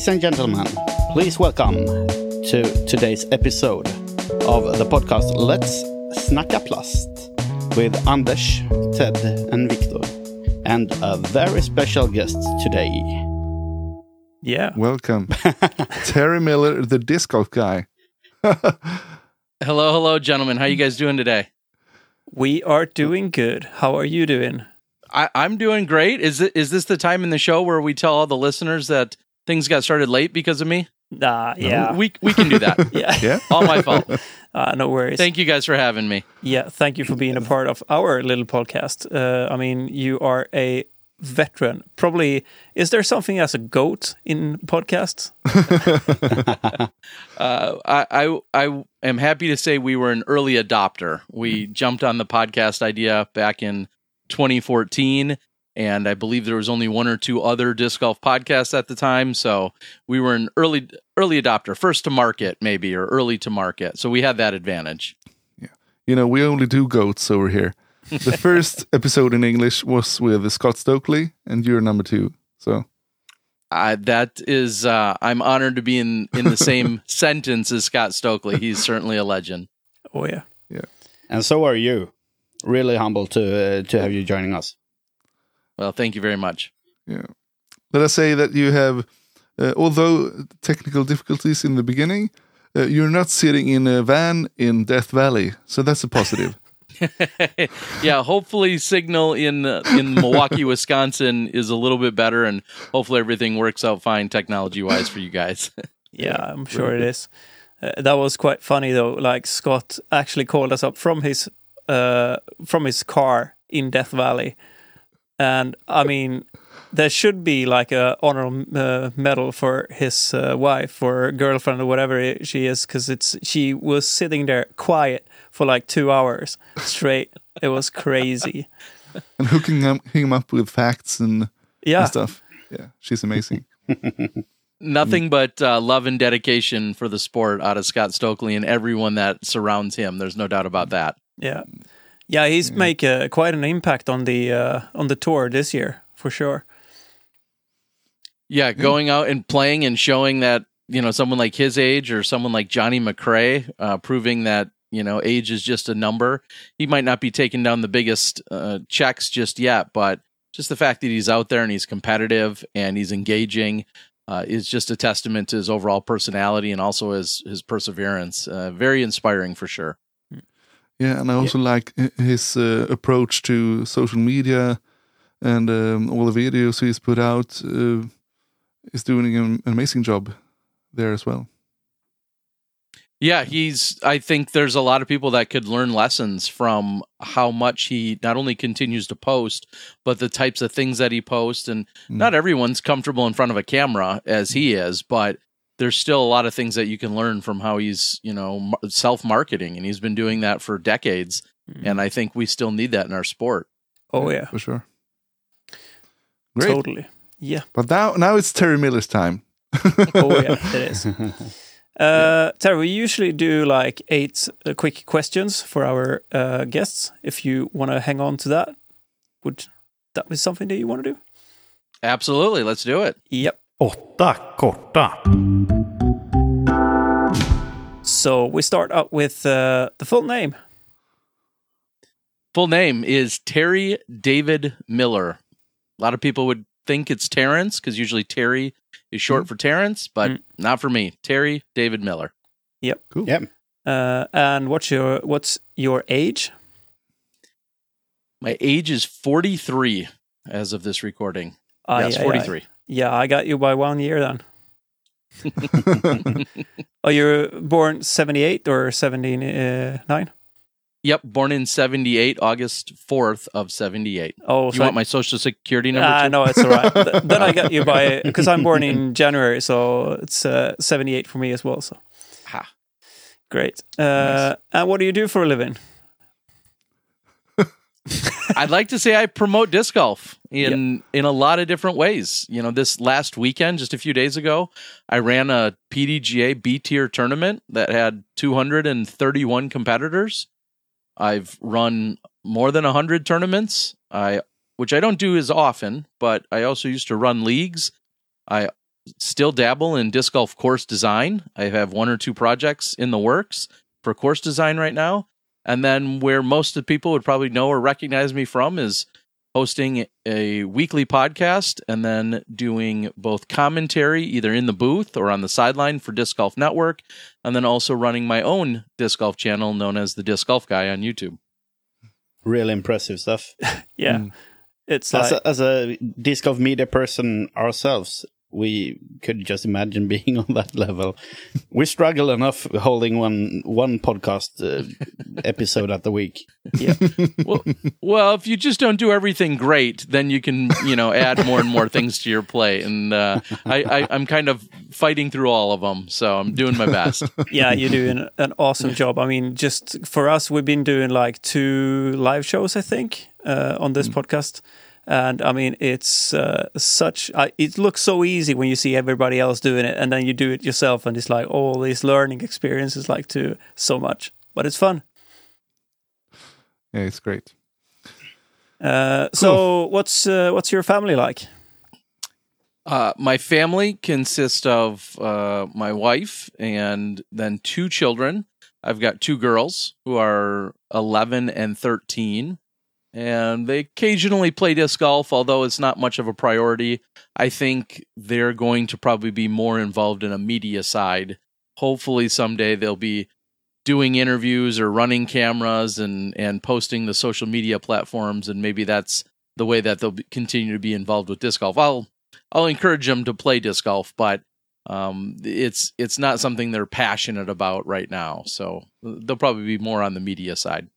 Ladies and gentlemen, please welcome to today's episode of the podcast Let's Snacka Plast with Anders, Ted, and Viktor, and a very special guest today. Yeah. Welcome. Terry Miller, the disc golf guy. Hello, hello, gentlemen. How you guys doing today? We are doing good. How are you doing? I, I'm doing great. Is it is this the time in the show where we tell all the listeners that things got started late because of me? Nah, yeah. We we can do that. yeah. Yeah. all my fault. Uh, no worries. Thank you guys for having me. yeah, thank you for being a part of our little podcast. Uh, I mean, you are a veteran. Probably, is there something as a goat in podcasts? Uh, I, I I am happy to say we were an early adopter. We jumped on the podcast idea back in 2014, and I believe there was only one or two other disc golf podcasts at the time. So we were an early early adopter, first to market maybe, or early to market. So we had that advantage. Yeah, You know, we only do goats over here. The first episode in English was with Scott Stokely, and you're number two. So, Uh, that is, uh, I'm honored to be in in the same sentence as Scott Stokely. He's certainly a legend. Oh yeah, yeah. And so are you. Really humble to uh, to have you joining us. Well, thank you very much. Yeah. Let us say that you have, uh, although technical difficulties in the beginning, uh, you're not sitting in a van in Death Valley. So that's a positive. yeah, hopefully signal in uh, in Milwaukee, Wisconsin is a little bit better, and hopefully everything works out fine technology wise for you guys. Yeah, I'm sure it is. Uh, that was quite funny though. Like Scott actually called us up from his uh, from his car in Death Valley, and I mean, there should be like a honor uh, medal for his uh, wife or girlfriend or whatever she is, because it's she was sitting there quiet for like two hours straight. it was crazy. and hooking him, him up with facts and, Yeah, and stuff. Yeah, she's amazing. Nothing but uh, love and dedication for the sport out of Scott Stokely and everyone that surrounds him. There's no doubt about that. yeah, yeah. He's make uh, quite an impact on the uh, on the tour this year for sure. Yeah, going out and playing and showing that you know someone like his age or someone like Johnny McRae, uh, proving that you know age is just a number. He might not be taking down the biggest uh, checks just yet, but just the fact that he's out there and he's competitive and he's engaging uh, is just a testament to his overall personality and also his his perseverance. Uh, very inspiring for sure. Yeah, and I also like his uh, approach to social media and um, all the videos he's put out. Uh, he's doing an amazing job there as well. Yeah, he's. I think there's a lot of people that could learn lessons from how much he not only continues to post, but the types of things that he posts. And Mm. not everyone's comfortable in front of a camera as he is, but there's still a lot of things that you can learn from how he's, you know, self marketing, and he's been doing that for decades. And I think we still need that in our sport. Oh yeah, for sure. Great, totally. Yeah. but now now it's Terry Miller's time. Oh yeah, it is. Uh, Terry, we usually do like eight uh, quick questions for our uh, guests. If you want to hang on to that, would that be something that you want to do? Absolutely, let's do it. Yep. Åtta korta. So we start out with uh, the full name. Full name is Terry David Miller. A lot of people would think it's Terrence because usually Terry is short for Terrence, but Mm. not for me. Terry David Miller. Yep. Cool. Yep. Uh, and what's your what's your age? My age is 43 as of this recording. Ah, yes, yeah, 43. Yeah, I got you by one year then. oh, you're born seventy eight or seventy nine? Yep, born in 78, August 4th of 78. Oh, you so want my social security number? Ah, too? no, it's all right. Th- then I got you by because I'm born in January, so it's uh, 78 for me as well. So Ha. great. Uh, And what do you do for a living? I'd like to say I promote disc golf in in a lot of different ways. You know, this last weekend, just a few days ago, I ran a PDGA B tier tournament that had 231 competitors. I've run more than 100 tournaments. I which I don't do as often, but I also used to run leagues. I still dabble in disc golf course design. I have one or two projects in the works for course design right now. And then where most of the people would probably know or recognize me from is hosting a weekly podcast and then doing both commentary either in the booth or on the sideline for Disc Golf Network and then also running my own disc golf channel known as the Disc Golf Guy on YouTube. Real impressive stuff. Yeah. Mm. It's as, like a, as a disc golf media person ourselves, we could just imagine being on that level. we struggle enough holding one one podcast uh, episode at the week. well, well, if you just don't do everything great, then you can, you know, add more and more things to your plate. And uh, I, I, I'm kind of fighting through all of them, so I'm doing my best. yeah, you're doing an awesome job. I mean, just for us, we've been doing like two live shows, I think, uh, on this podcast. And I mean, it's uh, such. I it looks so easy when you see everybody else doing it, and then you do it yourself, and it's like all these learning experiences, like to so much. But it's fun. Yeah, it's great. Uh, So, what's uh, what's your family like? Uh, my family consists of uh, my wife and then two children. I've got two girls who are 11 and 13, and they occasionally play disc golf, although it's not much of a priority. I think they're going to probably be more involved in a media side. Hopefully, someday they'll be doing interviews or running cameras and, and posting the social media platforms, and maybe that's the way that they'll continue to be involved with disc golf. I'll I'll encourage them to play disc golf, but um, it's it's not something they're passionate about right now. So they'll probably be more on the media side.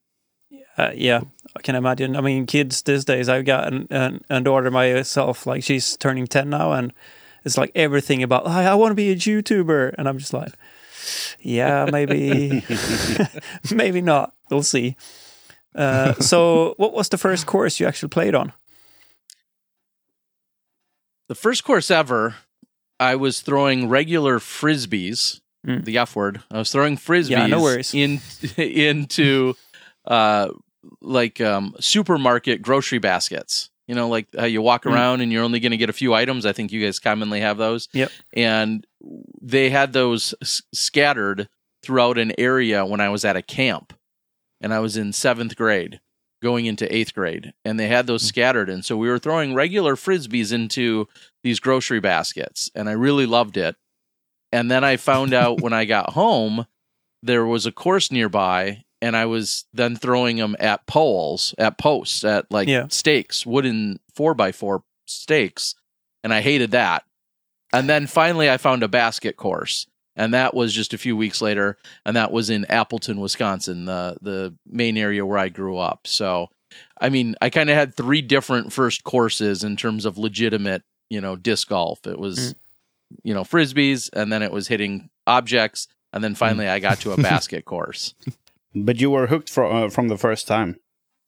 Uh, yeah, I can imagine. I mean, kids these days. I've got an, an, an daughter myself. Like she's turning ten now, and it's like everything about. I, I want to be a YouTuber, and I'm just like, yeah, maybe, maybe not. We'll see. Uh, so, what was the first course you actually played on? The first course ever, I was throwing regular frisbees. Mm. The F word. I was throwing frisbees Yeah, no worries. in into uh like um supermarket grocery baskets. You know, like how you walk Mm. around and you're only going to get a few items. I think you guys commonly have those. Yep. And they had those s- scattered throughout an area when I was at a camp, and I was in seventh grade, going into eighth grade, and they had those scattered. And so we were throwing regular frisbees into these grocery baskets, and I really loved it. And then I found out when I got home there was a course nearby, and I was then throwing them at poles, at posts, at like Yeah. stakes, wooden four by four stakes, and I hated that. And then finally, I found a basket course, and that was just a few weeks later, and that was in Appleton, Wisconsin, the the main area where I grew up. So, I mean, I kind of had three different first courses in terms of legitimate, you know, disc golf. It was, mm. you know, frisbees, and then it was hitting objects, and then mm. finally I got to a basket course. But you were hooked from uh, from the first time.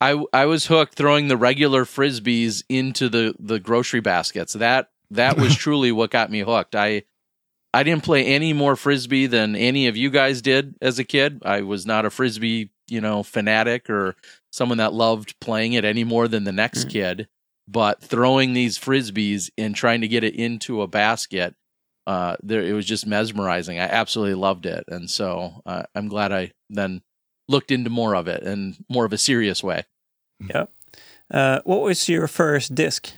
I I was hooked throwing the regular frisbees into the the grocery baskets. That that was truly what got me hooked. I I didn't play any more frisbee than any of you guys did as a kid. I was not a frisbee, you know, fanatic or someone that loved playing it any more than the next kid. But throwing these frisbees and trying to get it into a basket, uh, there it was just mesmerizing. I absolutely loved it, and so uh, I'm glad I then looked into more of it and more of a serious way. Uh, what was your first disc?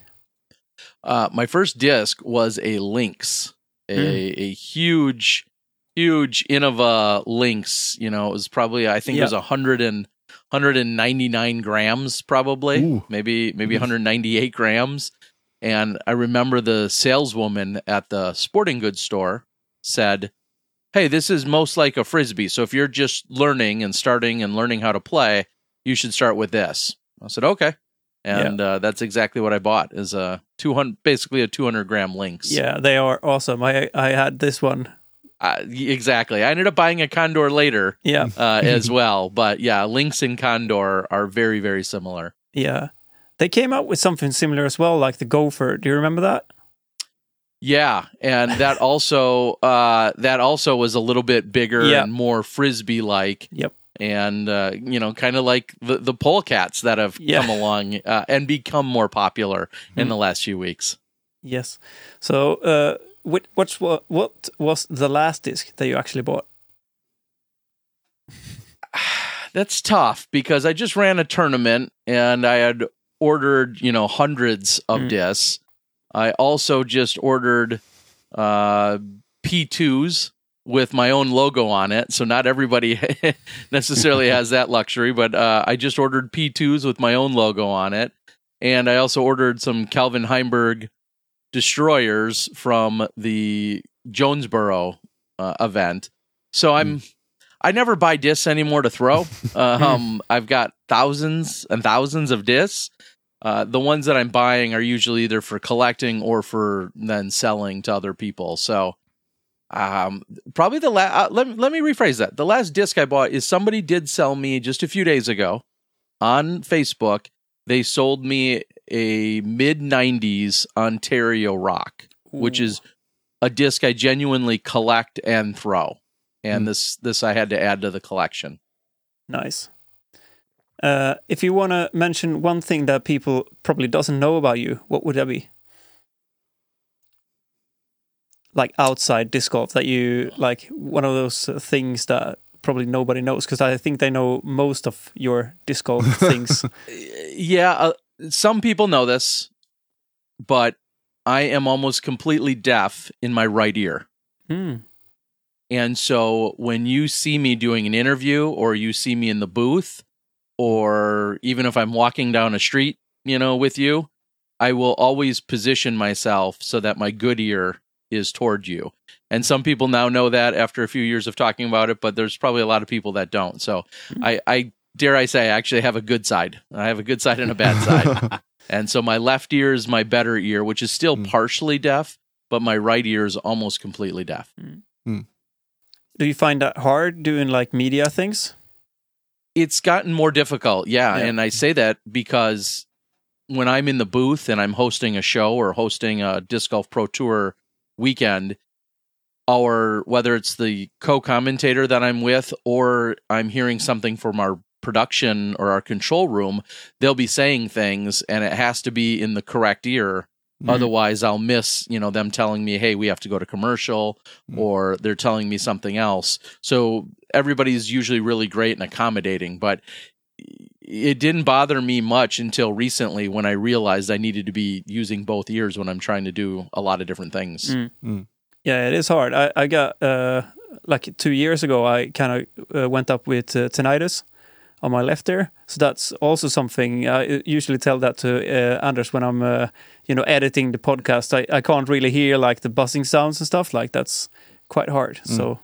Uh, my first disc was a Lynx, a, a huge, huge Innova Lynx. You know, it was probably I think it was a hundred and 199 grams, probably Ooh. maybe maybe 198 grams. And I remember the saleswoman at the sporting goods store said, "Hey, this is most like a frisbee. So if you're just learning and starting and learning how to play, you should start with this." I said, "Okay." And uh, that's exactly what I bought is a 200 basically a 200 gram lynx. Yeah, they are awesome. I I had this one. Uh, exactly. I ended up buying a condor later Yeah, uh, as well, but yeah, lynx and condor are very very similar. yeah. They came out with something similar as well, like the Gopher. Do you remember that? Yeah, and that also uh, that also was a little bit bigger Yeah. and more frisbee like. Yep. And uh, you know, kind of like the the polecats that have Yeah. come along uh, and become more popular in Mm. the last few weeks. Yes. So, uh, what what's what what was the last disc that you actually bought? That's tough because I just ran a tournament and I had ordered, you know, hundreds of Mm. discs. I also just ordered uh, P2s with my own logo on it. So not everybody necessarily has that luxury, but uh, I just ordered P2s with my own logo on it. And I also ordered some Calvin Heimberg destroyers from the Jonesboro uh, event. So I'm I never buy discs anymore to throw. um, I've got thousands and thousands of discs. Uh, the ones that I'm buying are usually either for collecting or for then selling to other people. So, um, probably the last. Uh, let me let me rephrase that. The last disc I bought is somebody did sell me just a few days ago on Facebook. They sold me a mid '90s Ontario Roc, which is a disc I genuinely collect and throw. And Mm. this this I had to add to the collection. Nice. Uh, if you want to mention one thing that people probably doesn't know about you, what would that be? Like outside disc golf, that you like one of those uh, things that probably nobody knows because I think they know most of your disc golf things. Yeah, uh, some people know this, but I am almost completely deaf in my right ear. Hmm. And so when you see me doing an interview or you see me in the booth or even if I'm walking down a street, you know, with you, I will always position myself so that my good ear is toward you. And some people now know that after a few years of talking about it, but there's probably a lot of people that don't. So I, I dare I say I actually have a good side. I have a good side and a bad side. and so my left ear is my better ear, which is still Mm. partially deaf, but my right ear is almost completely deaf. Do you find that hard doing like media things? It's gotten more difficult yeah, Yeah. and i say that because when i'm in the booth and i'm hosting a show or hosting a disc golf pro tour weekend our whether it's the co-commentator that i'm with or i'm hearing something from our production or our control room they'll be saying things and it has to be in the correct ear Mhm. otherwise i'll miss you know them telling me hey we have to go to commercial Mm. or they're telling me something else so everybody's usually really great and accommodating but it didn't bother me much until recently when i realized i needed to be using both ears when i'm trying to do a lot of different things Mm. Mm. Yeah, it is hard. I, I got uh, like two years ago. I kind of uh, went up with uh, tinnitus on my left ear, so that's also something I usually tell that to uh, Anders when I'm, uh, you know, editing the podcast. I, I can't really hear like the buzzing sounds and stuff. Like that's quite hard. So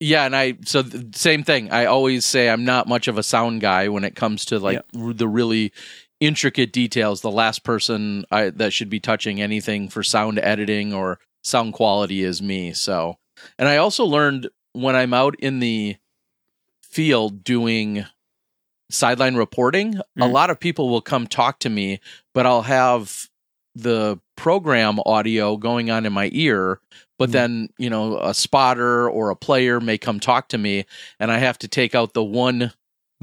yeah and i so the same thing. I always say i'm not much of a sound guy when it comes to like r- the really intricate details. The last person I, that should be touching anything for sound editing or sound quality is me so. And i also learned when i'm out in the field doing sideline reporting a Mm. lot of people will come talk to me but i'll have the program audio going on in my ear but Mm. then you know a spotter or a player may come talk to me and i have to take out the one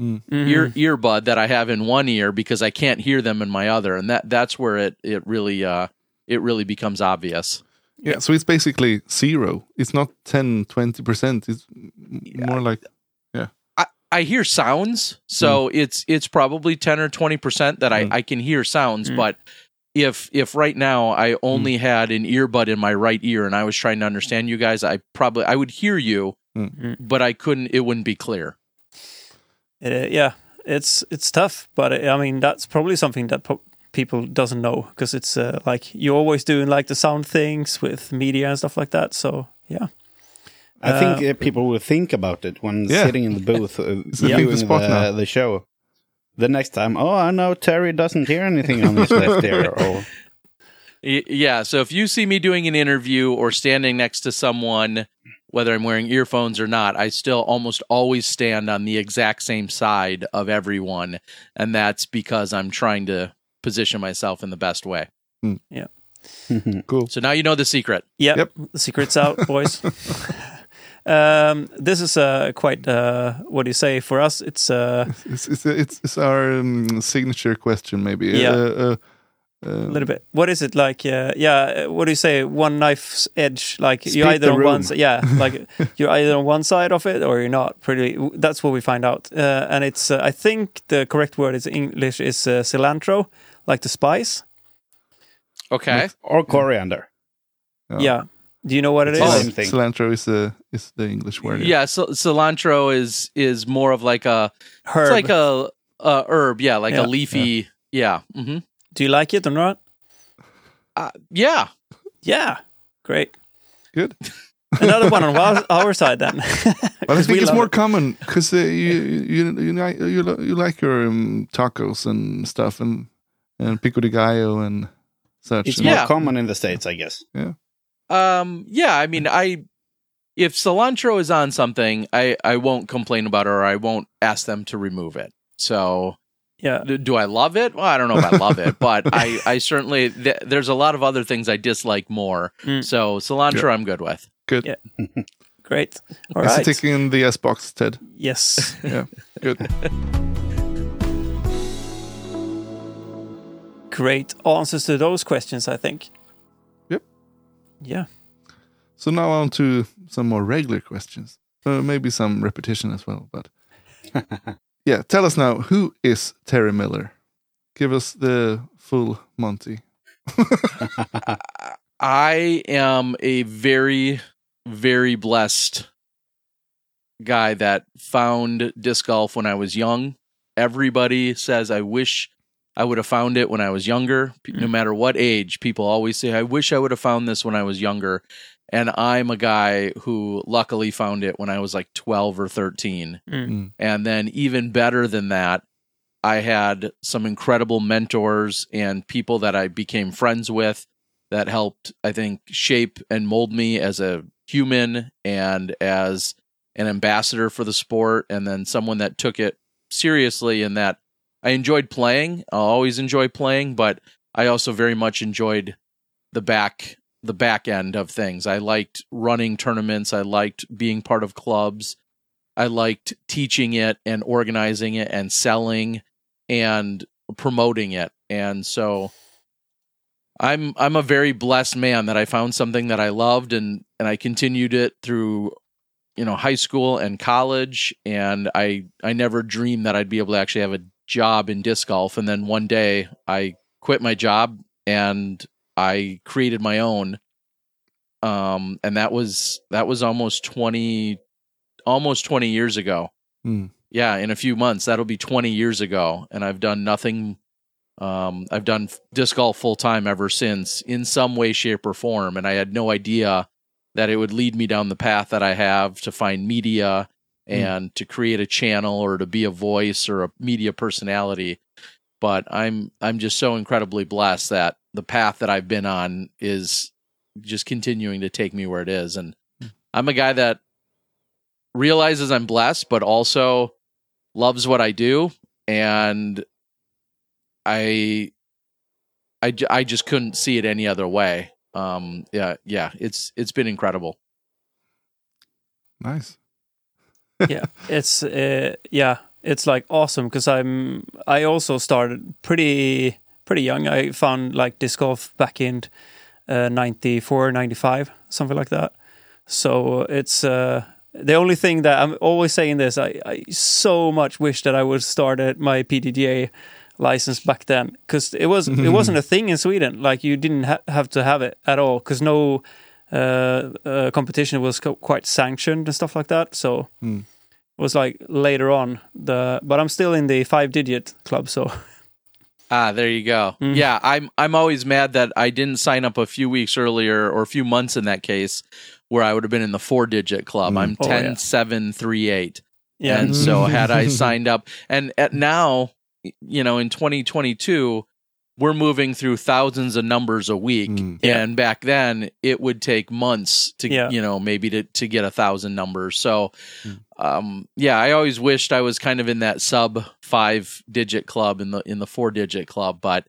mhm. ear earbud that i have in one ear because i can't hear them in my other and that that's where it it really uh it really becomes obvious Yeah, so it's basically zero. It's not 10, 20%. It's m- more like, yeah i I hear sounds so it's it's probably 10 or 20% that i Mm. i can hear sounds Mm. but if if right now i only had an earbud in my right ear and i was trying to understand you guys i probably i would hear you Mm. but i couldn't it wouldn't be clear It, uh, yeah, it's it's tough, but uh, I mean that's probably something that po- people doesn't know because it's uh, like you're always doing like the sound things with media and stuff like that. So yeah, I think Uh, uh, people will think about it when Yeah. sitting in the booth uh, It's a thing viewing spot the, now. the show. The next time, oh, I know Terry doesn't hear anything on his left ear. Or Yeah. So if you see me doing an interview or standing next to someone, whether I'm wearing earphones or not, I still almost always stand on the exact same side of everyone. And that's because I'm trying to position myself in the best way. Hmm. Yeah. Cool. So now you know the secret. yeah, Yep. the secret's out, boys. um, this is uh, quite uh, what do you say for us? It's uh, It's, it's, it's, it's our um, signature question, maybe. Yeah. Uh, uh, a little bit. What is it like? Uh, yeah, uh, what do you say? One knife's edge. Like you're either on one side. Yeah, like you're either on one side of it or you're not. Pretty. That's what we find out. Uh, and it's. Uh, I think the correct word is English is uh, cilantro, like the spice. Okay. Or coriander. Yeah. Yeah. Do you know what it is? It's Oh, Same thing. Cilantro is the is the English word. Yeah, so, cilantro is is more of like a Herb. it's like a, a herb, yeah, like Yeah. a leafy, yeah, hmm do you like it or not? uh, yeah. Yeah. Great. Good. Another one on our, our side then. But I 'Cause think it's more it. common because uh, you you you like you, you like your um, tacos and stuff and and pico de gallo and such. It's and- more Yeah. common in the States, I guess. Um, yeah, I mean, I if cilantro is on something, I I won't complain about it or I won't ask them to remove it. So, Yeah. d- do I love it? Well, I don't know if I love it, but I I certainly th- there's a lot of other things I dislike more. Mm. So, cilantro I'm good with. Good. Yeah. Great. All right. Is it right. ticking in the S box, Ted? Yes. Yeah. Good. Great answers to those questions, I think. Yep. Yeah. So now on to some more regular questions. Uh, maybe some repetition as well, but yeah. Tell us now, who is Terry Miller? Give us the full Monty. I am a very, very blessed guy that found disc golf when I was young. Everybody says, I wish I would have found it when I was younger. P- No matter what age, people always say, I wish I would have found this when I was younger. And I'm a guy who luckily found it when I was like 12 or 13. Mm. And then, even better than that, I had some incredible mentors and people that I became friends with that helped, I think, shape and mold me as a human and as an ambassador for the sport. And then someone that took it seriously and that I enjoyed playing. I'll always enjoy playing, but I also very much enjoyed the back the back end of things. I liked running tournaments. I liked being part of clubs. I liked teaching it and organizing it and selling and promoting it. And so I'm I'm a very blessed man that I found something that I loved and and I continued it through you know high school and college and I I never dreamed that I'd be able to actually have a job in disc golf and then one day I quit my job and I created my own. Um and that was that was almost 20 almost 20 years ago. Hmm. yeah in a few months. That'll be 20 years ago and i've done nothing um i've done disc golf full time ever since in some way shape or form and i had no idea that it would lead me down the path that i have to find media and to create a channel or to be a voice or a media personality. But i'm i'm just so incredibly blessed that the path that i've been on is just continuing to take me where it is. And i'm a guy that realizes i'm blessed but also loves what i do. And i i, I just couldn't see it any other way. Um yeah yeah it's it's been incredible. Nice. Yeah. It's uh, yeah it's like awesome because i'm i also started pretty pretty young. I found like disc golf back in uh, 94 95 something like that. So it's uh the only thing that i'm always saying this i, I so much wish that i would started my pdga license back then because it was it wasn't a thing in sweden. Like you didn't ha- have to have it at all because no uh, uh, competition was co- quite sanctioned and stuff like that so Hmm. it was like later on the but i'm still in the five digit club so Ah, there you go. Mm. Yeah, I'm I'm always mad that I didn't sign up a few weeks earlier or a few months in that case where I would have been in the four digit club. Mm. I'm Oh, ten yeah. seven three eight. yeah And so had I signed up and at now, you know, in 2022, we're moving through thousands of numbers a week. Mm. Yeah. And back then it would take months to, Yeah. you know, maybe to, to get a thousand numbers. So, Mm. um, yeah, I always wished I was kind of in that sub five digit club in the, in the four digit club, but,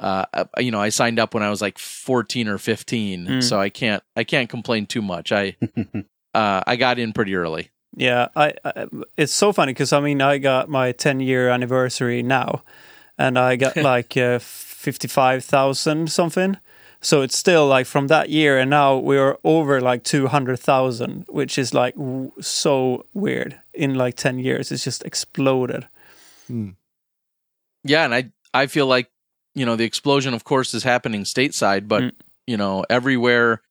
uh, you know, I signed up when I was like 14 or 15. Mm. So I can't, I can't complain too much. I, uh, I got in pretty early. Yeah, I, I it's so funny because I mean I got my 10 year anniversary now, and I got like uh, fifty five thousand something. So it's still like from that year, and now we are over like two hundred thousand, which is like w- so weird. In like ten years, it's just exploded. Yeah, and I I feel like you know the explosion, of course, is happening stateside, but Mm. you know everywhere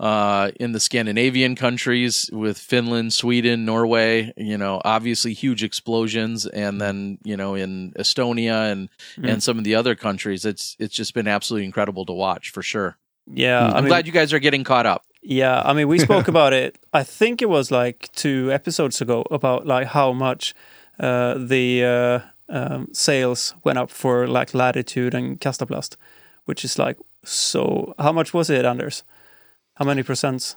uh, in the Scandinavian countries with Finland, Sweden, Norway, you know, obviously huge explosions, and then you know in Estonia and Mm. and some of the other countries, it's it's just been absolutely incredible to watch for sure. Yeah, I I'm mean, glad you guys are getting caught up. Yeah, I mean, we spoke about it. I think it was like two episodes ago about like how much uh, the uh, um, sales went up for like Latitude and Kastaplast, which is like so. How much was it, Anders? How many percents?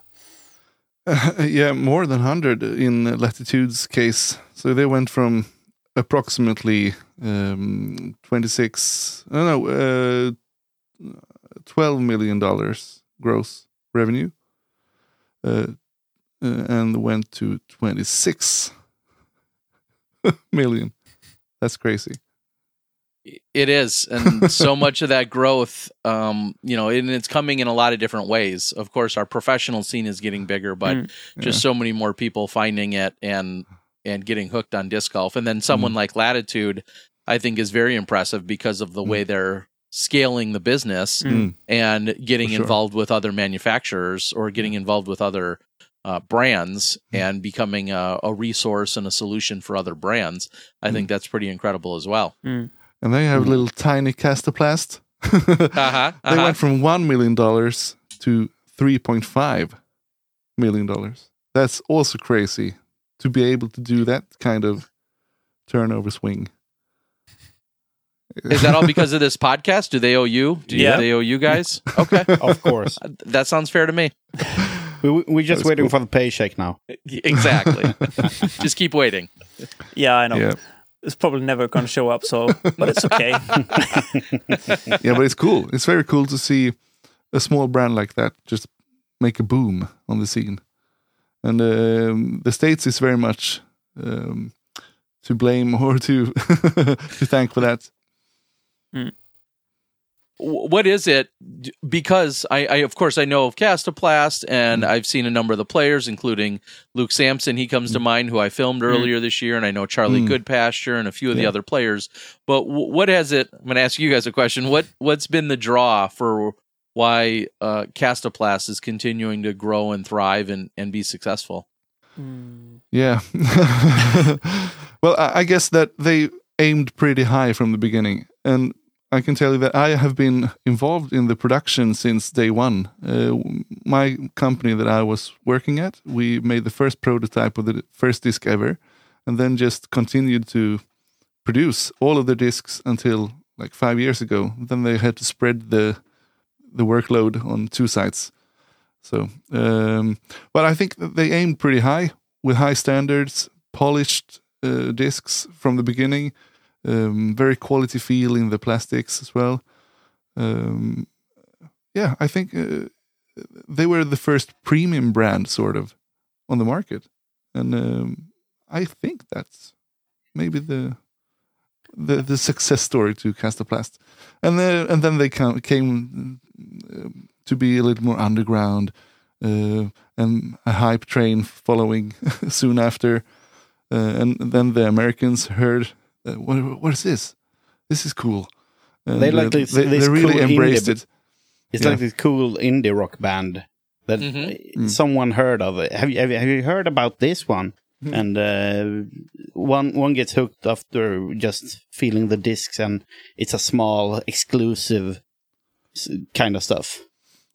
yeah, more than 100 in Latitude's case. So they went from approximately um, 26, no, no, uh, 12 million dollars gross revenue, uh, uh, and went to 26 million. That's crazy. It is, and so much of that growth, um, you know, and it's coming in a lot of different ways. Of course, our professional scene is getting bigger, but Mm. just so many more people finding it and and getting hooked on disc golf. And then someone like Latitude, I think, is very impressive because of the way they're scaling the business Mm. and getting sure. involved with other manufacturers or getting involved with other uh, brands and becoming a, a resource and a solution for other brands. I think that's pretty incredible as well. And they have a little tiny Kastaplast. Uh-huh, They uh-huh. went from $1 million to $3.5 million. That's also crazy to be able to do that kind of turnover swing. Is that all because of this podcast? Do they owe you? Do Yeah. they owe you guys? Okay. Of course. that sounds fair to me. we, we're just waiting cool. for the paycheck now. Exactly. Just keep waiting. Yeah, I know. Yeah. It's probably never going to show up, so but it's okay. yeah, but it's cool. It's very cool to see a small brand like that just make a boom on the scene. And um, the States is very much um, to blame or to to thank for that. W- What is it? Because I, I of course, I know of Kastaplast, and Mm. I've seen a number of the players, including Luke Samson. He comes to mind, who I filmed earlier this year, and I know Charlie Mm. Goodpasture and a few of the other players. But w- what has it? I'm going to ask you guys a question. What What's been the draw for why uh, Kastaplast is continuing to grow and thrive and, and be successful? Mm. Yeah. well, I I guess that they aimed pretty high from the beginning. And I can tell you that I have been involved in the production since day one. Uh, my company that I was working at, we made the first prototype of the first disc ever, and then just continued to produce all of the discs until like five years ago. Then they had to spread the the workload on two sites. So, um, but I think they aimed pretty high with high standards, polished uh, discs from the beginning, um, very quality feel in the plastics as well. Um, yeah, I think uh, they were the first premium brand, sort of, on the market, and um, I think that's maybe the the the success story to Kastaplast, and then and then they ca- came um, to be a little more underground, uh, and a hype train following soon after, uh, and then the Americans heard, uh, what, "What is this? This is cool." And, They like uh, this- they, this they really cool embraced bit. it. It's Yeah. like this cool indie rock band that Mhm. uh, someone heard of. It. Have you have you, have you heard about this one? And uh, one one gets hooked after just feeling the discs, and it's a small exclusive kind of stuff.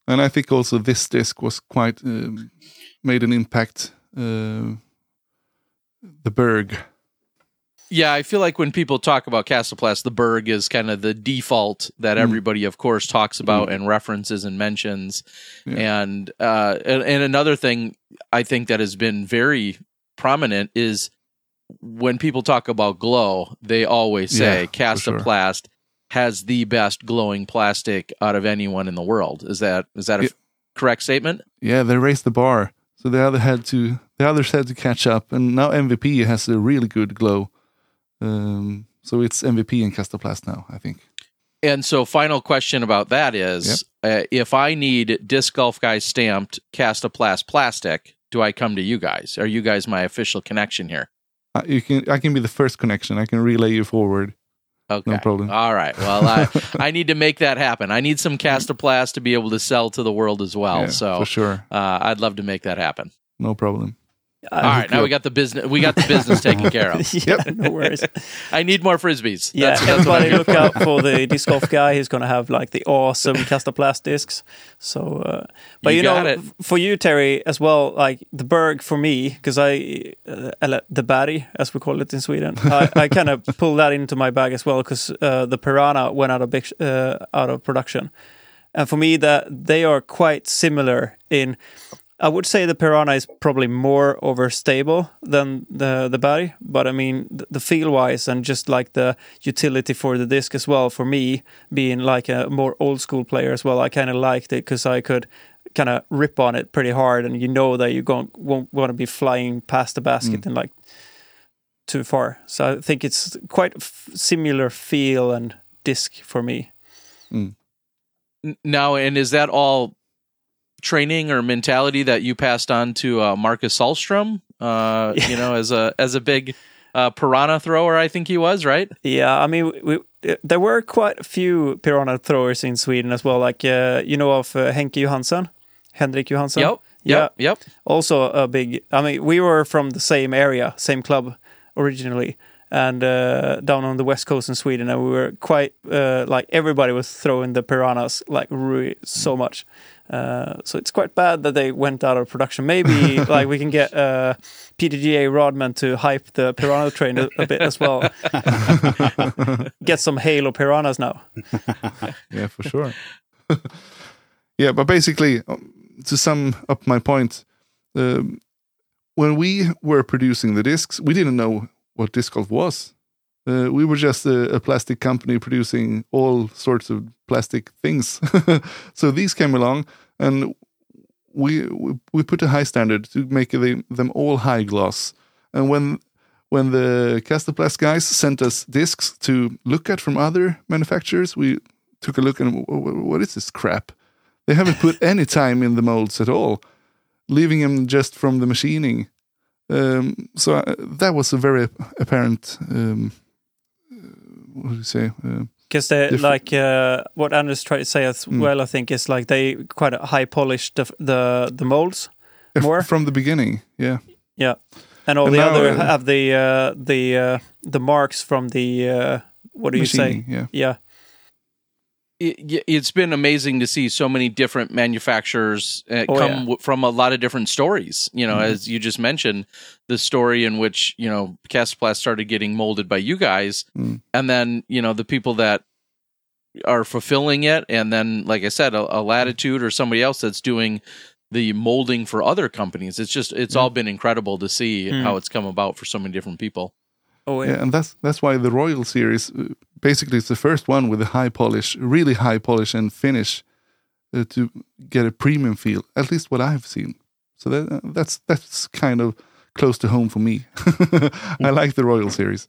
And I think also this disc was quite um, made an impact. Uh, the Berg, Yeah, I feel like when people talk about Kastaplast, the Berg is kind of the default that Mm. everybody, of course, talks about and references and mentions. Yeah. And, uh, and and another thing I think that has been very prominent is when people talk about glow, they always say Yeah, for sure. Kastaplast has the best glowing plastic out of anyone in the world. Is that is that a Yeah. correct statement? yeah, they raised the bar, so the other had to the others had to catch up, and now MVP has a really good glow. Um, So it's MVP in Kastaplast now, I think. And so, final question about that is uh, if I need Disc Golf Guy stamped Kastaplast plastic, do I come to you guys? Are you guys my official connection here? Uh, you can I can be the first connection. I can relay you forward. Okay. No problem. All right. Well, I, I need to make that happen. I need some Kastaplast to be able to sell to the world as well. Yeah, so for sure, uh, I'd love to make that happen. no problem. All right. Now we got the business. We got the business taken care of. yeah, no worries. I need more frisbees. Yeah, That's, everybody look out for the disc golf guy. He's going to have like the awesome Kastaplast discs. So, uh, but You you, know, it. for you, Terry, as well, like the Berg for me, because I, uh, the Berg, as we call it in Sweden, I, I kind of pulled that into my bag as well because uh, the Piranha went out of big, uh, out of production, and for me, that they are quite similar in. I would say the Piranha is probably more overstable than the the Berg, but I mean the, the feel wise and just like the utility for the disc as well. For me, being like a more old school player as well, I kind of liked it because I could kind of rip on it pretty hard, and you know that you gon- won't want to be flying past the basket mm. and like too far. So I think it's quite f- similar feel and disc for me. Mm. N- Now, and is that all training or mentality that you passed on to uh, Marcus Salstrom? Uh, You know, as a as a big uh, piranha thrower, I think he was right. Yeah, I mean, we, we, there were quite a few piranha throwers in Sweden as well. Like uh, you know of uh, Henke Johansson, Henrik Johansson. Yep. Yeah, Yep. Yep. also a big. I mean, we were from the same area, same club originally, and uh, down on the west coast in Sweden, and we were quite uh, like everybody was throwing the piranhas like really so much. Uh, so it's quite bad that they went out of production. Maybe like we can get uh, PDGA Rodman to hype the piranha train a, a bit as well. get some Halo piranhas now. Yeah, for sure. yeah, but basically, um, to sum up my point, um, when we were producing the discs, we didn't know what disc golf was. Uh, we were just a, a plastic company producing all sorts of plastic things. so these came along, and we we, we put a high standard to make they, them all high gloss. And when when the Kastaplast guys sent us discs to look at from other manufacturers, we took a look and "Wh- wh- what is this crap? They haven't put any time in the molds at all, leaving them just from the machining. Um, so uh, that was a very apparent. Um, uh, what do you say? Uh, Because they Different- like uh, what Anders tried to say as Mm. well. I think is like they quite high polished the the, the molds more. from the beginning, yeah. Yeah, and all And the now, other uh, have the uh, the uh, the marks from the uh, what do you say? Yeah. Yeah, it, it's been amazing to see so many different manufacturers uh, Oh, come yeah. w- from a lot of different stories. You know, Mhm. as you just mentioned, the story in which you know Kastaplast started getting molded by you guys, Mm. and then you know the people that are fulfilling it, and then like I said, a, a Latitude or somebody else that's doing the molding for other companies. It's just it's all been incredible to see Mm. how it's come about for so many different people. Oh yeah, Yeah, and that's that's why the Royal series uh, basically it's the first one with a high polish, really high polish and finish uh, to get a premium feel. At least what I've seen. So that, uh, that's that's kind of close to home for me. I like the Royal series.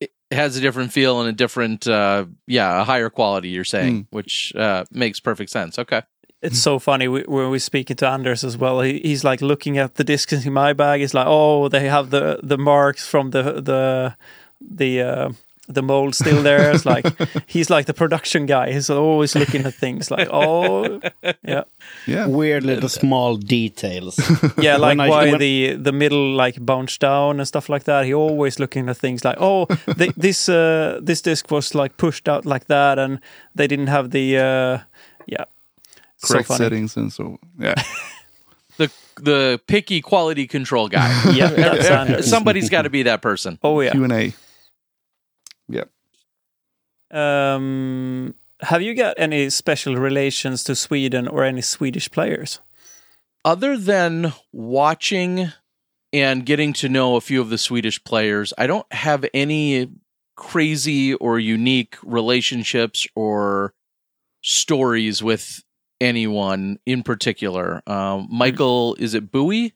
it has a different feel and a different uh yeah a higher quality you're saying which uh makes perfect sense okay it's so funny we, when we're speaking to Anders as well. He, he's like looking at the discs in my bag. He's like, oh, they have the the marks from the the the. Uh, the mold still there. It's like he's like the production guy. He's always looking at things like, oh, yeah, Yeah, Weird little small details. yeah, like I- why when- the the middle like bounced down and stuff like that. He always looking at things like, oh, th- this uh, this disc was like pushed out like that, and they didn't have the uh, yeah. So correct funny. settings and so yeah. the the picky quality control guy Yeah, somebody's got to be that person Oh yeah. Q and A. Yeah. Um, have you got any special relations to Sweden or any Swedish players? other than watching and getting to know a few of the Swedish players I don't have any crazy or unique relationships or stories with anyone in particular um Michael is it Bowie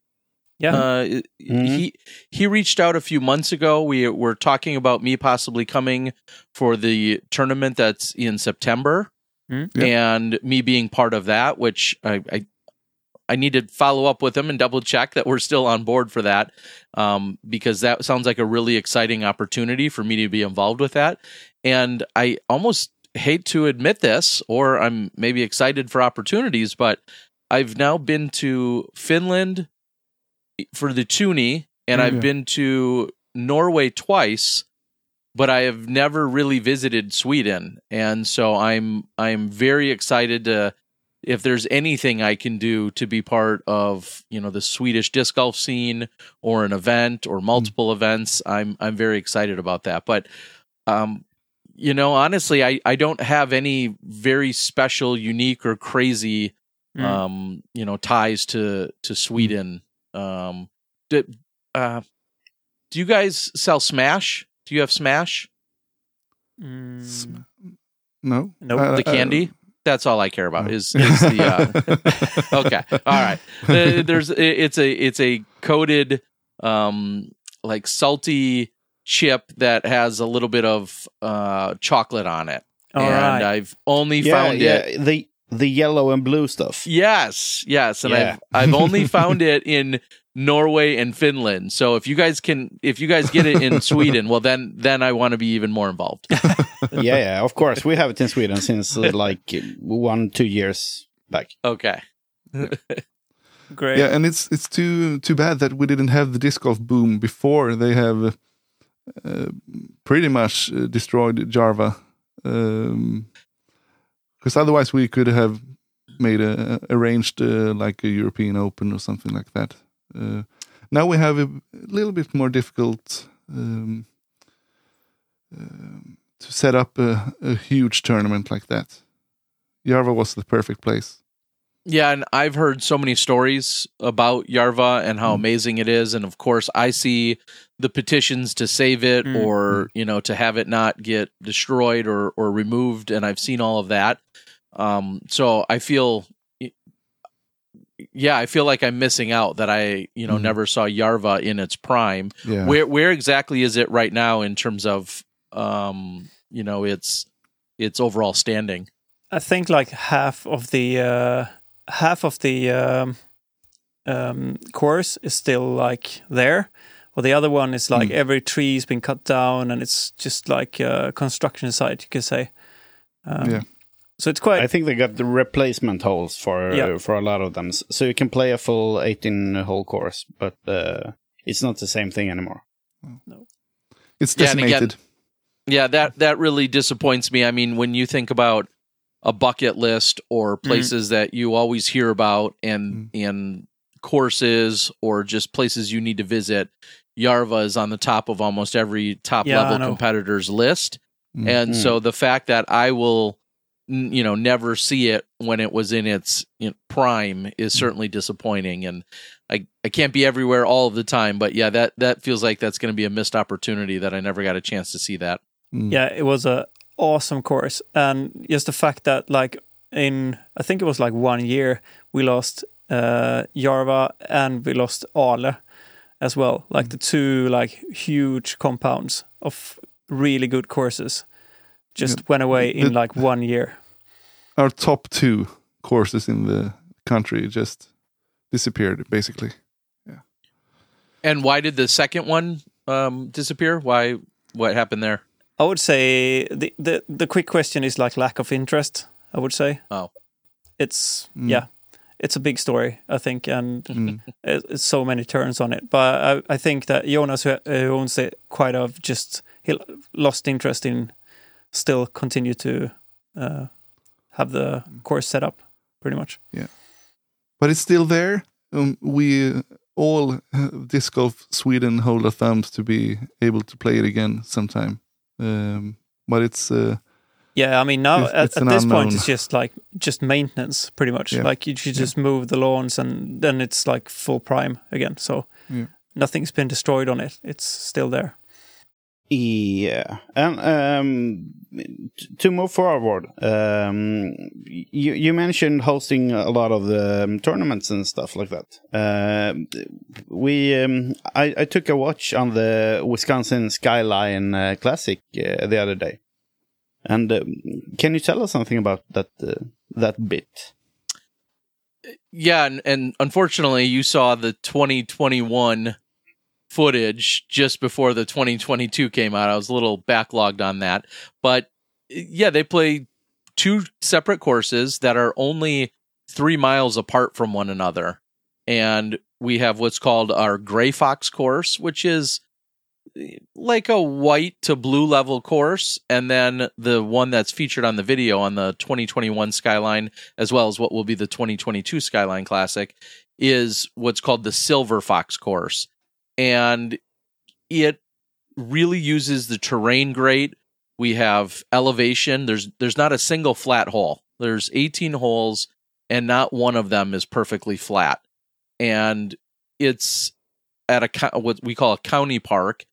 Yeah. Uh, Mhm. He he reached out a few months ago. We were talking about me possibly coming for the tournament that's in September, Mm. Yeah. and me being part of that. Which I, I I need to follow up with him and double check that we're still on board for that, um, because that sounds like a really exciting opportunity for me to be involved with that. And I almost hate to admit this, or I'm maybe excited for opportunities, but I've now been to Finland for the Tuni, and I've been to Norway twice, but I have never really visited Sweden, and so I'm I'm very excited to if there's anything I can do to be part of you know the Swedish disc golf scene or an event or multiple events. I'm I'm very excited about that, but um. You know, honestly, I, I don't have any very special, unique, or crazy Mm. um, you know, ties to to Sweden. Um, do, uh, do you guys sell Smash? Do you have Smash? Mm, Sm- No, Nope. Uh, the uh, candy? That's all I care about. no. Is is the uh, okay? All right. There's it's a it's a coated um like salty chip that has a little bit of uh chocolate on it, all and right. I've only yeah, found yeah, it. the the yellow and blue stuff. Yes, yes, and Yeah. I've I've only found it in Norway and Finland. So if you guys can, if you guys get it in Sweden, well then then I want to be even more involved. yeah, yeah, of course. We have it in Sweden since uh, like one, two years back. Okay. Great. Yeah, and it's it's too too bad that we didn't have the disc golf boom before. They have uh, pretty much uh, destroyed Jarva, because otherwise we could have made a arranged uh, like a European Open or something like that. Uh, now we have a, little bit more difficult um, um, to set up a, a huge tournament like that. Jarva was the perfect place. Yeah, and I've heard so many stories about Yarva and how Mm. amazing it is, and of course I see the petitions to save it Mm. or you know to have it not get destroyed or or removed, and I've seen all of that. Um, so I feel, yeah, I feel like I'm missing out that I you know Mhm. never saw Yarva in its prime. Yeah. Where where exactly is it right now in terms of um you know its its overall standing? I think like half of the uh, half of the um, um, course is still like there, while the other one is like Mm. every tree's been cut down and it's just like a construction site, you could say. Um, Yeah. So it's quite I think they got the replacement holes for Yeah. for a lot of them, so you can play a full 18 hole course, but uh, it's not the same thing anymore. No, It's Yeah, again- decimated. Yeah, that that really disappoints me. I mean, when you think about a bucket list or places that you always hear about and and courses or just places you need to visit, Yarva is on the top of almost every top Yeah, level competitor's list. Mm. And Mm. so the fact that I will you know never see it when it was in its you know, prime is certainly disappointing and I, I can't be everywhere all of the time but yeah that that feels like that's going to be a missed opportunity that I never got a chance to see that Mm. yeah, it was a awesome course, and just the fact that like in I think it was like one year we lost uh, Jarva and we lost Ale as well, like the two like huge compounds of really good courses just went away in The- like one year. Our top two courses in the country just disappeared, basically. Yeah. And why did the second one um, disappear? Why? What happened there? I would say the, the the quick question is like lack of interest. I would say. Oh. it's Mm. yeah, it's a big story. I think, and Mm. it's so many turns on it. But I, I think that Jonas, who, who owns it, quite of just he lost interest in still continue to uh, have the course set up, pretty much. Yeah, but it's still there. Um, we uh, all uh, disc golf Sweden hold our thumbs to be able to play it again sometime. Um, but it's uh, Yeah, I mean now It's- at, it's at an this point it's just like just maintenance, pretty much. Yeah. Like you should just move the lawns and then it's like full prime again. So Yeah. nothing's been destroyed on it; it's still there. Yeah, and um, to move forward, um, you you mentioned hosting a lot of the um, tournaments and stuff like that. Uh, we um, I, I took a watch on the Wisconsin Skyline uh, Classic uh, the other day, and um, can you tell us something about that uh, that bit? Yeah, and, and unfortunately, you saw the 2021 footage just before the 2022 came out. I was a little backlogged on that, but yeah, they play two separate courses that are only three miles apart from one another, and we have what's called our Gray Fox course, which is like a white to blue level course, and then the one that's featured on the video on the 2021 Skyline, as well as what will be the 2022 Skyline Classic, is what's called the Silver Fox course. And it really uses the terrain great. We have elevation. There's there's not a single flat hole. There's 18 holes, and not one of them is perfectly flat. And it's at a what we call a county park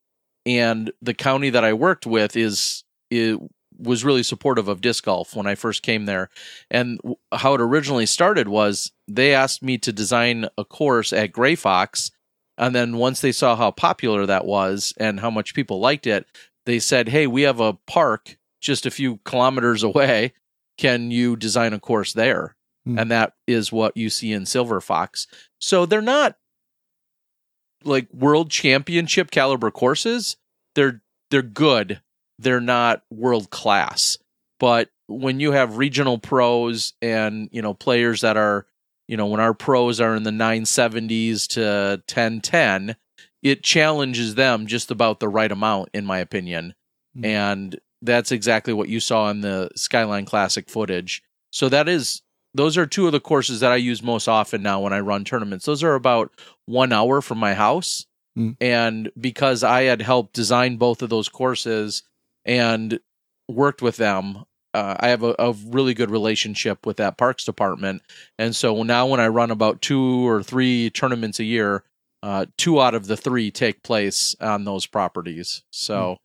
and the county that I worked with is it was really supportive of disc golf when I first came there. And how it originally started was they asked me to design a course at Gray Fox, and then once they saw how popular that was and how much people liked it, they said, "Hey, we have a park just a few kilometers away. Can you design a course there?" Hmm. And that is what you see in Silver Fox. So they're not like world championship caliber courses they're they're good. They're not world class. But when you have regional pros and you know players that are you know when our pros are in the 970s to 1010 it challenges them just about the right amount in my opinion. Mm. and that's exactly what you saw in the skyline classic footage. So that is those are two of the courses that i use most often now when i run tournaments. Those are about one hour from my house. Mm. and because i had helped design both of those courses and worked with them uh, i have a, a really good relationship with that parks department. And so now when i run about two or three tournaments a year uh, two out of the three take place on those properties. So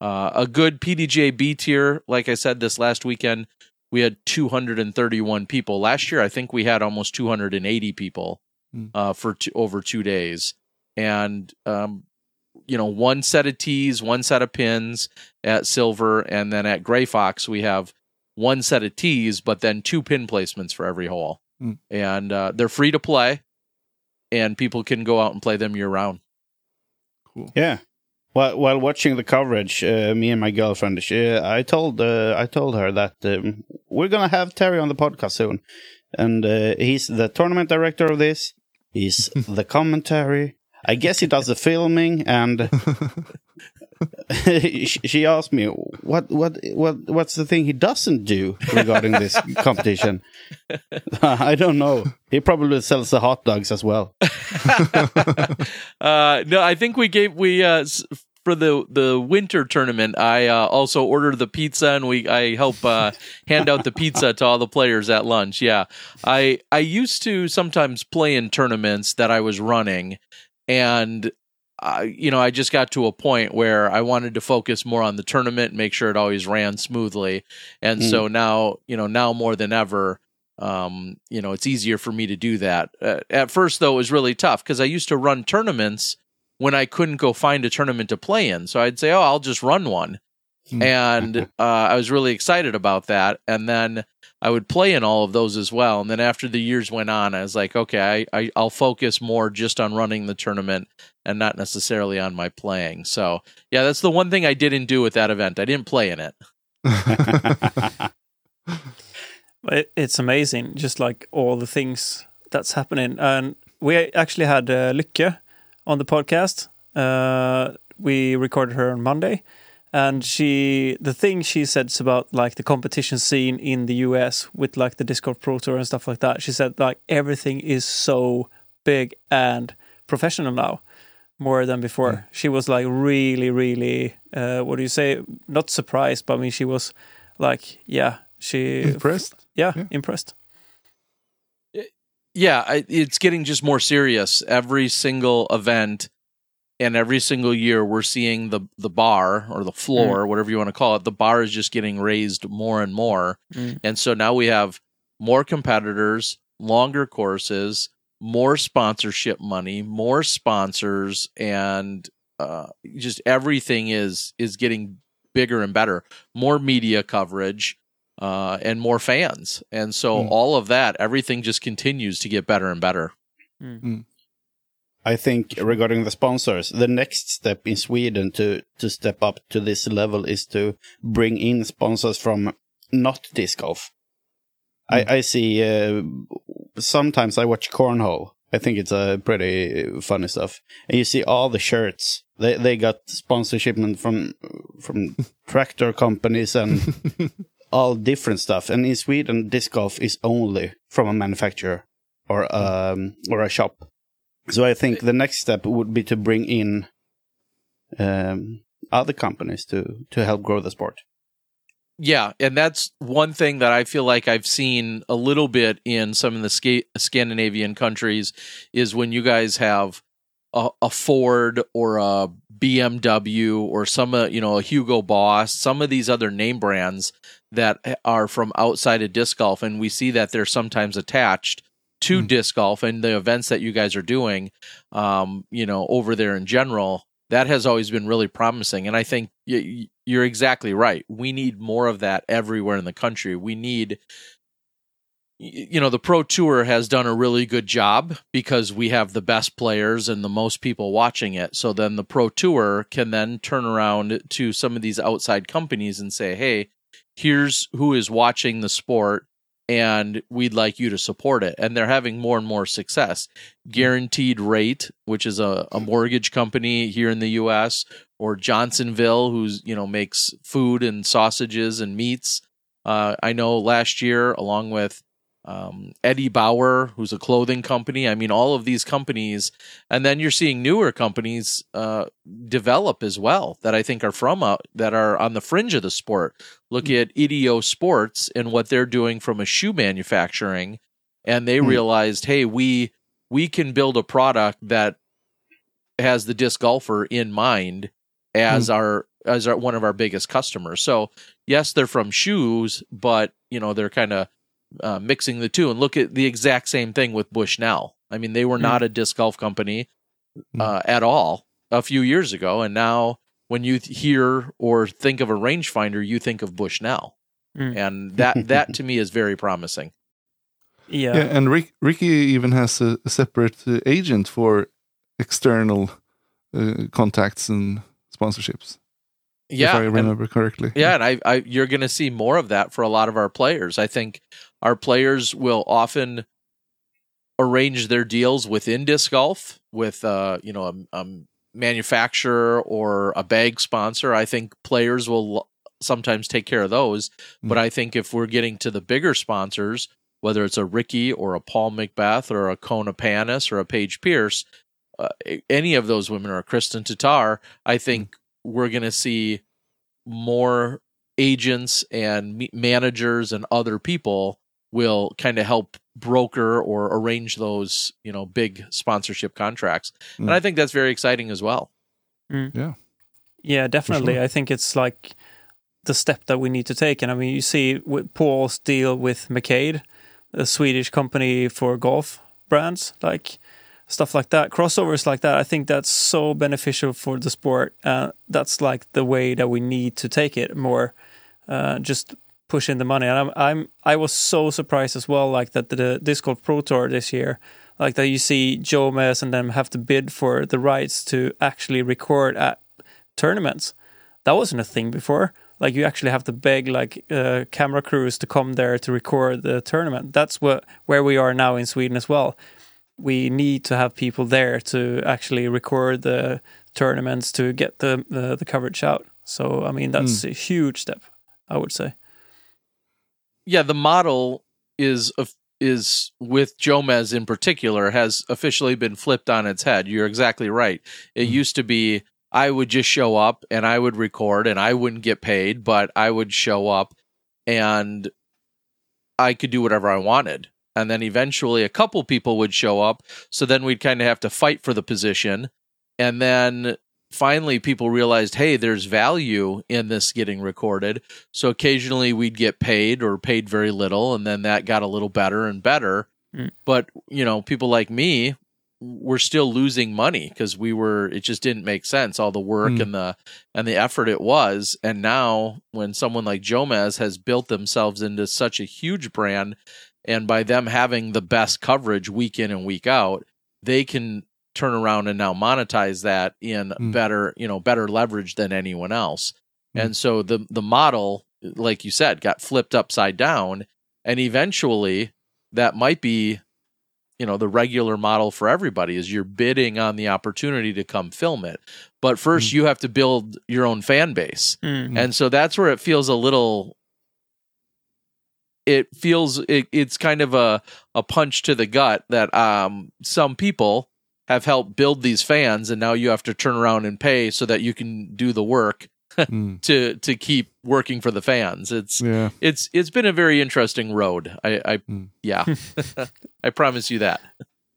uh, a good pdga b tier like i said this last weekend we had 231 people last year i think we had almost 280 people Hmm. uh, for two, over two days and um, you know one set of tees one set of pins at silver and then at gray fox we have one set of tees but then two pin placements for every hole Mm. and uh, they're free to play and people can go out and play them year round Cool. Yeah. While while watching the coverage, uh, me and my girlfriend, she, I told uh, I told her that um, we're gonna have Terry on the podcast soon, and uh, he's the tournament director of this. He's the commentary. I guess he does the filming, and she asked me what what what what's the thing he doesn't do regarding this competition. I don't know. He probably sells the hot dogs as well. uh, no, I think we gave we uh, for the the winter tournament. I uh, also ordered the pizza, and we I help uh, hand out the pizza to all the players at lunch. Yeah, I I used to sometimes play in tournaments that I was running, and You know I just got to a point where I wanted to focus more on the tournament, and make sure it always ran smoothly, and Mm. so now you know now more than ever um, you know, it's easier for me to do that. Uh, at first, though, it was really tough because I used to run tournaments when I couldn't go find a tournament to play in. So I'd say, "Oh, I'll just run one," Hmm. and uh, I was really excited about that. And then I would play in all of those as well. And then after the years went on, I was like, "Okay, I, I I'll focus more just on running the tournament and not necessarily on my playing." So yeah, that's the one thing I didn't do with that event. I didn't play in it. It, it's amazing, just like all the things that's happening. And we actually had uh, Lykke on the podcast. Uh, we recorded her on Monday, and she the thing she said about like the competition scene in the US with like the Disc Golf Pro Tour and stuff like that. She said like everything is so big and professional now, more than before. She was like really, really, uh, what do you say? Not surprised, but I mean she was like, yeah, she Impressed? yeah, Yeah. impressed. yeah, it's getting just more serious every single event, and every single year we're seeing the the bar or the floor, whatever you want to call it, the bar is just getting raised more and more. Mm. And so now we have more competitors, longer courses, more sponsorship money, more sponsors, and uh, just everything is is getting bigger and better. More media coverage. Uh, and more fans, and so Mm. all of that, everything just continues to get better and better. I think regarding the sponsors, the next step in Sweden to to step up to this level is to bring in sponsors from not disc golf. I, I see. Uh, sometimes I watch cornhole. I think it's a pretty funny stuff, and you see all the shirts. They they got sponsorship from from tractor companies and all different stuff. And in Sweden, disc golf is only from a manufacturer or um or a shop. So I think the next step would be to bring in um, other companies to to help grow the sport. Yeah, and that's one thing that I feel like I've seen a little bit in some of the Sca- Scandinavian countries is when you guys have a, a Ford or a BMW or some uh, you know a Hugo Boss, some of these other name brands that are from outside of disc golf, and we see that they're sometimes attached to Mm. disc golf and the events that you guys are doing, um, you know, over there in general. That has always been really promising, and I think y- y- you're exactly right. We need more of that everywhere in the country. We need you know the pro tour has done a really good job because we have the best players and the most people watching it so then the pro tour can then turn around to some of these outside companies and say hey here's who is watching the sport and we'd like you to support it. And they're having more and more success. Guaranteed rate which is a, a mortgage company here in the us or johnsonville who's you know makes food and sausages and meats. Uh, i know last year along with um, Eddie Bauer, who's a clothing company. I mean, all of these companies, and then you're seeing newer companies uh, develop as well that I think are from uh, that are on the fringe of the sport. Look at Idio Sports and what they're doing from a shoe manufacturing, and they Hmm. realized, hey, we we can build a product that has the disc golfer in mind as our as our, one of our biggest customers. So yes, they're from shoes, but you know they're kind of uh, mixing the two. And look at the exact same thing with Bushnell. I mean, they were Mm. not a disc golf company uh, at all a few years ago, and now when you th- hear or think of a rangefinder, you think of Bushnell, Mm. and that that to me is very promising. Yeah. Yeah, and Rick, Ricky even has a, a separate uh, agent for external uh, contacts and sponsorships. Yeah, if I and- remember correctly. Yeah, and I, I you're going to see more of that for a lot of our players. I think our players will often arrange their deals within disc golf with uh, you know, a, a manufacturer or a bag sponsor. I think players will sometimes take care of those, but I think if we're getting to the bigger sponsors, whether it's a Ricky or a Paul McBeth or a Kona Panis or a Paige Pierce, uh, any of those women or a Kristen Tatar, I think we're going to see more agents and managers and other people will kind of help broker or arrange those you know big sponsorship contracts and Mm. i think that's very exciting as well Yeah, Yeah, definitely. I think it's like the step that we need to take. And I mean, you see with Paul's deal with McCade, a Swedish company for golf brands, like stuff like that, crossovers like that. I think that's so beneficial for the sport. Uh, that's like the way that we need to take it more. Uh, just push in the money. And I'm, I'm, I was so surprised as well, like that the Disc Golf Pro Tour this year, like that you see Jomez and them have to bid for the rights to actually record at tournaments. That wasn't a thing before. Like you actually have to beg like uh, camera crews to come there to record the tournament. That's what where we are now in Sweden as well. We need to have people there to actually record the tournaments to get the the, the coverage out. So I mean that's a huge step, I would say. Yeah the model is is with Jomez in particular has officially been flipped on its head. You're exactly right. It mm-hmm. used to be I would just show up and I would record and I wouldn't get paid, but I would show up and I could do whatever I wanted. And then eventually a couple people would show up. So then we'd kind of have to fight for the position. and then finally people realized hey there's value in this getting recorded so occasionally we'd get paid or paid very little and then that got a little better and better Mm. but you know people like me were still losing money because we were it just didn't make sense all the work Mm. and the and the effort it was and now when someone like Jomez has built themselves into such a huge brand and by them having the best coverage week in and week out they can turn around and now monetize that in Mm. better you know better leverage than anyone else Mm. and so the the model like you said got flipped upside down and eventually that might be you know the regular model for everybody is you're bidding on the opportunity to come film it but first Mm. you have to build your own fan base Mm. And so that's where it feels a little it feels it, it's kind of a a punch to the gut that um some people have helped build these fans and now you have to turn around and pay so that you can do the work Mm. to to keep working for the fans it's Yeah. it's it's been a very interesting road i i Mm. yeah i promise you that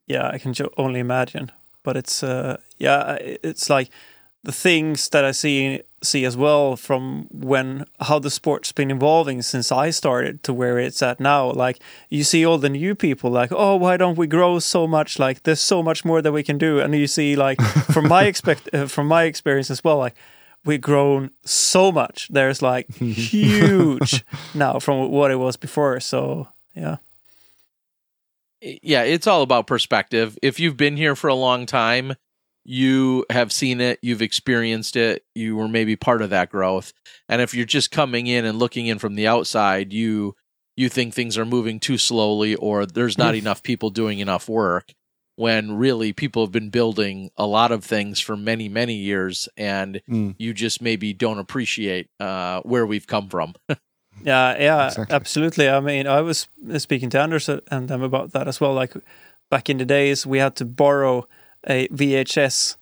yeah, I can jo- only imagine. But it's uh, yeah, it's like the things that I see see as well from when how the sport's been evolving since I started to where it's at now. Like you see all the new people, like oh, why don't we grow so much? Like there's so much more that we can do. And you see, like from my expect uh, from my experience as well, like we've grown so much. There's like huge now from what it was before. So yeah, yeah, it's all about perspective. If you've been here for a long time, you have seen it, you've experienced it, you were maybe part of that growth. And if you're just coming in and looking in from the outside, you you think things are moving too slowly or there's not enough people doing enough work when really people have been building a lot of things for many many years and Mm. you just maybe don't appreciate uh, where we've come from. Yeah, yeah, Exactly. absolutely. I mean, I was speaking to Anders and them about that as well. Like back in the days, we had to borrow a VHS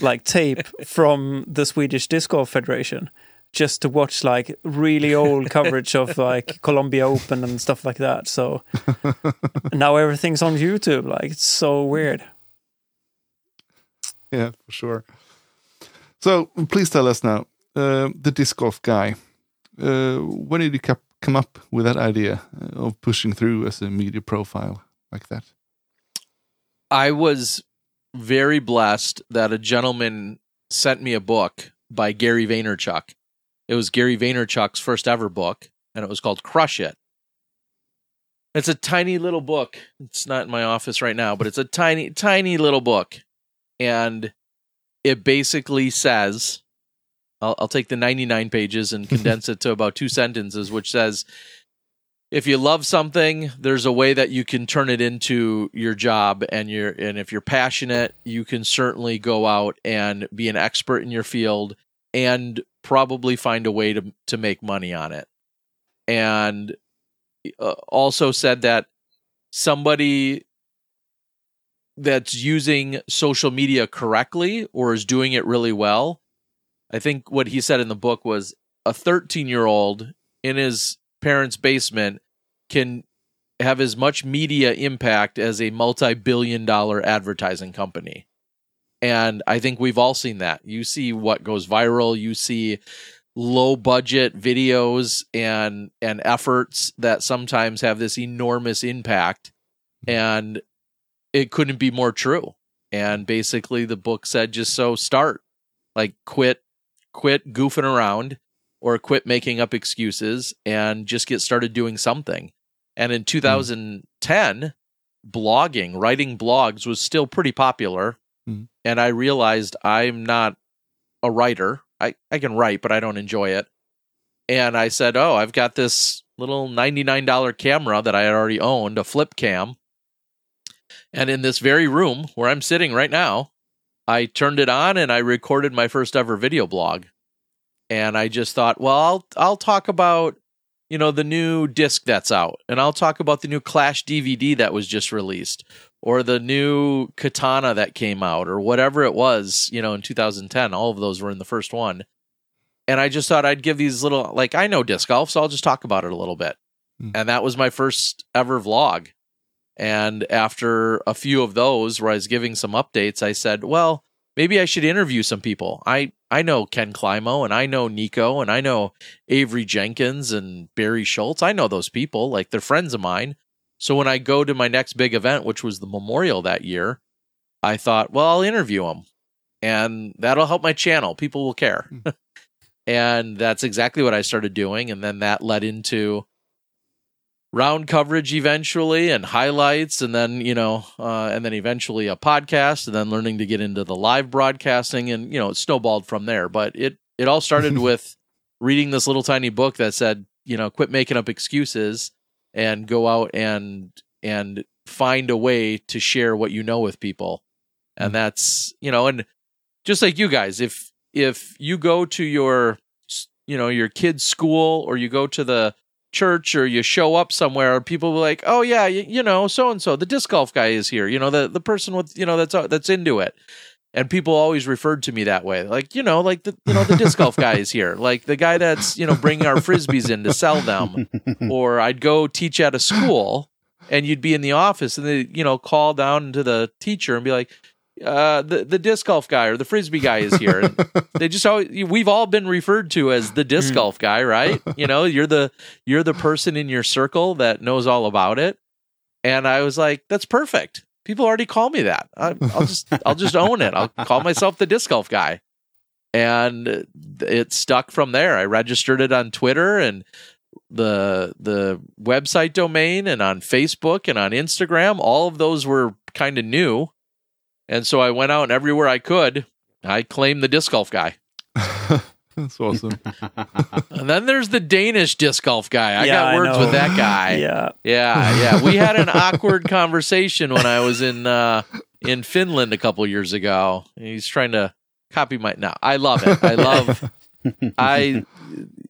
like tape from the Swedish Disc Golf Federation just to watch like really old coverage of like Columbia Open and stuff like that. So now everything's on YouTube. Like it's so weird. Yeah, for sure. So please tell us now, uh, the disc golf guy. Uh, when did you cap- come up with that idea uh, of pushing through as a media profile like that? I was very blessed that a gentleman sent me a book by Gary Vaynerchuk. It was Gary Vaynerchuk's first ever book, and it was called Crush It. It's a tiny little book. It's not in my office right now, but it's a tiny, tiny little book. And it basically says I'll, I'll take the 99 pages and condense it to about two sentences, which says, if you love something, there's a way that you can turn it into your job, and you're and if you're passionate, you can certainly go out and be an expert in your field, and probably find a way to to make money on it. And uh, also said that somebody that's using social media correctly or is doing it really well. I think what he said in the book was a 13 year old in his parents' basement can have as much media impact as a multi billion dollar advertising company. And I think we've all seen that. You see what goes viral, you see low budget videos and and efforts that sometimes have this enormous impact and it couldn't be more true. And basically the book said just so start. Like quit quit goofing around or quit making up excuses and just get started doing something. And in 2010, blogging, writing blogs was still pretty popular. Mhm. And I realized I'm not a writer. I, I can write, but I don't enjoy it. And I said, Oh, I've got this little $99 camera that I had already owned, a flip cam. And in this very room where I'm sitting right now, I turned it on and I recorded my first ever video blog. And I just thought, well, I'll I'll talk about you know the new disc that's out, and I'll talk about the new Clash DVD that was just released, or the new Katana that came out, or whatever it was, you know, in 2010. All of those were in the first one. And I just thought I'd give these little like I know disc golf, so I'll just talk about it a little bit. Hmm. And that was my first ever vlog. And after a few of those where I was giving some updates, I said, well, maybe I should interview some people. I I know Ken Climo and I know Nikko and I know Avery Jenkins and Barry Schultz. I know those people, like they're friends of mine. So when I go to my next big event, which was the memorial that year, I thought, well, I'll interview them and that'll help my channel. People will care. Hmm. and that's exactly what I started doing. And then that led into round coverage eventually and highlights and then you know uh, and then eventually a podcast and then learning to get into the live broadcasting and you know it snowballed from there. But it it all started with reading this little tiny book that said you know quit making up excuses and go out and and find a way to share what you know with people. And that's you know and just like you guys if if you go to your you know your kid's school or you go to the church or you show up somewhere people will be like oh yeah you, you know so and so the disc golf guy is here you know the the person with you know that's uh, that's into it. And people always referred to me that way like you know like the you know the disc golf guy is here like the guy that's you know bringing our frisbees in to sell them. Or i'd go teach at a school and you'd be in the office and they you know call down to the teacher and be like uh, the the disc golf guy or the frisbee guy is here. And they just always, we've all been referred to as the disc golf guy, right? You know, you're the you're the person in your circle that knows all about it. And I was like, that's perfect. People already call me that. I, I'll just I'll just own it. I'll call myself the disc golf guy. And it stuck from there. I registered it on Twitter and the the website domain and on Facebook and on Instagram. All of those were kind of new and so I went out and everywhere I could, I claimed the disc golf guy. That's awesome. and then there's the Danish disc golf guy. I Yeah, got words know. with that guy. Yeah. Yeah, yeah. We had an awkward conversation when I was in uh, in Finland a couple years ago. He's trying to copy my. No, I love it. I love. I.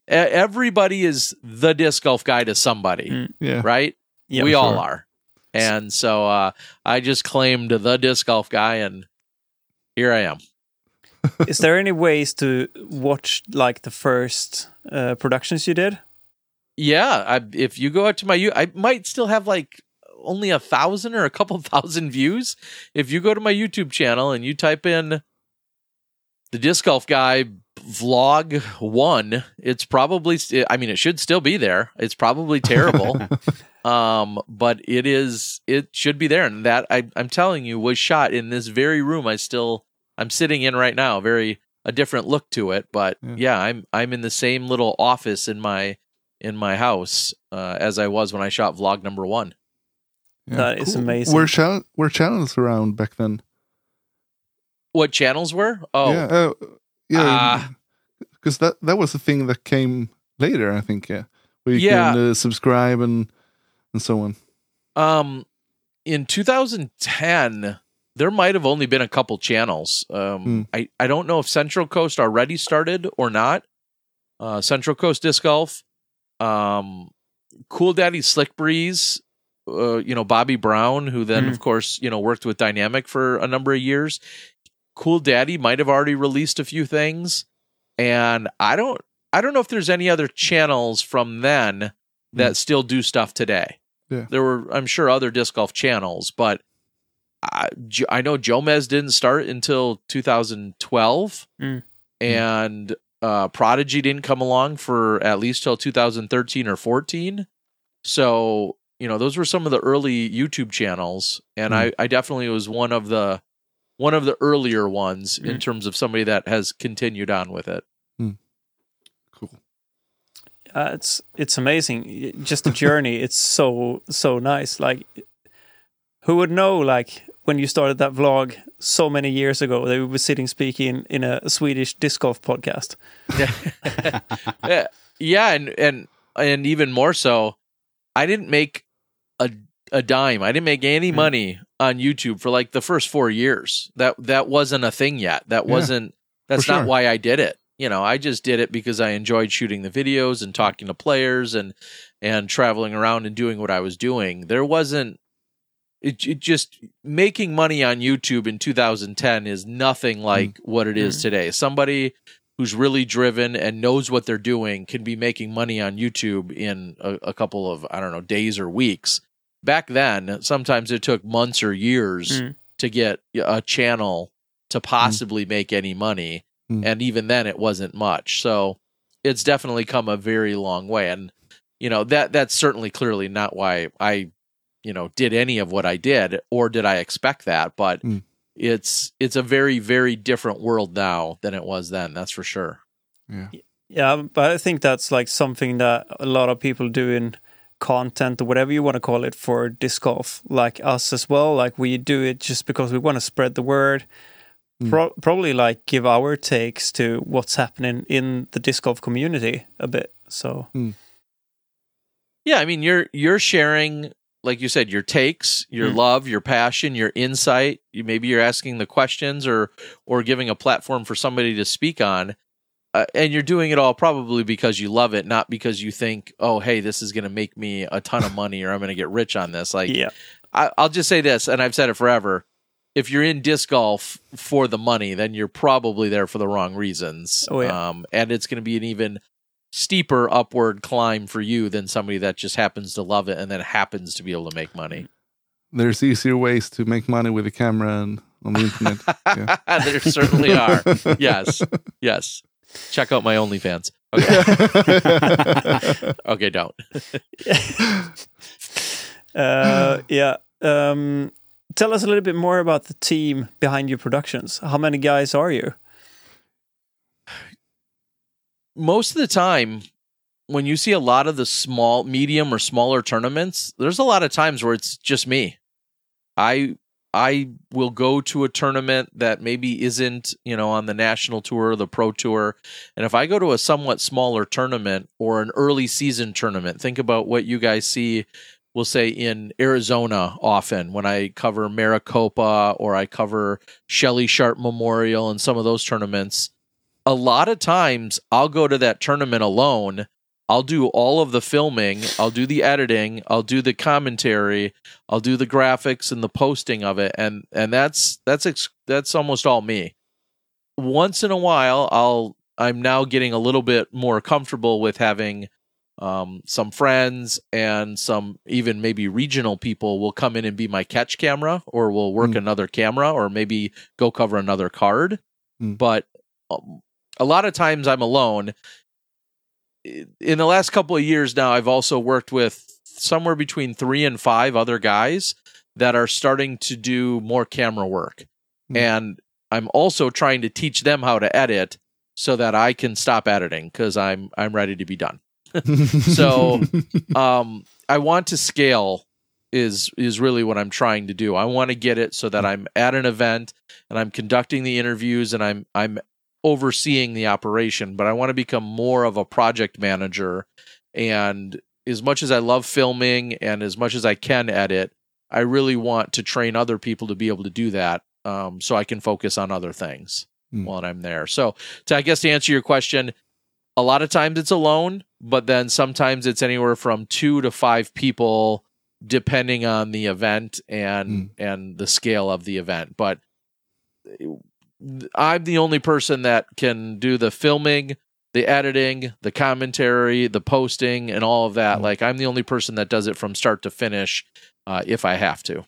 Everybody is the disc golf guy to somebody, Mm. Yeah. right? Yeah, we all are. And so uh, I just claimed the disc golf guy, and here I am. Is there any ways to watch like the first uh, productions you did? Yeah, I, if you go out to my, you, I might still have like only a thousand or a couple thousand views. If you go to my YouTube channel and you type in the disc golf guy vlog one, it's probably. I mean, it should still be there. It's probably terrible. um, but it is, it should be there. And that I, I'm telling you was shot in this very room. I still, I'm sitting in right now. Very, a different look to it. But Yeah. yeah, I'm, I'm in the same little office in my, in my house uh, as I was when I shot vlog number one. Yeah. That is amazing. Were channel were channels around back then? What channels were? Oh, yeah, uh, yeah, Ah. because that that was the thing that came later. I think, yeah, where you Yeah. can uh, subscribe and and so on. um, in 2010, there might have only been a couple channels. Um, Hmm. I I don't know if Central Coast already started or not. Uh, Central Coast Disc Golf, um, Cool Daddy Slick Breeze. Uh, you know Bobby Brown, who then Hmm. of course you know worked with Dynamic for a number of years. Cool Daddy might have already released a few things, and I don't I don't know if there's any other channels from then that still do stuff today. Yeah. There were I'm sure other disc golf channels, but I, I know Jomez didn't start until 2012, Mm. and uh, Prodigy didn't come along for at least till 2013 or 14. So you know those were some of the early YouTube channels, and I, I definitely was one of the one of the earlier ones in Mm. terms of somebody that has continued on with it. Uh, it's it's amazing. Just the journey. it's so so nice. Like, who would know? Like when you started that vlog so many years ago, that we were sitting speaking in a Swedish disc golf podcast. yeah, yeah, and and and even more so, I didn't make a a dime. I didn't make any Hmm. money on YouTube for like the first four years. That that wasn't a thing yet. That wasn't. That's not sure. why I did it. You know, I just did it because I enjoyed shooting the videos and talking to players and and traveling around and doing what I was doing. There wasn't. It, it just making money on YouTube in 2010 is nothing like what it is Mm. today. Somebody who's really driven and knows what they're doing can be making money on YouTube in a, a couple of I don't know days or weeks. Back then, sometimes it took months or years Mm. to get a channel to possibly make any money. Mm. And even then it wasn't much. So it's definitely come a very long way. And, you know, that that's certainly clearly not why I, you know, did any of what I did or did I expect that. But Mm. it's it's a very, very different world now than it was then, that's for sure. Yeah. Yeah, but I think that's like something that a lot of people do in content or whatever you want to call it for disc golf, like us as well. Like we do it just because we want to spread the word. Pro- probably like give our takes to what's happening in the disc golf community a bit. So Yeah, I mean you're you're sharing like you said your takes, your Mm. love, your passion, your insight. You maybe you're asking the questions or or giving a platform for somebody to speak on. Uh, and you're doing it all probably because you love it, not because you think, "Oh, hey, this is going to make me a ton of money or I'm going to get rich on this." Like yeah, I, I'll just say this, and I've said it forever. If you're in disc golf for the money, then you're probably there for the wrong reasons. Oh, yeah. Um, and it's going to be an even steeper upward climb for you than somebody that just happens to love it and then happens to be able to make money. There's easier ways to make money with a camera and on the internet. Yeah. there certainly are. Yes. Yes. Check out my OnlyFans. Okay. okay, don't. uh, yeah. Um, tell us a little bit more about the team behind your productions. How many guys are you? most of the time when you see a lot of the small medium or smaller tournaments there's a lot of times where it's just me i i will go to a tournament that maybe isn't you know on the national tour or the pro tour and if i go to a somewhat smaller tournament or an early season tournament think about what you guys see we'll say in Arizona often when I cover Maricopa or I cover Shelley Sharp Memorial and some of those tournaments a lot of times I'll go to that tournament alone. I'll do all of the filming, I'll do the editing, I'll do the commentary, I'll do the graphics and the posting of it and and that's that's ex- that's almost all me. Once in a while I'll I'm now getting a little bit more comfortable with having um, some friends and some even maybe regional people will come in and be my catch camera or will work Mm. another camera or maybe go cover another card. Mm. But um, a lot of times I'm alone. In the last couple of years now, I've also worked with somewhere between three and five other guys that are starting to do more camera work. Mm. And I'm also trying to teach them how to edit so that I can stop editing because I'm I'm ready to be done. So- um, I want to scale is is really what I'm trying to do. I want to get it so that I'm at an event and I'm conducting the interviews and I'm I'm overseeing the operation, but I want to become more of a project manager and as much as I love filming and as much as I can edit, I really want to train other people to be able to do that um, so I can focus on other things Hmm. while I'm there. So, to, I guess to answer your question, a lot of times it's alone, but then sometimes it's anywhere from two to five people, depending on the event and and the scale of the event. But I'm the only person that can do the filming, the editing, the commentary, the posting, and all of that. Mm. Like I'm the only person that does it from start to finish, uh, if I have to.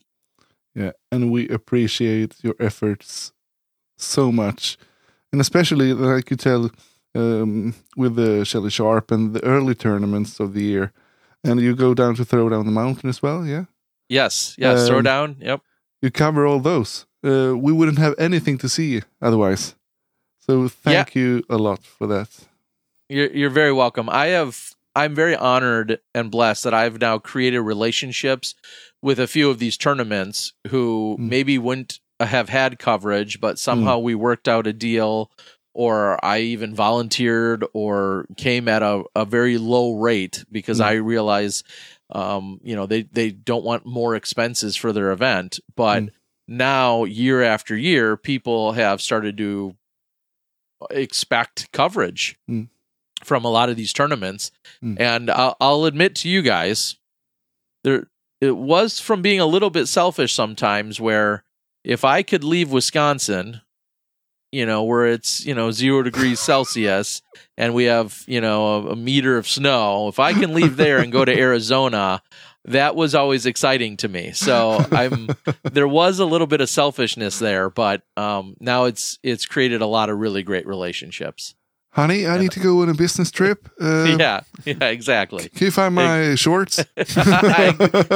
Yeah, and we appreciate your efforts so much, and especially like you tell um, with the Shelly Sharp and the early tournaments of the year, and you go down to throw down the mountain as well. Yeah, Yes, yes, Um, throwdown. Yep. you cover all those. Uh, we wouldn't have anything to see otherwise. So thank you a lot for that. You're you're very welcome. I have I'm very honored and blessed that I've now created relationships with a few of these tournaments who Mm. maybe wouldn't have had coverage, but somehow we worked out a deal or I even volunteered or came at a, a very low rate because Mm. I realize um, you know, they, they don't want more expenses for their event. But Mm. now year after year, people have started to expect coverage Mm. from a lot of these tournaments. Mm. And I'll, I'll admit to you guys, there it was from being a little bit selfish sometimes. Where if I could leave Wisconsin, you know, where it's you know zero degrees Celsius and we have you know a, a meter of snow, if I can leave there and go to Arizona. that was always exciting to me. So I'm there was a little bit of selfishness there, but um, now it's it's created a lot of really great relationships. Honey, I need to go on a business trip. Uh, yeah, yeah, exactly. Can you find my shorts?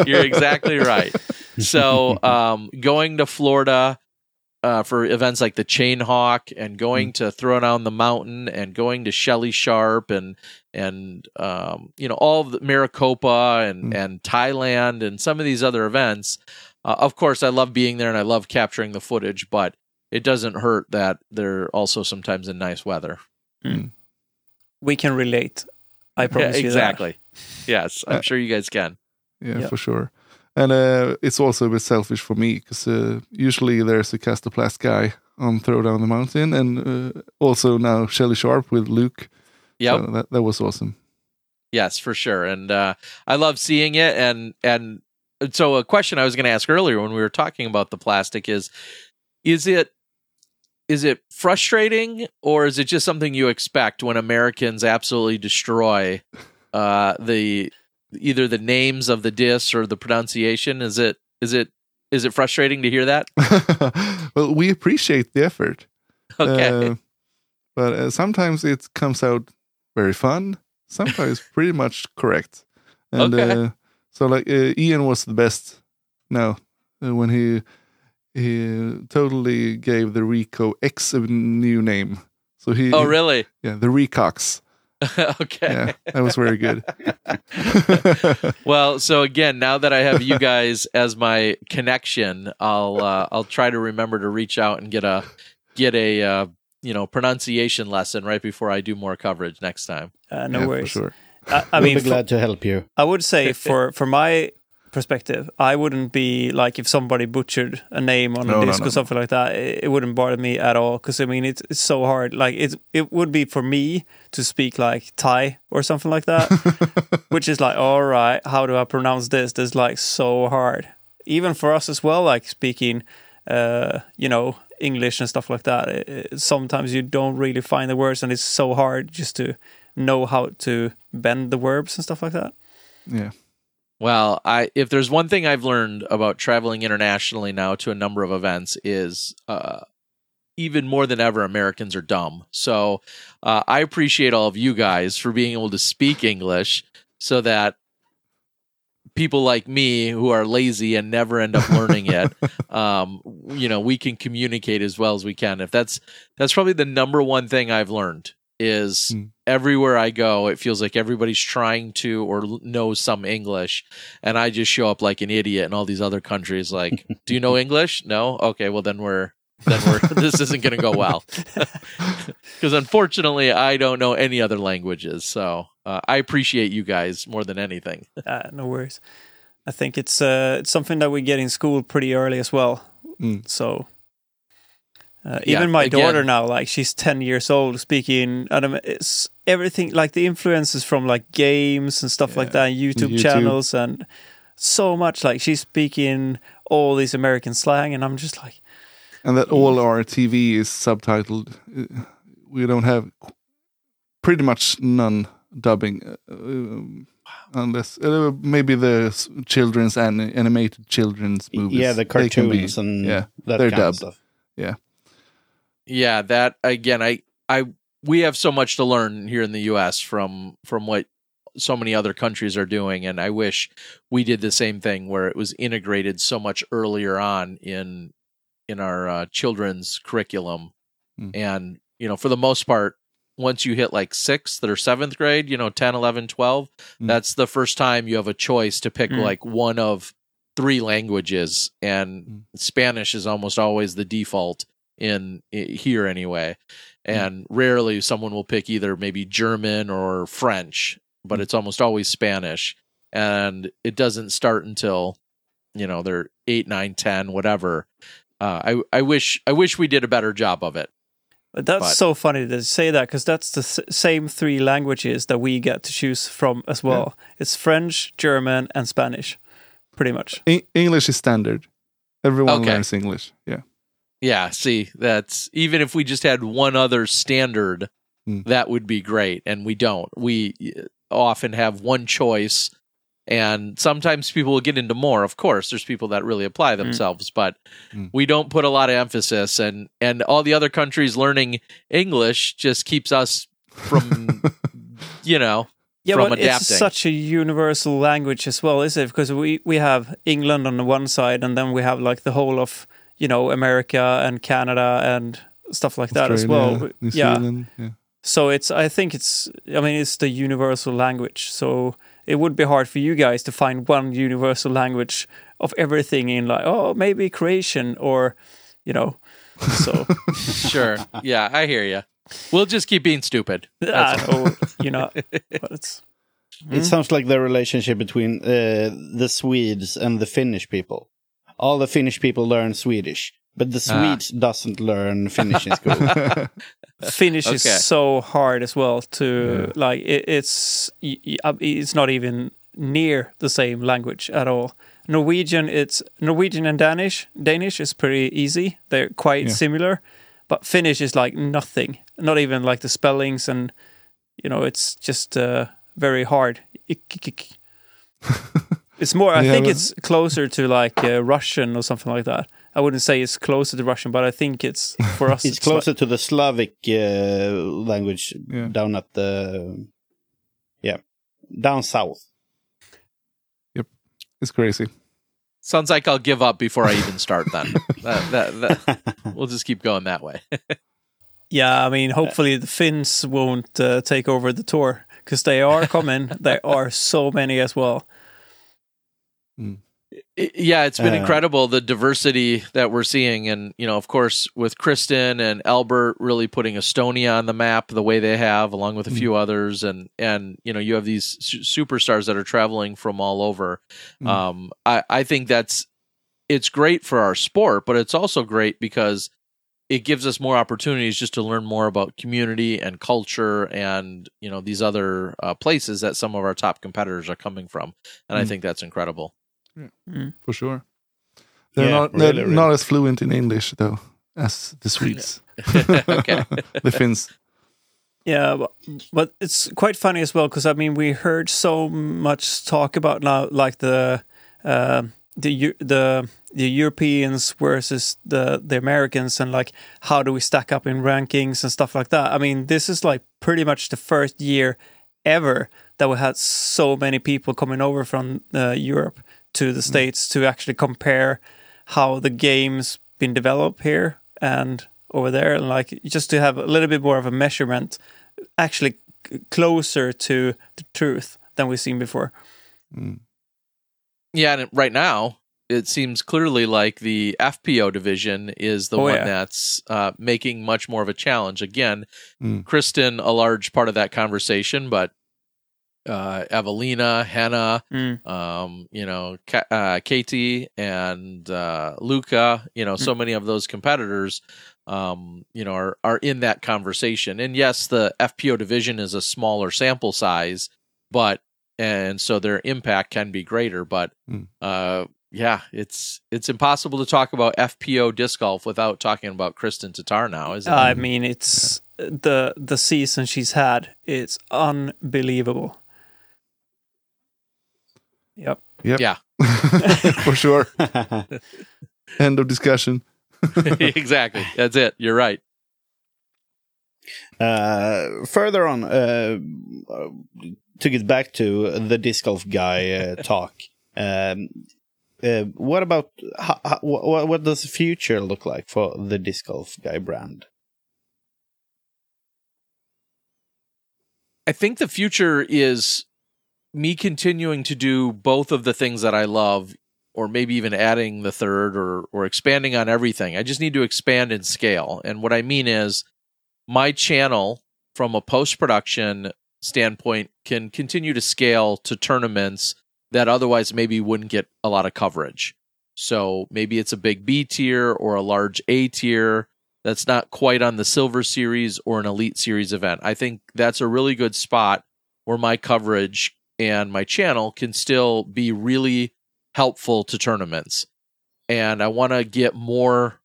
You're exactly right. So, um, going to Florida uh, for events like the Chain Hawk and going to Throwdown the Mountain and going to Shelly Sharp and and um, you know all of the Maricopa and Mm. and Thailand and some of these other events. Uh, of course, I love being there and I love capturing the footage, but it doesn't hurt that they're also sometimes in nice weather. We can relate. I Yeah, promise you exactly. Yes, I'm Uh, sure you guys can. Yeah, Yeah. for sure. And uh, it's also a bit selfish for me because uh, usually there's a Kastaplast guy on Throw Down the Mountain, and uh, also now Shelly Sharp with Luke. Yeah, So that, that was awesome. Yes, for sure. And uh, I love seeing it. And and so a question I was going to ask earlier when we were talking about the plastic is is it is it frustrating or is it just something you expect when Americans absolutely destroy uh, the either the names of the discs or the pronunciation? Is it is it is it frustrating to hear that? well, we appreciate the effort. Okay. Uh, but uh, sometimes it comes out very fun, sometimes pretty much correct. And Okay. uh, so, like, uh, Ian was the best now uh, when he he totally gave the Reko X a new name. So he, oh, really? yeah, the Recox. okay. Yeah, that was very good. Well, so again, now that I have you guys as my connection, I'll uh, I'll try to remember to reach out and get a get a uh, you know pronunciation lesson right before I do more coverage next time. Uh, no yeah, worries. for sure. I, I we'll mean, be for- glad to help you. I would say for for my perspective, I wouldn't be like if somebody butchered a name on No, a no, disc no, or something like that. It, it wouldn't bother me at all because I mean it's it's so hard. Like it it would be for me to speak like Thai or something like that, which is like all right. How do I pronounce this? This is like so hard. Even for us as well, like speaking, uh, you know, English and stuff like that. It, it- sometimes you don't really find the words, and it's so hard just to know how to bend the verbs and stuff like that. Yeah. Well, I if there's one thing I've learned about traveling internationally now to a number of events is uh, even more than ever, Americans are dumb. So uh, I appreciate all of you guys for being able to speak English so that people like me who are lazy and never end up learning it um, you know we can communicate as well as we can if that's that's probably the number one thing i've learned is Hmm. everywhere i go it feels like everybody's trying to or l- knows some english and i just show up like an idiot in all these other countries like do you know english no okay well then we're then we're this isn't going to go well because unfortunately i don't know any other languages so uh, i appreciate you guys more than anything Uh, no worries. I think it's uh, it's something that we get in school pretty early as well. Mm. So uh, Yeah, even my again- daughter now, like she's ten years old, speaking. I don't know, it's everything like the influences from like games and stuff like that, and YouTube, YouTube. channels, and so much. Like she's speaking all this American slang, and I'm just like, and that all our TV is subtitled. Uh, We don't have pretty much none dubbing, uh, um, unless uh, maybe the children's and animated children's movies. Yeah, the They can be- cartoons and yeah, that they're kind of dubbed. stuff. Yeah, that again, I, I, we have so much to learn here in the U.S. from from what so many other countries are doing, and I wish we did the same thing where it was integrated so much earlier on in in our uh, children's curriculum, Hmm. and you know, for the most part. Once you hit like sixth or seventh grade, you know, 10, 11, 12, Hmm. that's the first time you have a choice to pick Hmm. like one of three languages. And Hmm. Spanish is almost always the default in i- here anyway and rarely someone will pick either maybe german or french but Mm. it's almost always spanish and it doesn't start until you know they're 8 9 10 whatever uh, I, I wish I wish we did a better job of it. That's But- so funny to say that because that's the s- same three languages that we get to choose from as well. It's French, German, and Spanish, pretty much. E- English is standard. Everyone Okay. learns English. Yeah. Yeah, see, that's even if we just had one other standard, Hmm. that would be great. And we don't. We uh, often have one choice And sometimes people will get into more. Of course, there's people that really apply themselves, but Mm. we don't put a lot of emphasis. And and all the other countries learning English just keeps us from, you know, Yeah, from but adapting. it's such a universal language as well, is it? Because we we have England on the one side, and then we have like the whole of you know America and Canada and stuff like that as well. New yeah, Zealand. Yeah. so it's I think it's I mean it's the universal language. So it would be hard for you guys to find one universal language of everything in like oh maybe creation or you know so sure. Yeah, I hear you. We'll just keep being stupid. I know you know but it's It sounds like the relationship between uh, the Swedes and the Finnish people. All the Finnish people learn Swedish, but the Swedes doesn't learn Finnish in school. Finnish Okay. is so hard as well to like it, it's y- y- uh, it's not even near the same language at all. Norwegian it's Norwegian and Danish Danish is pretty easy. They're quite Yeah. similar, but Finnish is like nothing. Not even like the spellings and you know it's just uh, very hard. It's more. I Yeah, think but- it's closer to like uh, Russian or something like that. I wouldn't say it's closer to Russian, but I think it's for us. it's like- closer to the Slavic uh, language Yeah. down at the yeah down south. Yep, it's crazy. Sounds like I'll give up before I even start. Then that, that, that, we'll just keep going that way. Yeah, I mean, hopefully the Finns won't uh, take over the tour because they are coming. there are so many as well. I- yeah, it's been Uh, incredible the diversity that we're seeing, and you know, of course, with Kristin and Albert really putting Estonia on the map the way they have, along with a few others, and and you know, you have these su- superstars that are traveling from all over. Mm. Um, I I think that's it's great for our sport, but it's also great because it gives us more opportunities just to learn more about community and culture and you know these other uh, places that some of our top competitors are coming from and i Mm. think that's incredible for sure. They're Yeah, not they're really, really. not as fluent in English though as the Swedes, the Finns. Yeah, but, but it's quite funny as well because I mean we heard so much talk about now like the uh, the the the Europeans versus the the Americans and like how do we stack up in rankings and stuff like that. I mean this is like pretty much the first year ever that we had so many people coming over from uh, Europe to the states to actually compare how the games been developed here and over there and like just to have a little bit more of a measurement actually closer to the truth than we've seen before yeah and right now it seems clearly like the fpo division is the Oh, one yeah. that's uh, making much more of a challenge again Mm. kristin a large part of that conversation but uh, eveliina hannah Mm. um, you know, Ka- uh, Katie and uh, Luca, you know, so many of those competitors, um, you know, are are in that conversation. And yes, the FPO division is a smaller sample size, but and so their impact can be greater. But Mm. uh, yeah, it's it's impossible to talk about FPO disc golf without talking about Kristin Tattar now, isn't it? I mean, it's the the season she's had. It's unbelievable. Yep. Yep. Yeah, for sure. End of discussion. exactly. That's it. You're right. Uh, further on, uh, uh, to get back to the disc golf guy uh, talk, um, uh, what about how, how, what, what does the future look like for the disc golf guy brand? I think the future is me continuing to do both of the things that I love, or maybe even adding the third or or expanding on everything. I just need to expand and scale. And what I mean is my channel from a post production standpoint can continue to scale to tournaments that otherwise maybe wouldn't get a lot of coverage. So maybe it's a big B tier or a large A tier that's not quite on the Silver Series or an Elite Series event. I think that's a really good spot where my coverage and my channel can still be really helpful to tournaments. And I want to get more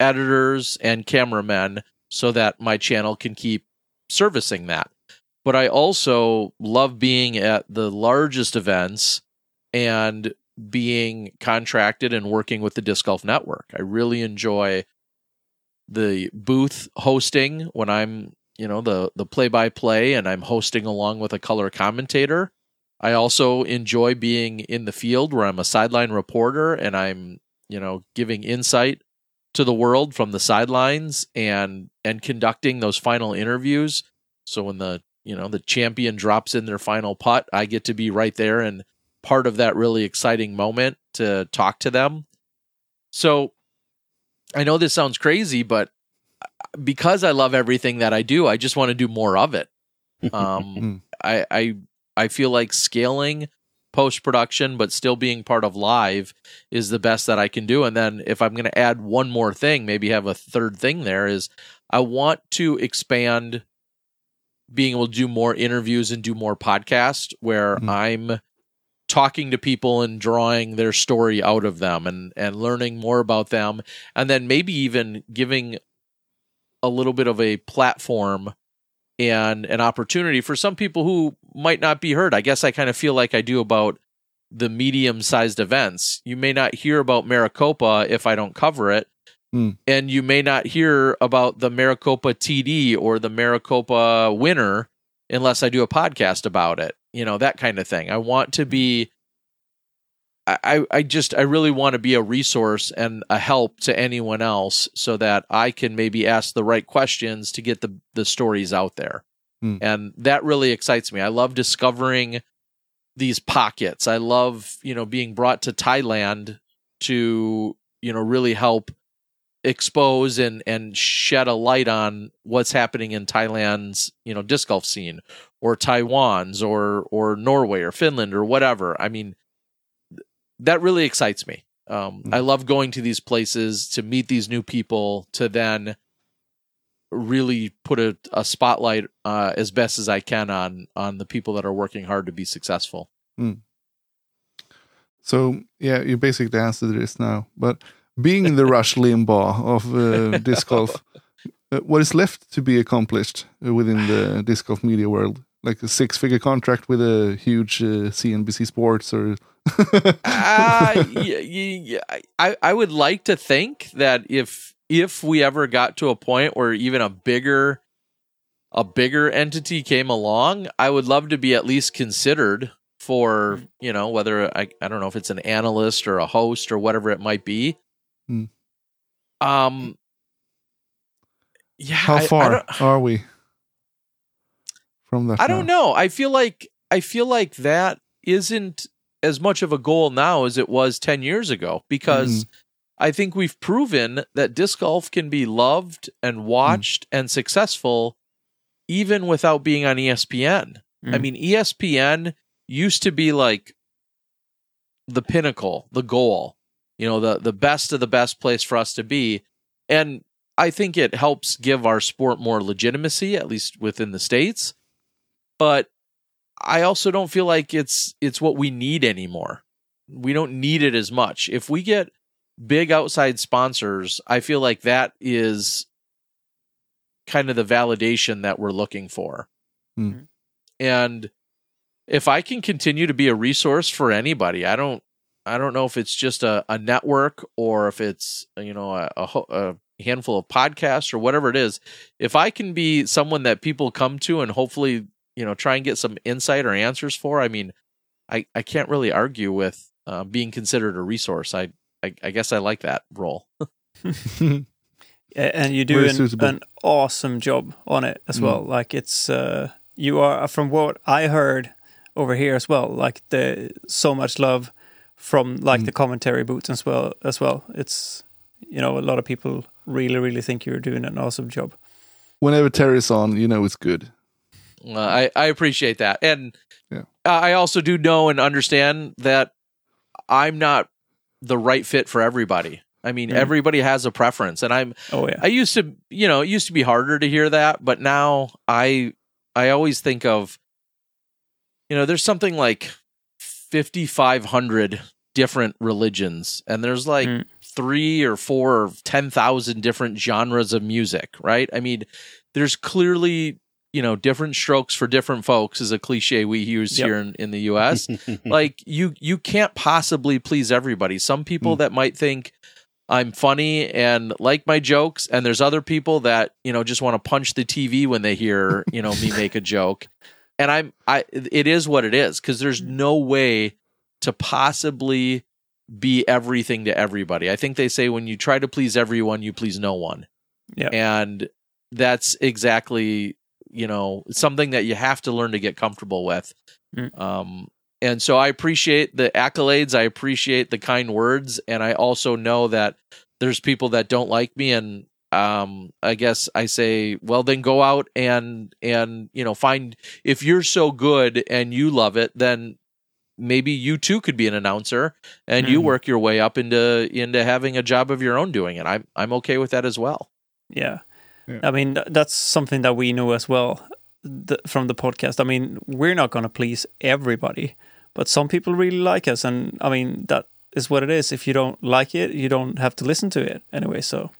editors and cameramen so that my channel can keep servicing that. But I also love being at the largest events and being contracted and working with the Disc Golf Network. I really enjoy the booth hosting when I'm, you know, the the play by play and I'm hosting along with a color commentator. I also enjoy being in the field where I'm a sideline reporter and I'm, you know, giving insight to the world from the sidelines and and conducting those final interviews. So when the, you know, the champion drops in their final putt, I get to be right there and part of that really exciting moment to talk to them. So I know this sounds crazy, but because I love everything that I do, I just want to do more of it. Um, I, I I feel like scaling post production, but still being part of live is the best that I can do. And then if I'm going to add one more thing, maybe have a third thing there is I want to expand being able to do more interviews and do more podcasts where Mhm. I'm talking to people and drawing their story out of them and and learning more about them and then maybe even giving a little bit of a platform and an opportunity for some people who might not be heard. I guess I kind of feel like I do about the medium sized events. You may not hear about Maricopa if I don't cover it. Hmm. And you may not hear about the Maricopa TD or the Maricopa winner unless I do a podcast about it. You know, that kind of thing. I want to be I, I- I just I really want to be a resource and a help to anyone else so that I can maybe ask the right questions to get the the stories out there. Hmm. And that really excites me. I love discovering these pockets. I love, you know, being brought to Thailand to, you know, really help expose and and shed a light on what's happening in Thailand's, you know, disc golf scene or Taiwan's or or Norway or Finland or whatever. I mean, that really excites me. Um, Mm. I love going to these places to meet these new people to then really put a, a spotlight uh, as best as I can on on the people that are working hard to be successful. So yeah, you basically answered this now. But being in the Rush Limbaugh of uh, disc golf, uh, what is left to be accomplished uh, within the disc golf media world? Like a six-figure contract with a huge uh, CNBC Sports, or uh, y- y- y- I I would like to think that if if we ever got to a point where even a bigger a bigger entity came along, I would love to be at least considered for you know whether I I don't know if it's an analyst or a host or whatever it might be. Hmm. Um. Yeah. how I- I far are we from that? I don't know. I feel like I feel like that isn't as much of a goal now as it was 10 years ago because I think we've proven that disc golf can be loved and watched and successful even without being on ESPN. I Mm. mean, ESPN used to be like the pinnacle, the goal, you know, the the best of the best place for us to be. And I think it helps give our sport more legitimacy, at least within the states. But I also don't feel like it's it's what we need anymore. We don't need it as much. If we get big outside sponsors, I feel like that is kind of the validation that we're looking for. Hmm. And if I can continue to be a resource for anybody, I don't I don't know if it's just a, a network or if it's you know a, a, a handful of podcasts or whatever it is. If I can be someone that people come to and hopefully you know try and get some insight or answers for, I mean, I I can't really argue with uh, being considered a resource. I, I I guess I like that role. And you do Very an, an awesome job on it as Mm. well. Like it's uh, you are from what I heard over here as well. Like the so much love from like Mm. the commentary boots as well. As well, it's you know a lot of people really really think you're doing an awesome job. Whenever Terry's on, you know it's good. Uh, I I appreciate that, and Yeah. I also do know and understand that I'm not the right fit for everybody. I mean, Mm. everybody has a preference, and I'm Oh yeah, I used to, you know, it used to be harder to hear that, but now I I always think of you know, there's something like 5500 different religions and there's like Mm. 3 or 4 or 10,000 different genres of music, right? I mean, there's clearly you know, different strokes for different folks is a cliche we use Yep. here in, in the US. like you you can't possibly please everybody. Some people mm. that might think I'm funny and like my jokes, and there's other people that, you know, just want to punch the TV when they hear, you know, me make a joke. And I'm I it is what it is, because there's no way to possibly be everything to everybody. I think they say when you try to please everyone, you please no one. Yeah. And that's exactly, you know, something that you have to learn to get comfortable with. Mm. Um, and so I appreciate the accolades. I appreciate the kind words. And I also know that there's people that don't like me. And um, I guess I say, well, then go out and, and, you know, find, if you're so good and you love it, then maybe you too could be an announcer and you Mhm. work your way up into, into having a job of your own doing it. I'm, I'm okay with that as well. Yeah. Yeah. I mean, that's something that we know as well th- from the podcast. I mean, we're not going to please everybody, but some people really like us. And I mean, that is what it is. If you don't like it, you don't have to listen to it anyway. So,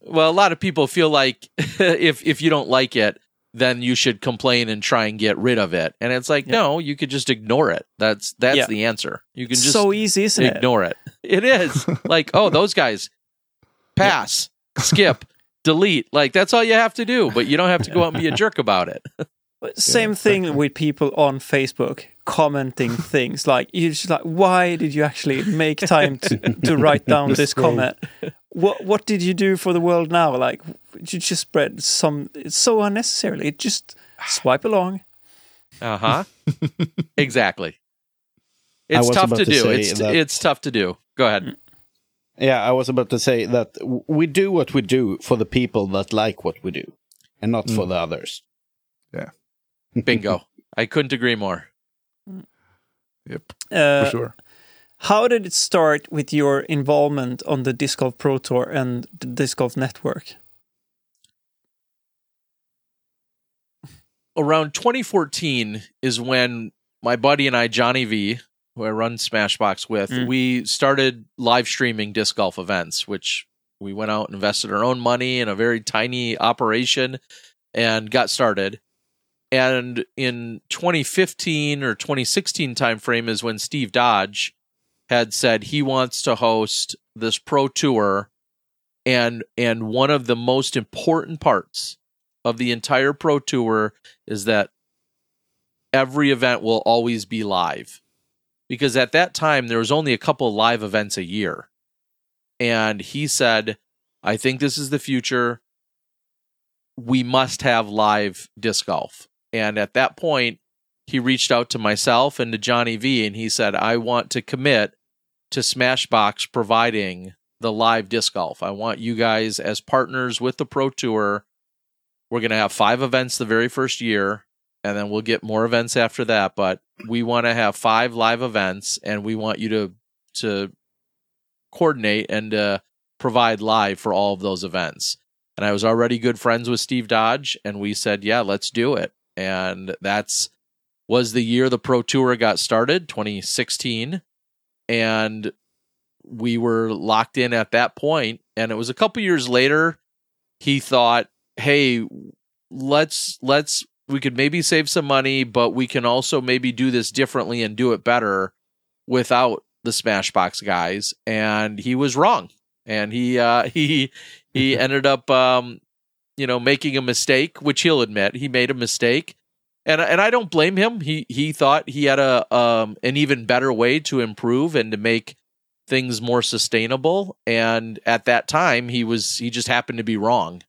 Well, a lot of people feel like if if you don't like it, then you should complain and try and get rid of it. And it's like, Yeah. no, you could just ignore it. That's that's Yeah. the answer. You can just so easy, isn't it? ignore it. It is. like, oh, those guys pass, skip, delete. Like that's all you have to do, but you don't have to go out and be a jerk about it. But Same thing with people on Facebook commenting things like you're just like, why did you actually make time to, to write down this Scroll. comment? What what did you do for the world now? Like you just spread some it's so unnecessarily. Just swipe along. Uh-huh. exactly. It's tough to to do. It's that- it's tough to do. Go ahead. Yeah, I was about to say that we do what we do for the people that like what we do, and not for the others. Yeah. Bingo. I couldn't agree more. Yep, Uh, for sure. How did it start with your involvement on the Disc Golf Pro Tour and the Disc Golf Network? around 2014 is when my buddy and I, Johnny V, who I run Smashbox with, Mm. we started live streaming disc golf events, which we went out and invested our own money in a very tiny operation and got started. And in 2015 or 2016 timeframe is when Steve Dodge had said he wants to host this pro tour and and one of the most important parts of the entire pro tour is that every event will always be live because at that time there was only a couple live events a year. And he said i think this is the future. We must have live disc golf. And at that point he reached out to myself and to johnny v and he said i want to commit to smashbox providing the live disc golf. I want you guys as partners with the pro tour we're going to have five events the very first year and then we'll get more events after that but we want to have five live events and we want you to to coordinate and uh, provide live for all of those events. And i was already good friends with steve dodge and we said yeah let's do it. And that's was the year the pro tour got started 2016 and we were locked in at that point and it was a couple years later he thought hey let's let's we could maybe save some money but we can also maybe do this differently and do it better without the smashbox guys. And he was wrong. And he uh he he ended up um you know making a mistake which he'll admit. He made a mistake. And and I don't blame him. He he thought he had a um an even better way to improve and to make things more sustainable. And at that time he was he just happened to be wrong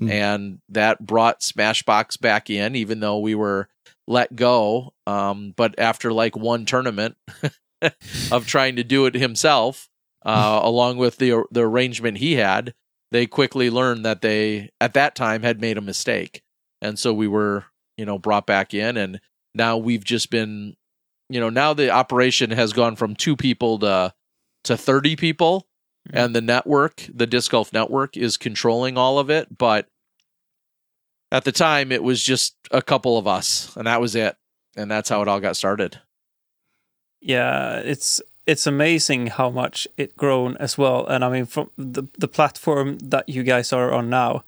Mm. and that brought Smashbox back in, even though we were let go. Um, but after like one tournament of trying to do it himself, uh, along with the the arrangement he had, they quickly learned that they at that time had made a mistake, and so we were you know brought back in, and now we've just been you know now the operation has gone from two people to to 30 people and the network the disc golf network is controlling all of it but at the time it was just a couple of us and that was it. And that's how it all got started. Yeah, it's it's amazing how much it grown as well. And I mean, from the the platform that you guys are on now,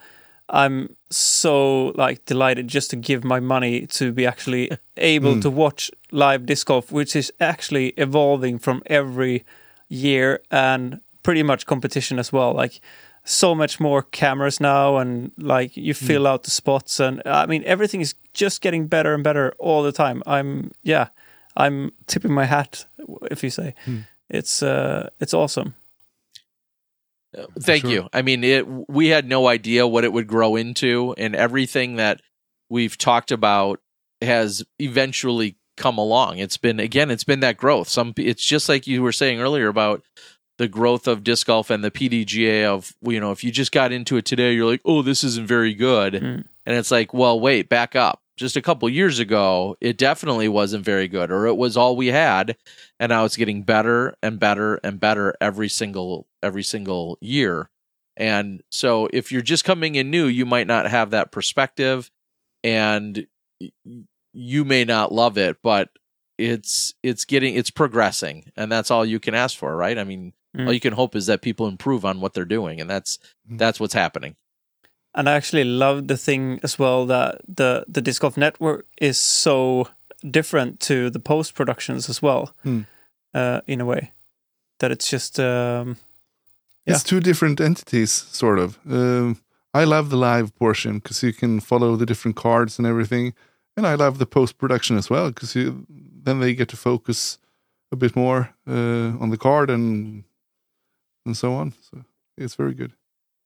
I'm so like delighted just to give my money to be actually able to hmm. watch live disc golf, which is actually evolving from every year. And pretty much competition as well. Like so much more cameras now, and like you hmm. fill out the spots, and I mean everything is just getting better and better all the time. I'm yeah, I'm tipping my hat if you say hmm. it's uh it's awesome. Uh, thank Sure. you. I mean, it. We had no idea what it would grow into, and everything that we've talked about has eventually come along. It's been again, it's been that growth. Some, it's just like you were saying earlier about the growth of disc golf and the PDGA. Of you know, if you just got into it today, you're like, oh, this isn't very good, Mm. and it's like, well, wait, back up. Just a couple years ago, it definitely wasn't very good, or it was all we had, and now it's getting better and better and better every single every single year. And so if you're just coming in new, you might not have that perspective and you may not love it, but it's it's getting it's progressing and that's all you can ask for, right? I mean, Mm. all you can hope is that people improve on what they're doing and that's Mm. that's what's happening. And I actually love the thing as well that the the disc golf network is so different to the post productions as well, Hmm. uh, in a way that it's just um, It's two different entities, sort of. Um, I love the live portion because you can follow the different cards and everything, and I love the post production as well because then they get to focus a bit more uh, on the card and and so on. So it's very good.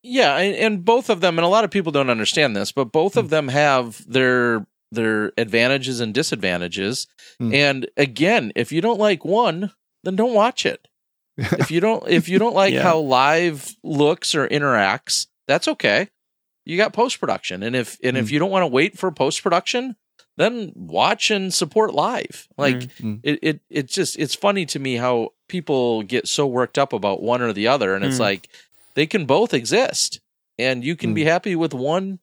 Yeah, and, and both of them, and a lot of people don't understand this, but both of them have their their advantages and disadvantages. Hmm. And again, if you don't like one, then don't watch it. if you don't if you don't like Yeah. how live looks or interacts, that's okay. You got post production, and if and if Mm. you don't want to wait for post production, then watch and support live. Like Mm. it, it it's just it's funny to me how people get so worked up about one or the other, and it's Mm. like they can both exist, and you can be happy with one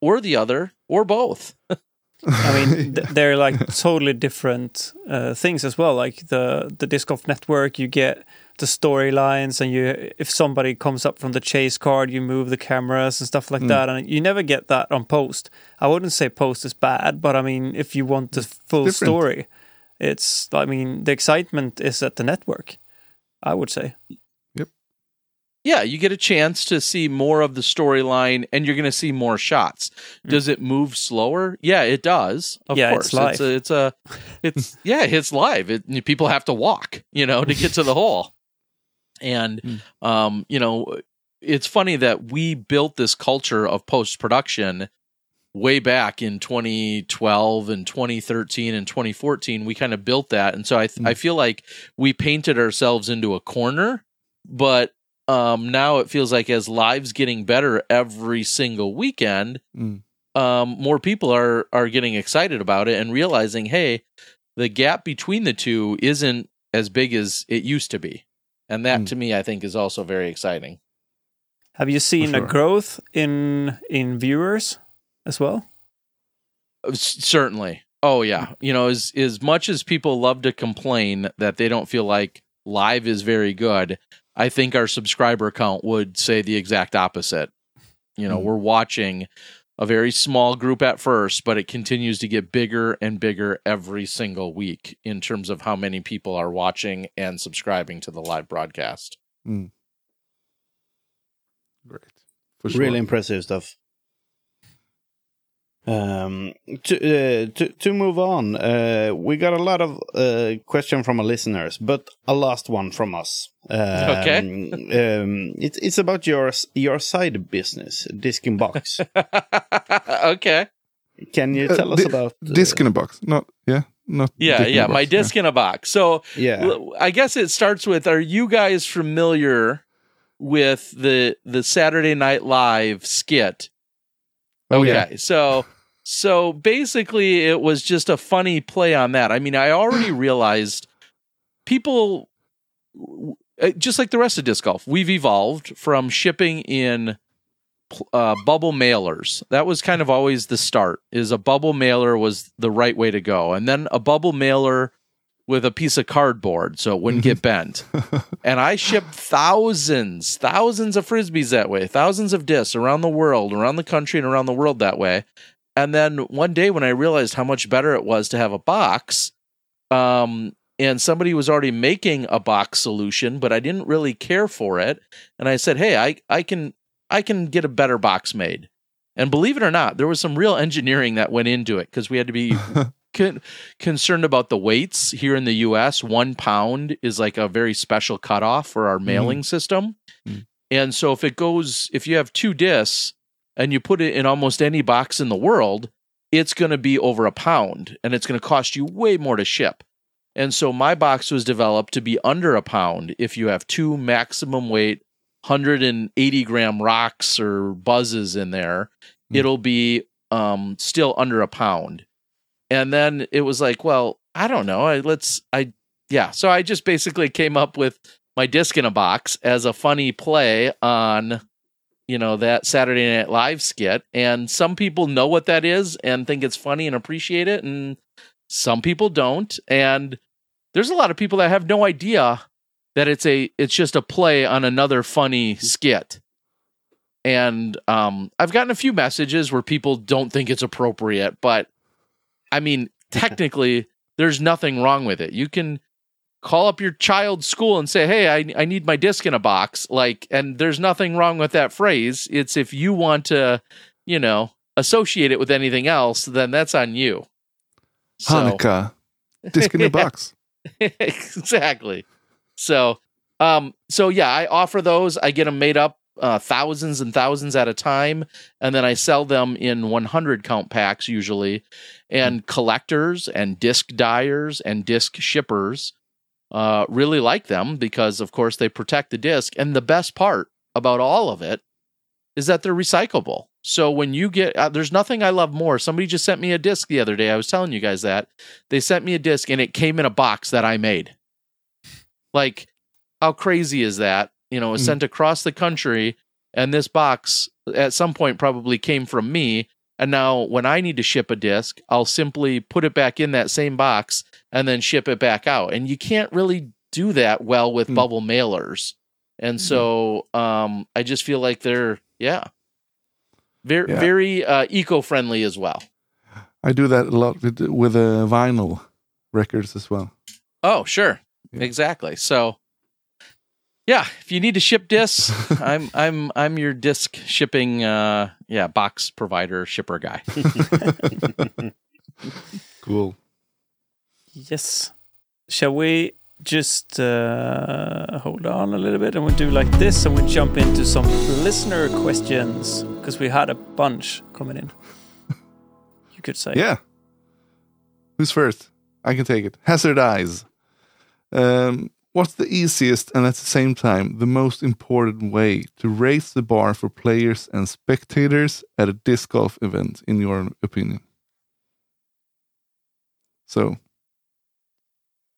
or the other or both. I mean, th- they're like totally different uh, things as well. Like the the disc golf network, you get the storylines, and you if somebody comes up from the chase card, you move the cameras and stuff like Mm. that. And you never get that on post. I wouldn't say post is bad, but I mean, if you want the full different. story, it's I mean, the excitement is at the network. I would say. Yeah, you get a chance to see more of the storyline and you're going to see more shots. Does it move slower? Yeah, it does. Of Mm. Yeah, course. it's live. It's a, it's a it's yeah, it's live. It, people have to walk, you know, to get to the hole. And Mm. um, you know, it's funny that we built this culture of post-production way back in 2012 and 2013 and 2014 we kind of built that and so I Mm. I feel like we painted ourselves into a corner but um, now it feels like as lives getting better every single weekend, Mm. um, more people are are getting excited about it and realizing, hey, the gap between the two isn't as big as it used to be, and that Mm. to me, I think, is also very exciting. Have you seen sure. a growth in in viewers as well? Uh, s- Certainly, oh yeah, you know, as as much as people love to complain that they don't feel like live is very good, I think our subscriber count would say the exact opposite. You know, Mm. we're watching a very small group at first, but it continues to get bigger and bigger every single week in terms of how many people are watching and subscribing to the live broadcast. Great. For sure. Really impressive stuff. Um, to, uh, to to move on, uh, we got a lot of uh, question from our listeners, but a last one from us. Um, Okay. um, it's it's about your your side business, Disc in Box. okay. Can you Uh, tell us di- about uh, Disc in a box. Not yeah. Not Yeah, dick in yeah, my box, disc in a box. So Yeah, I guess it starts with Are you guys familiar with the the Saturday Night Live skit? Oh, okay, yeah. so so basically, it was just a funny play on that. I mean, I already realized people, uh, just like the rest of disc golf, we've evolved from shipping in uh, bubble mailers. That was kind of always the start. Is a bubble mailer was the right way to go, and then a bubble mailer with a piece of cardboard so it wouldn't get bent. and I shipped thousands, thousands of frisbees that way, thousands of discs around the world, around the country and around the world that way. And then one day when I realized how much better it was to have a box, um, and somebody was already making a box solution, but I didn't really care for it. And I said, "Hey, I I can I can get a better box made." And believe it or not, there was some real engineering that went into it because we had to be con- concerned about the weights here in the U.S. One pound is like a very special cutoff for our mailing system, Mm. and so if it goes, if you have two discs and you put it in almost any box in the world, it's going to be over a pound, and it's going to cost you way more to ship. And so my box was developed to be under a pound if you have two maximum weight 180 gram rocks or buzzes in there, Hmm. it'll be um, still under a pound. And then it was like, well, I don't know. I, let's, I, yeah. So I just basically came up with my disc in a box as a funny play on, you know, that Saturday Night Live skit. And some people know what that is and think it's funny and appreciate it. And some people don't. And there's a lot of people that have no idea that it's a it's just a play on another funny skit and um i've gotten a few messages where people don't think it's appropriate but i mean technically there's nothing wrong with it you can call up your child's school and say hey I, I need my disc in a box like and there's nothing wrong with that phrase it's if you want to you know associate it with anything else then that's on you so Hanukkah. Disc in a box. exactly. So, um, so yeah, I offer those. I get them made up uh, thousands and thousands at a time, and then I sell them in 100 count packs usually. And collectors and disc dyers and disc shippers uh, really like them because, of course, they protect the disc. And the best part about all of it is that they're recyclable. So when you get, uh, there's nothing I love more. Somebody just sent me a disc the other day. I was telling you guys that they sent me a disc and it came in a box that I made. Like, how crazy is that? You know, it was Mm. sent across the country, and this box at some point probably came from me. And now, when I need to ship a disc, I'll simply put it back in that same box and then ship it back out. And you can't really do that well with Mm. bubble mailers. And so, um, I just feel like they're yeah, very Yeah. very uh, eco friendly as well. I do that a lot with with uh, vinyl records as well. Oh, sure. Yeah. Exactly. So yeah, if you need to ship discs, I'm I'm I'm your disc shipping uh yeah, box provider shipper guy. Cool. Yes. Shall we just uh, hold on a little bit and we'll do like this and we'll jump into some listener questions because we had a bunch coming in. You could say. Yeah. Who's first? I can take it. Hazard Eyes. Um, what's the easiest and at the same time the most important way to raise the bar for players and spectators at a disc golf event, in your opinion? So,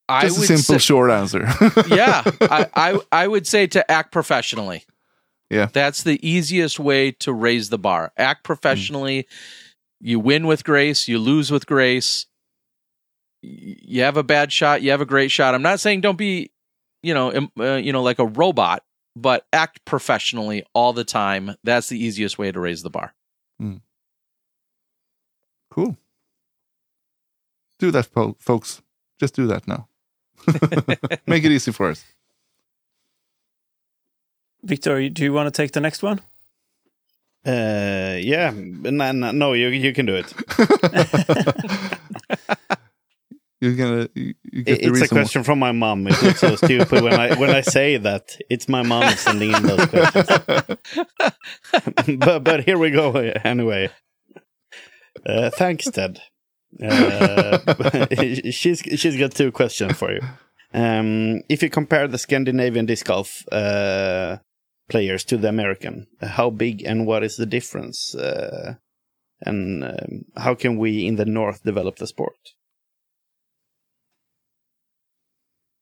I just a simple, say, short answer. yeah, I, I I would say to act professionally. Yeah. That's the easiest way to raise the bar. Act mm. professionally. You win with grace, you lose with grace. You have a bad shot, you have a great shot. I'm not saying don't be, you know, im- uh, you know like a robot, but act professionally all the time. That's the easiest way to raise the bar. cool. Do that, fo- folks. Just do that now. Make it easy for us. Viktor, do you want to take the next one? Uh, yeah, no, no, no, you you can do it. You're gonna you, you get It- the It's a reason why- question from my mom. It looks so stupid when I when I say that. It's my mom sending in those questions. but but here we go anyway. Uh, thanks, Ted. Uh, she's she's got two questions for you. Um, if you compare the Scandinavian disc golf uh, players to the American, how big and what is the difference? Uh, and um, how can we in the North develop the sport?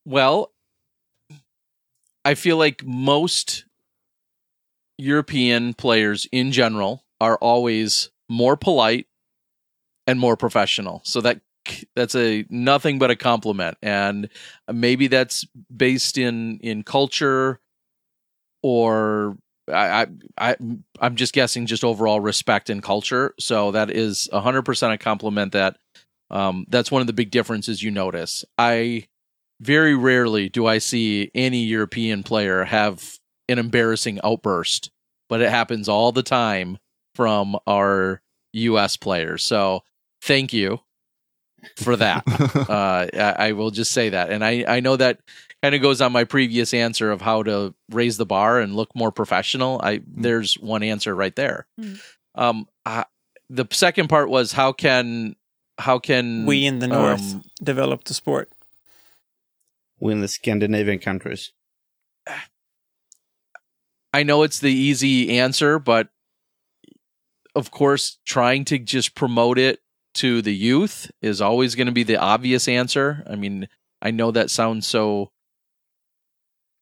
Well, I feel like most European players in general are always more polite and more professional. So that that's a nothing but a compliment, and maybe that's based in in culture, or I I, I'm just guessing just overall respect and culture. So that is hundred percent a compliment. That um, that's one of the big differences you notice. I very rarely do I see any European player have an embarrassing outburst, but it happens all the time from our US players. So thank you for that. uh, I, I will just say that. And I, I know that kind of goes on my previous answer of how to raise the bar and look more professional. I there's one answer right there. Mm. Um, I, the second part was how can how can We in the north um, develop the sport. In the Scandinavian countries. I know it's the easy answer, but of course, trying to just promote it to the youth is always going to be the obvious answer. I mean, I know that sounds so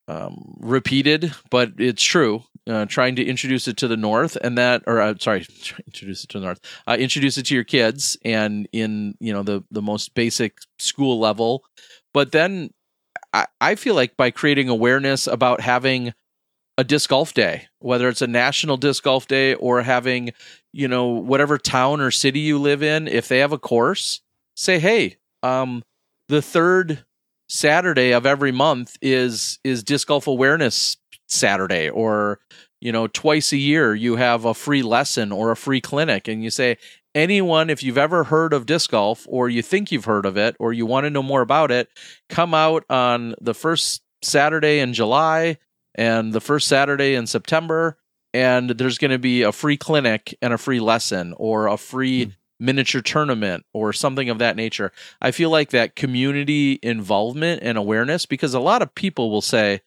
um, repeated, but it's true. Uh, trying to introduce it to the north, and that, or uh, sorry, introduce it to the north. Uh, introduce it to your kids, and in you know the the most basic school level. But then, I, I feel like by creating awareness about having a disc golf day, whether it's a national disc golf day or having, you know, whatever town or city you live in, if they have a course, say, hey, um, the third Saturday of every month is is disc golf awareness Saturday, or you know, twice a year you have a free lesson or a free clinic, and you say, anyone, if you've ever heard of disc golf or you think you've heard of it or you want to know more about it, come out on the first Saturday in July and the first Saturday in September, and there's going to be a free clinic and a free lesson or a free hmm. miniature tournament or something of that nature. I feel like that community involvement and awareness because a lot of people will say,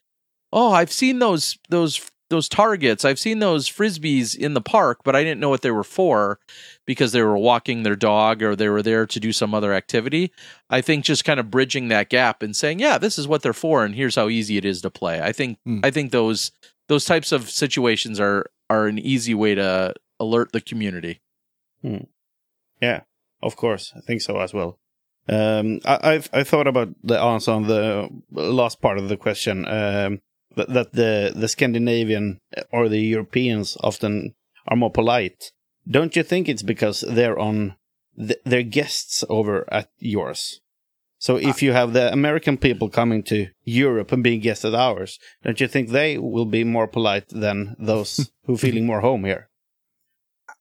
"Oh, I've seen those those those targets. I've seen those frisbees in the park, but I didn't know what they were for because they were walking their dog or they were there to do some other activity." I think just kind of bridging that gap and saying, "Yeah, this is what they're for and here's how easy it is to play." I think Hmm. I think those those types of situations are are an easy way to alert the community. Yeah, of course, I think so as well. Um, I, I've I thought about the answer on the last part of the question. Um, that, that the the Scandinavian or the Europeans often are more polite. Don't you think it's because they're on th- they're guests over at yours? So ah. if you have the American people coming to Europe and being guests at ours, don't you think they will be more polite than those who feeling more home here?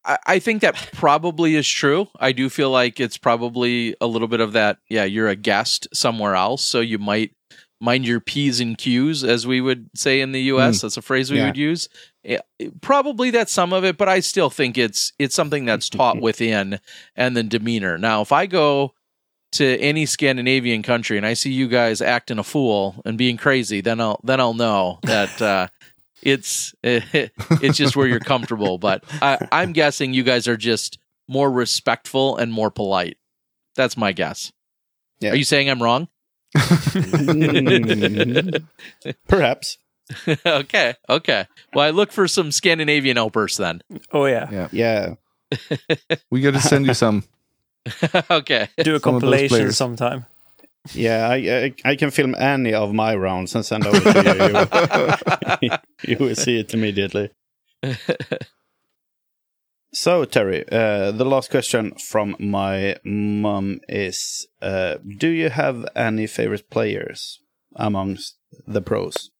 I, I think that probably is true. I do feel like it's probably a little bit of that. Yeah, you're a guest somewhere else, so you might mind your p's and q's, as we would say in the U.S. That's a phrase we Yeah. would use. Eh, Probably that's some of it, but I still think it's it's something that's taught within and then demeanor. Now, if I go to any Scandinavian country and I see you guys acting a fool and being crazy, then I'll then I'll know that uh, it's it's just where you're comfortable. But I, I'm guessing you guys are just more respectful and more polite. That's my guess. Yeah. Are you saying I'm wrong? Perhaps. okay, okay. Well, I look for some Scandinavian outbursts then. Oh yeah, Yeah. We got to send you some. okay. do a Some compilation sometime. Yeah, I, I I can film any of my rounds and send over to you. You, you will see it immediately. So Terry, uh, the last question from my mum is: uh, Do you have any favorite players amongst the pros?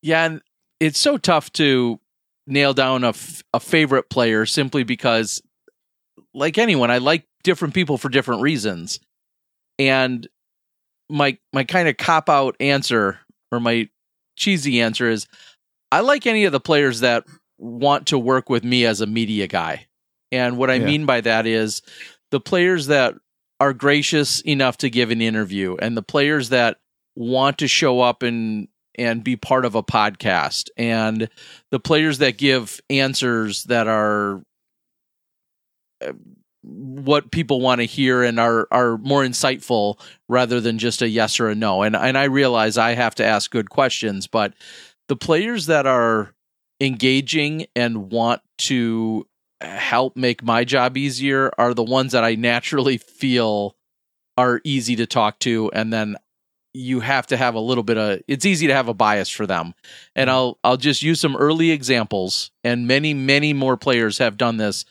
Yeah, and it's so tough to nail down a, f- a favorite player simply because, like anyone, I like different people for different reasons. And my my kind of cop out answer or my cheesy answer is, I like any of the players that want to work with me as a media guy. And what I Yeah. mean by that is the players that are gracious enough to give an interview and the players that want to show up and and be part of a podcast and the players that give answers that are uh, what people want to hear and are are more insightful rather than just a yes or a no and and I realize I have to ask good questions but the players that are engaging and want to help make my job easier are the ones that I naturally feel are easy to talk to. And then you have to have a little bit of it's easy to have a bias for them. And mm-hmm. I'll I'll just use some early examples and many many more players have done this,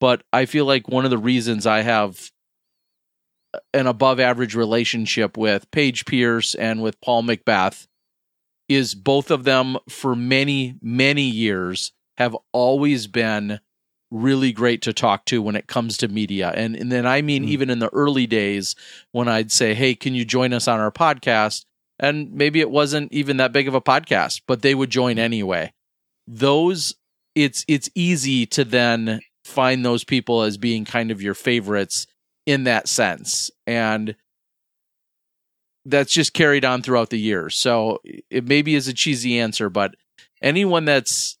but I feel like one of the reasons I have an above average relationship with Paige Pierce and with Paul McBeth is both of them for many many years have always been really great to talk to when it comes to media. And and then I mean Mm. even in the early days when I'd say, "Hey, can you join us on our podcast?" And maybe it wasn't even that big of a podcast, but they would join anyway. Those it's it's easy to then find those people as being kind of your favorites in that sense. And that's just carried on throughout the years. So it maybe is a cheesy answer, but anyone that's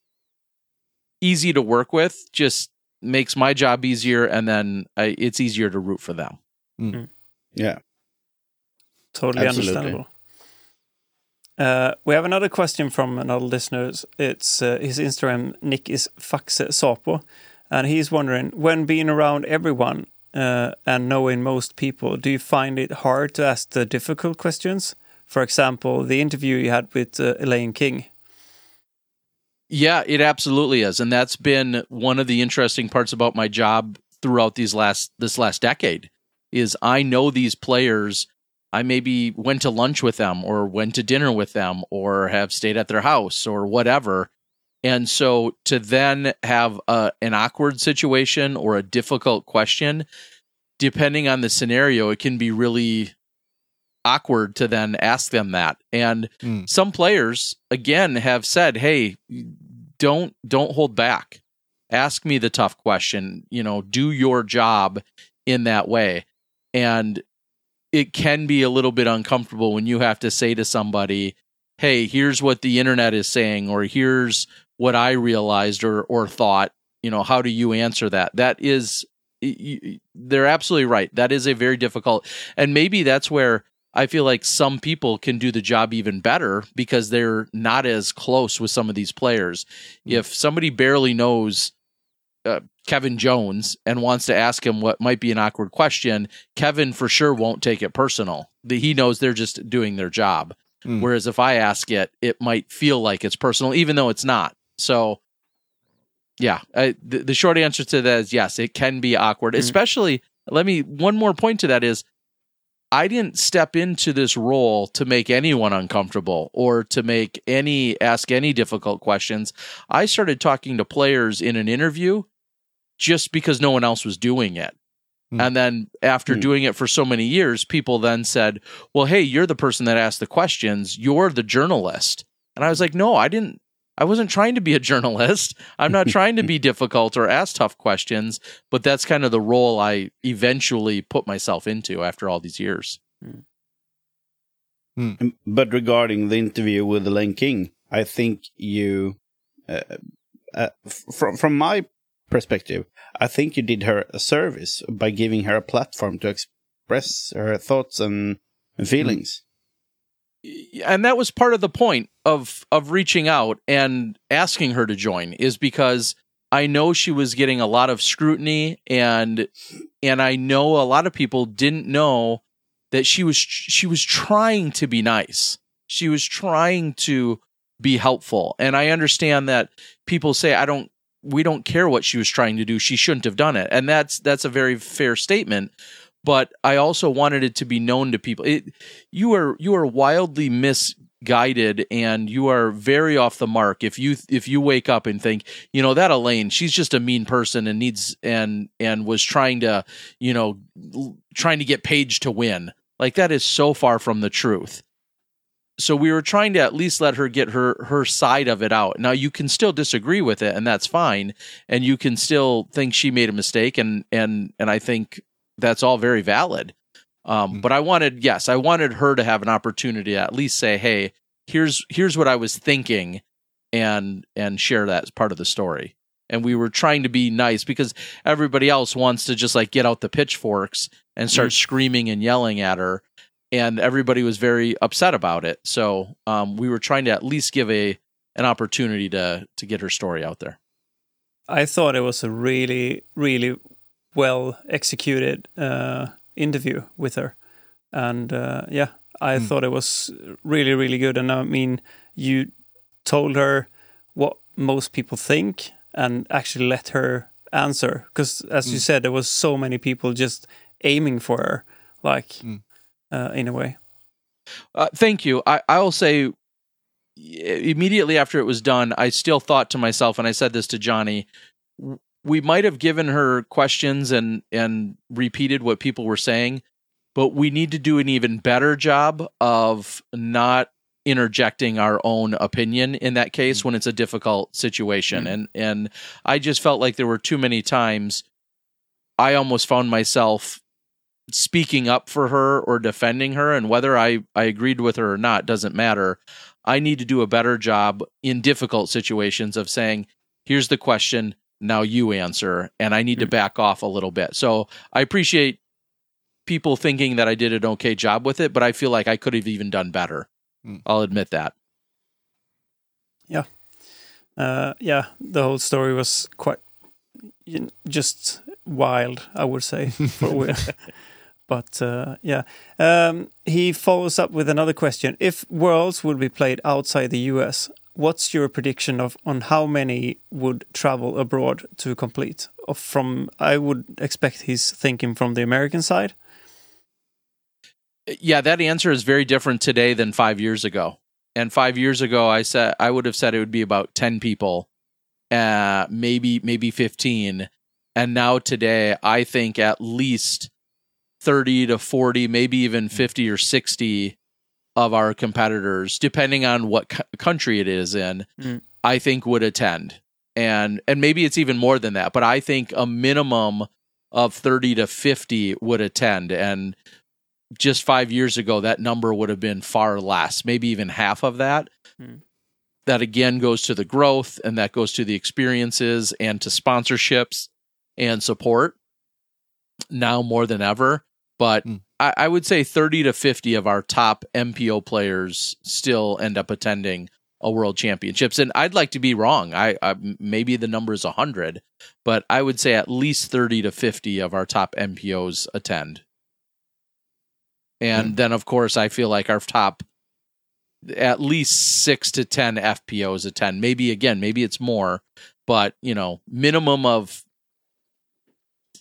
easy to work with just makes my job easier and then I, it's easier to root for them. Yeah. Totally Absolutely. understandable. Uh, we have another question from another listener. It's uh, his Instagram nick is Faxe Sapo, and he's wondering when being around everyone uh, and knowing most people, do you find it hard to ask the difficult questions? For example, the interview you had with uh, Elaine King. Yeah, it absolutely is, and that's been one of the interesting parts about my job throughout these last this last decade. Is I know these players. I maybe went to lunch with them, or went to dinner with them, or have stayed at their house, or whatever. And so to then have a, an awkward situation or a difficult question, depending on the scenario, it can be really awkward to then ask them that. And Mm. some players again have said, "Hey, don't don't hold back. Ask me the tough question, you know, do your job in that way." And it can be a little bit uncomfortable when you have to say to somebody, "Hey, here's what the internet is saying or here's what I realized or or thought, you know, how do you answer that?" That is they're absolutely right. That is a very difficult and maybe that's where I feel like some people can do the job even better because they're not as close with some of these players. If somebody barely knows uh, Kevin Jones and wants to ask him what might be an awkward question, Kevin for sure won't take it personal. The, he knows they're just doing their job. Mm. Whereas if I ask it, it might feel like it's personal, even though it's not. So, yeah, I, the, the short answer to that is yes, it can be awkward. Especially, let me one more point to that is I didn't step into this role to make anyone uncomfortable or to make any ask any difficult questions. I started talking to players in an interview just because no one else was doing it. Hmm. And then after Hmm. doing it for so many years, people then said, "Well, hey, you're the person that asked the questions. You're the journalist." And I was like, "No, I didn't I wasn't trying to be a journalist. I'm not trying to be difficult or ask tough questions, but that's kind of the role I eventually put myself into after all these years. Um, But regarding the interview with Elaine King, I think you, uh, uh, from from my perspective, I think you did her a service by giving her a platform to express her thoughts and, and feelings. And that was part of the point of of reaching out and asking her to join is because I know she was getting a lot of scrutiny and and I know a lot of people didn't know that she was she was trying to be nice. She was trying to be helpful. And I understand that people say I don't we don't care what she was trying to do. She shouldn't have done it. And that's that's a very fair statement. But I also wanted it to be known to people. It, you are you are wildly misguided and you are very off the mark if you if you wake up and think you know that Elaine she's just a mean person and needs and and was trying to you know trying to get Paige to win. Like that is so far from the truth. So we were trying to at least let her get her her side of it out. Now you can still disagree with it and that's fine and you can still think she made a mistake and and and I think that's all very valid um, Mm. but I wanted, yes, I wanted her to have an opportunity to at least say, "Hey, here's here's what I was thinking," and and share that as part of the story. And we were trying to be nice because everybody else wants to just like get out the pitchforks and start screaming and yelling at her, and everybody was very upset about it. So um, we were trying to at least give a an opportunity to to get her story out there. I thought it was a really, really well executed uh, interview with her, and uh, yeah, I thought it was really, really good. And I mean, you told her what most people think, and actually let her answer because, as you said, there was so many people just aiming for her, like uh, in a way. Uh, thank you. I, I'll say immediately after it was done, I still thought to myself, and I said this to Johnny, we might have given her questions and and repeated what people were saying, but we need to do an even better job of not interjecting our own opinion in that case mm. when it's a difficult situation. Mm. And and I just felt like there were too many times I almost found myself speaking up for her or defending her and whether I, I agreed with her or not doesn't matter. I need to do a better job in difficult situations of saying here's the question now you answer and i need to back off a little bit so i appreciate people thinking that i did an okay job with it but i feel like i could have even done better Mm. i'll admit that Yeah. uh, yeah, the whole story was quite just wild, I would say. But uh, yeah, um, he follows up with another question: If Worlds would be played outside the U.S., what's your prediction of on how many would travel abroad to complete? From, I would expect he's thinking from the American side. yeah, that answer is very different today than five years ago. And five years ago, I said I would have said it would be about ten people, uh, maybe maybe fifteen. And now today, I think at least thirty to forty, maybe even fifty or sixty of our competitors, depending on what co- country it is in, Mm. I think would attend. And and maybe it's even more than that, but I think a minimum of 30 to 50 would attend and just 5 years ago that number would have been far less, maybe even half of that. Hmm. That again goes to the growth and that goes to the experiences and to sponsorships and support now more than ever. But Hmm. I, I would say 30 to 50 of our top MPO players still end up attending a world championships. And I'd like to be wrong. I, I maybe the number is 100, but I would say at least 30 to 50 of our top MPOs attend. And hmm. then, of course, I feel like our top at least six to 10 FPOs attend. Maybe again, maybe it's more, but you know, minimum of,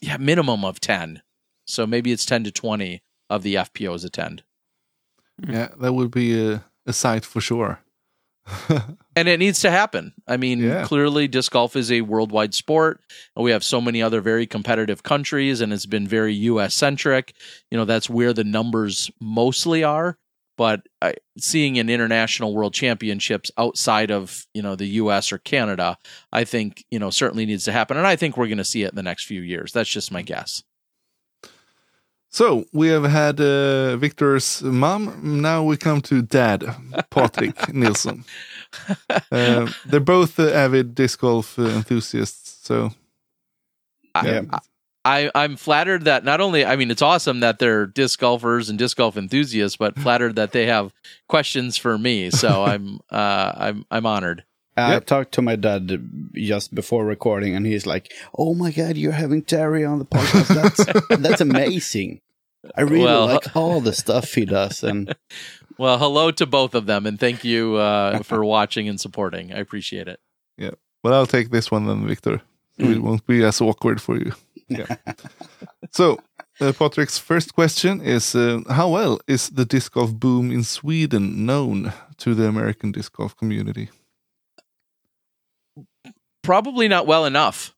yeah, minimum of 10. So maybe it's 10 to 20 of the FPOs attend. Mm-hmm. Yeah, that would be a, a sight for sure. and it needs to happen. I mean, Yeah. clearly, disc golf is a worldwide sport, and we have so many other very competitive countries, and it's been very U.S. centric. You know, that's where the numbers mostly are. But I, seeing an international world championships outside of you know the U.S. or Canada, I think you know certainly needs to happen, and I think we're going to see it in the next few years. That's just my guess. So we have had uh, Viktor's mom. Now we come to dad, Patrick Nilsson. Uh, they're both uh, avid disc golf uh, enthusiasts. So I- Yeah. I, I'm flattered that not only I mean it's awesome that they're disc golfers and disc golf enthusiasts, but flattered that they have questions for me. So I'm uh, I'm I'm honored. I Yep. talked to my dad just before recording, and he's like, "Oh my god, you're having Terry on the podcast. That's that's amazing. I really Well- like all the stuff he does." And Well, hello to both of them, and thank you uh, for watching and supporting. I appreciate it. Yeah. Well, I'll take this one then, Viktor. So It Mm. won't be as awkward for you. Yeah. so, uh, Patrick's first question is uh, How well is the disc golf boom in Sweden known to the American disc golf community? Probably not well enough.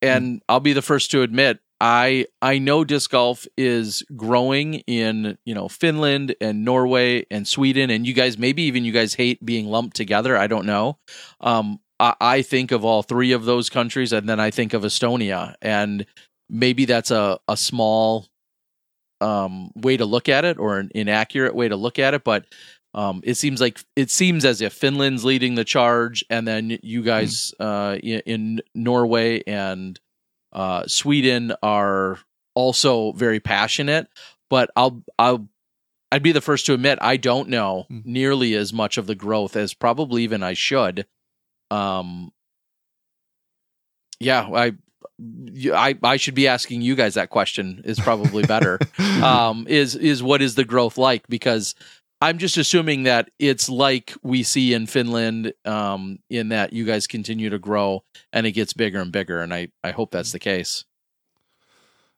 And I'll be the first to admit I I know disc golf is growing in, you know, Finland and Norway and Sweden. And you guys maybe even you guys hate being lumped together, I don't know. Um I, I think of all three of those countries and then I think of Estonia. And maybe that's a a small um way to look at it or an inaccurate way to look at it, but um, it seems like it seems as if Finland's leading the charge, and then you guys uh, in, in Norway and uh, Sweden are also very passionate. But I'll I'll I'd be the first to admit I don't know Mm. nearly as much of the growth as probably even I should. Um, Yeah, I, I, I should be asking you guys that question. Is probably better. um, is is what is the growth like? Because I'm just assuming that it's like we see in Finland, um, in that you guys continue to grow and it gets bigger and bigger, and I I hope that's the case.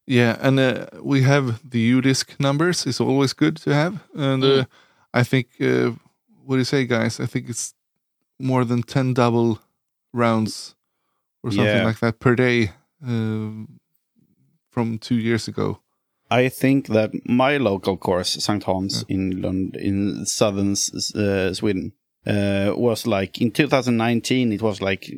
Yeah, and uh, we have the UDisc numbers. It's always good to have, and uh, I think uh, what do you say, guys? I think it's more than ten double rounds or something Yeah. like that per day uh, from two years ago. I think that my local course, St. Hans in Lund, in southern uh, Sweden, uh, was like in 2019. It was like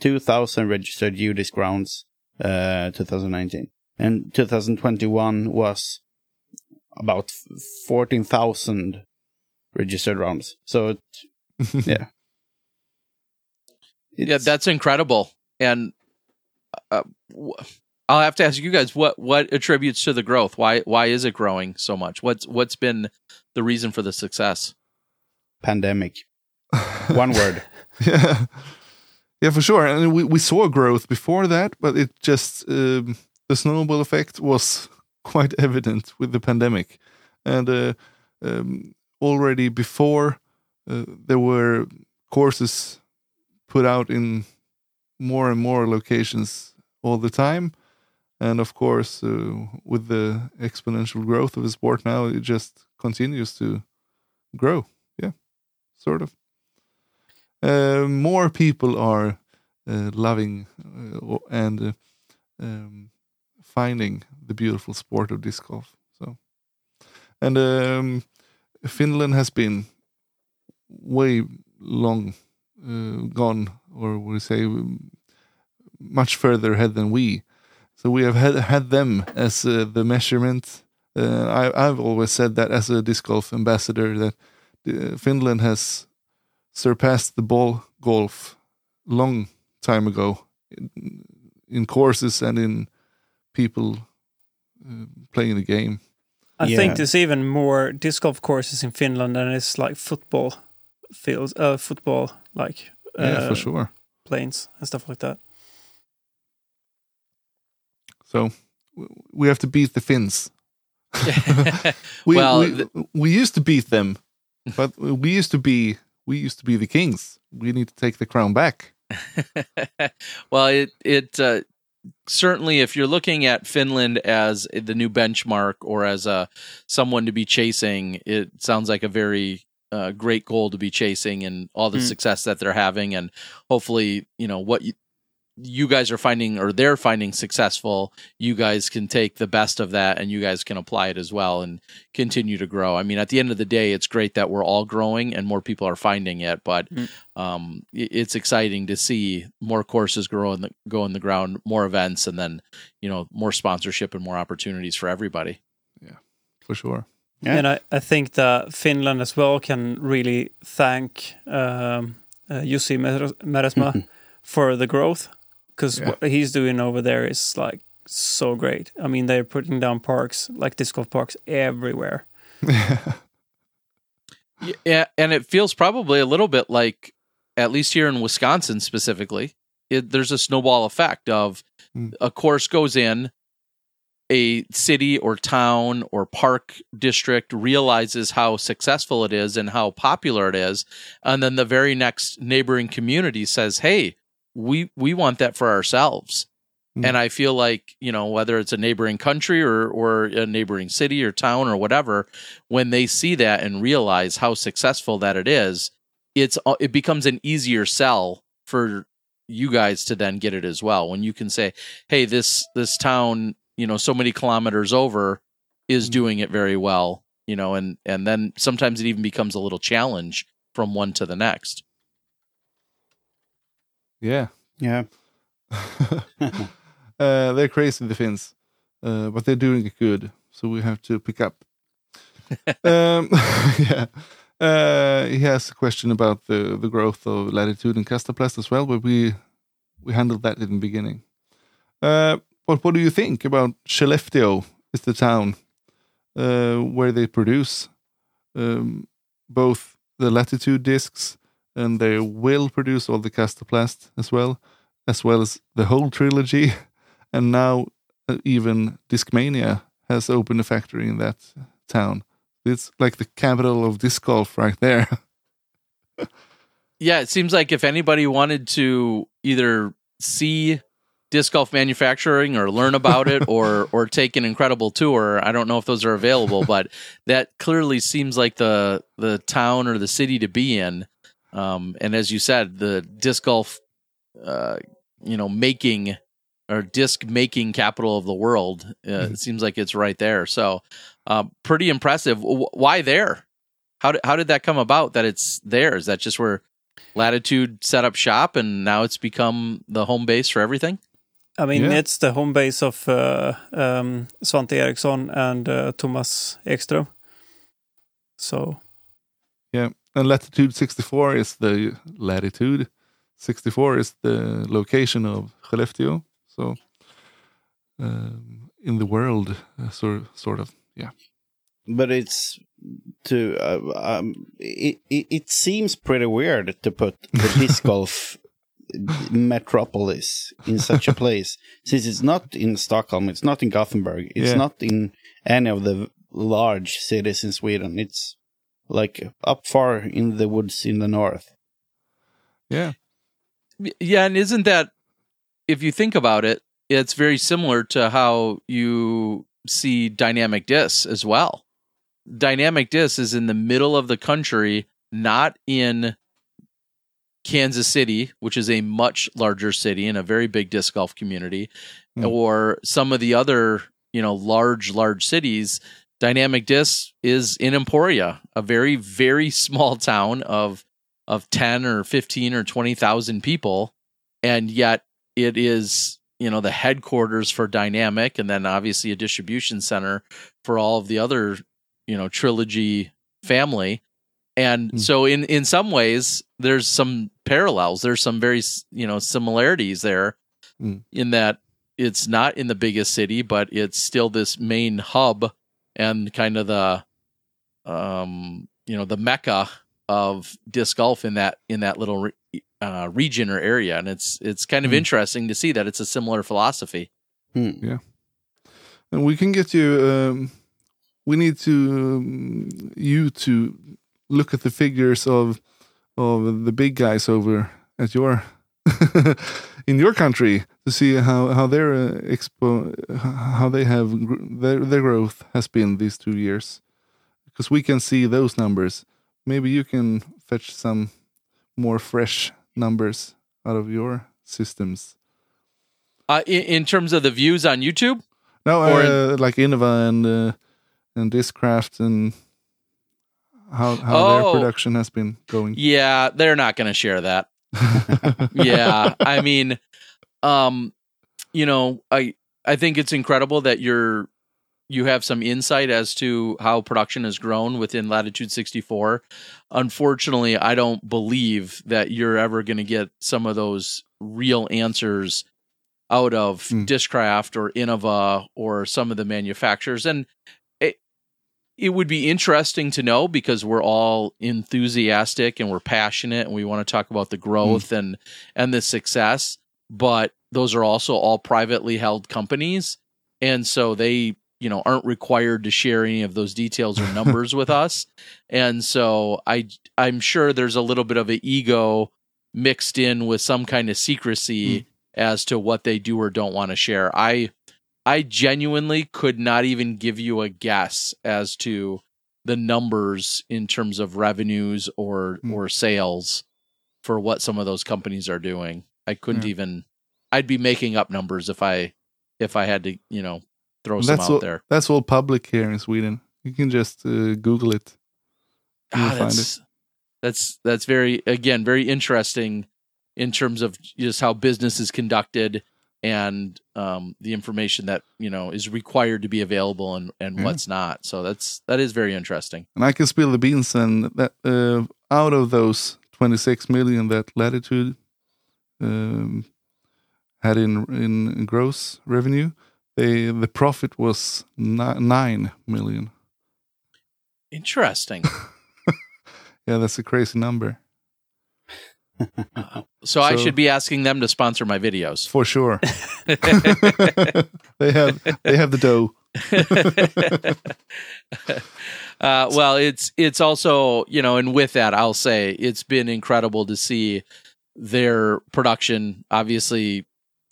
2,000 registered UDisc rounds. Uh, 2019 and 2021 was about 14,000 registered rounds. So it, yeah, yeah, that's incredible. And uh, w- I'll have to ask you guys what what attributes to the growth. Why why is it growing so much? What's what's been the reason for the success? pandemic. One word. yeah, yeah, for sure. And we, we saw growth before that, but it just um, the snowball effect was quite evident with the pandemic, and uh, um, already before uh, there were courses put out in more and more locations all the time. And of course, uh, with the exponential growth of the sport now, it just continues to grow. Yeah, sort of uh, more people are uh, loving uh, and uh, um, finding the beautiful sport of disc golf. So, and um, Finland has been way long uh, gone, or we say much further ahead than we. So we have had had them as uh, the measurement. Uh, I, I've always said that as a disc golf ambassador that uh, Finland has surpassed the ball golf long time ago in, in courses and in people uh, playing the game. I Yeah. think there's even more disc golf courses in Finland than it's like football fields, uh, football like yeah, uh, for sure. planes and stuff like that. So we have to beat the Finns. We, Well, we, th- we used to beat them, but we used to be we used to be the kings. We need to take the crown back. well, it it uh, certainly if you're looking at Finland as the new benchmark or as a someone to be chasing, it sounds like a very uh, great goal to be chasing and all the Mm. success that they're having and hopefully you know what you, you guys are finding or they're finding successful you guys can take the best of that and you guys can apply it as well and continue to grow i mean at the end of the day it's great that we're all growing and more people are finding it but Mm. um, it's exciting to see more courses grow in the go in the ground more events and then you know more sponsorship and more opportunities for everybody Yeah, For sure. Yeah. And I, I think that Finland as well can really thank um, uh, Jussi Mer- Meresmaa for the growth because Yeah. what he's doing over there is like so great. I mean, they're putting down parks like disc golf parks everywhere. Yeah, and it feels probably a little bit like, at least here in Wisconsin specifically, it, there's a snowball effect of Mm. a course goes in, a city or town or park district realizes how successful it is and how popular it is, and then the very next neighboring community says, "Hey, we we want that for ourselves." Mm. And I feel like, you know, whether it's a neighboring country or, or a neighboring city or town or whatever, when they see that and realize how successful that it is, it's uh, it becomes an easier sell for you guys to then get it as well. When you can say, "Hey, this this town, you know, so many kilometers over is Mm. doing it very well," you know, and and then sometimes it even becomes a little challenge from one to the next. Yeah. Yeah. uh, they're crazy, the Finns, uh, but they're doing it good. So we have to pick up. um, yeah. Uh, he has a question about the, the growth of Latitude and Kastaplast as well, but we we handled that in the beginning. Uh, but what do you think about Skellefteå? Is the town uh, where they produce um, both the Latitude discs and they will produce all the Kastaplast as well. as well as the whole trilogy, and now uh, even Discmania has opened a factory in that town. It's like the capital of disc golf right there. Yeah, it seems like if anybody wanted to either see disc golf manufacturing or learn about it or or take an incredible tour, I don't know if those are available, but that clearly seems like the the town or the city to be in. Um, and as you said, the disc golf, uh, you know, making or disc making capital of the world. Uh, It seems like it's right there. So, uh, pretty impressive. W- why there? How did, how did that come about that it's there? Is that just where Latitude set up shop and now it's become the home base for everything? I mean, Yeah. it's the home base of uh, um, Svante Eriksson and uh, Thomas Ekström. So, Yeah, and latitude 64 is the latitude. 64 is the location of Skellefteå. So, um, in the world, uh, sort sort of. Yeah. but it's to uh, um, it, it it seems pretty weird to put the disc golf metropolis in such a place since it's not in Stockholm, it's not in Gothenburg, it's Yeah. not in any of the large cities in Sweden. It's like up far in the woods in the north. Yeah. Yeah, and isn't that if you think about it, it's very similar to how you see dynamic disc as well. Dynamic disc is in the middle of the country, not in Kansas City, which is a much larger city and a very big disc golf community, Hmm. or some of the other, you know, large large cities. Dynamic disc is in Emporia, a very very small town of of 10 or 15 or 20,000 people and yet it is you know the headquarters for dynamic and then obviously a distribution center for all of the other you know trilogy family and Hmm. so in in some ways there's some parallels there's some very you know similarities there Hmm. in that it's not in the biggest city but it's still this main hub and kind of the um you know the mecca of disc golf in that in that little re- uh, region or area and it's it's kind of Hmm. interesting to see that it's a similar philosophy Yeah, And we can get you. Um, we need to um, you to look at the figures of of the big guys over at your in your country to see how how their uh, expo how they have gr- their their growth has been these two years because we can see those numbers. Maybe you can fetch some more fresh numbers out of your systems. uh, in, in terms of the views on youtube No, Or uh, like Innova and uh, and Discraft and how how Oh. their production has been going. yeah they're not going to share that yeah i mean um you know i i think it's incredible that you're you have some insight as to how production has grown within latitude 64 unfortunately i don't believe that you're ever going to get some of those real answers out of Hmm. discraft or innova or some of the manufacturers and it, would be interesting to know because we're all enthusiastic and we're passionate and we want to talk about the growth and and the success but those are also all privately held companies. And so they you know aren't required to share any of those details or numbers with us. And so i i'm sure there's a little bit of an ego mixed in with some kind of secrecy mm. as to what they do or don't want to share. I i genuinely could not even give you a guess as to the numbers in terms of revenues or Hmm. or sales for what some of those companies are doing i couldn't Yeah. even i'd be making up numbers if i if i had to you know throw some that's out all. there That's all public here in Sweden. You can just uh, Google it. Ah, that's that's that's very again very interesting in terms of just how business is conducted and um, the information that you know is required to be available and and Yeah. what's not. So that's that is very interesting. And I can spill the beans. And that uh, out of those 26 million that Latitude um, had in in gross revenue, they the profit was ni- nine million. Interesting. Yeah, that's a crazy number. So, I should be asking them to sponsor my videos. for sure. they have they have the dough. uh, well, it's it's also you know, and with that, I'll say it's been incredible to see their production obviously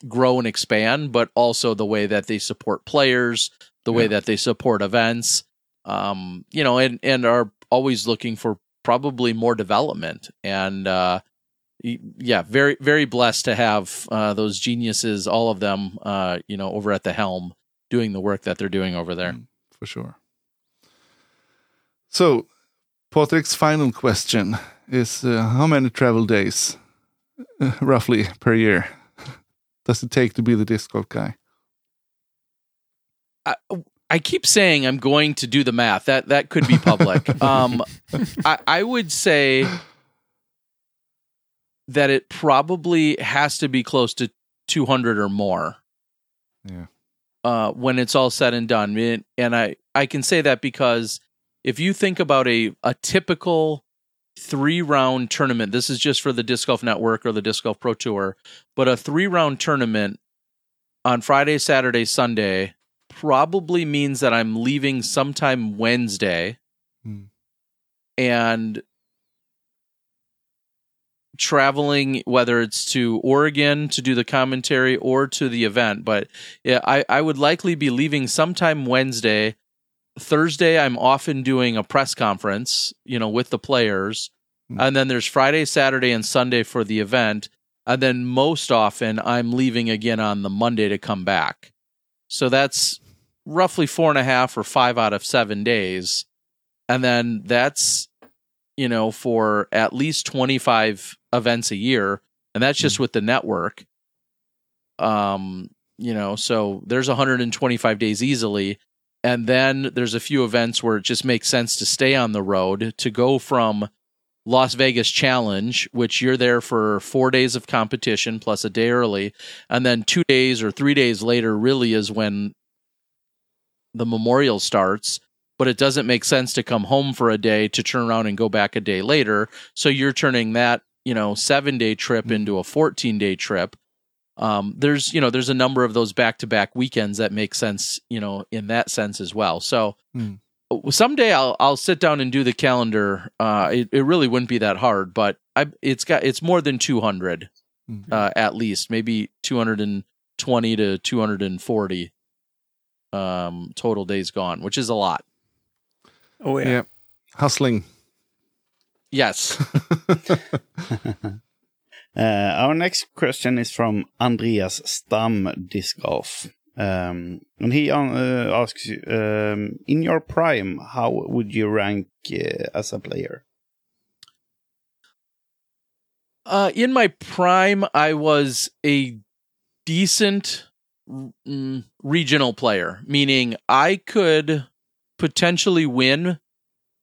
grow and expand, but also the way that they support players, the way Yeah. that they support events, um, you know, and and are always looking for probably more development and. uh yeah, very very blessed to have uh, those geniuses, all of them, uh, you know, over at the helm, doing the work that they're doing over there. Mm, for sure. So, Patrick's final question is: uh, How many travel days, uh, roughly, per year, does it take to be the disc golf guy? I, I keep saying I'm going to do the math. That that could be public. um, I, I would say that it probably has to be close to 200 or more. Yeah. Uh, when it's all said and done, and, and I I can say that because if you think about a a typical three round tournament, this is just for the Disc Golf Network or the Disc Golf Pro Tour, but a three round tournament on Friday, Saturday, Sunday probably means that I'm leaving sometime Wednesday Hmm. and traveling whether it's to Oregon to do the commentary or to the event but yeah I, I would likely be leaving sometime Wednesday. Thursday I'm often doing a press conference you know with the players. Hmm. and then there's Friday Saturday and Sunday for the event. And then most often I'm leaving again on the Monday to come back. So that's roughly four and a half or five out of seven days. And then that's you know for at least 25 events a year and that's just with the network um you know so there's 125 days easily and then there's a few events where it just makes sense to stay on the road to go from Las Vegas Challenge, which you're there for four days of competition plus a day early, and then two days or three days later really is when the memorial starts. But it doesn't make sense to come home for a day to turn around and go back a day later. So you're turning that you know seven day trip into a 14 day trip. Um, there's you know there's a number of those back to back weekends that make sense you know in that sense as well. So Hmm. someday I'll I'll sit down and do the calendar. Uh, it, it really wouldn't be that hard, but I it's got it's more than 200 Mhm. uh, at least, maybe 220 to 240 um, total days gone, which is a lot. Oh yeah. Yeah. Hustling. Yes. Uh, our next question is from Andreas Stam Disc Golf. Um, and he uh, asks, um, in your prime, how would you rank uh, as a player? Uh, in my prime, I was a decent mm, regional player, meaning I could potentially win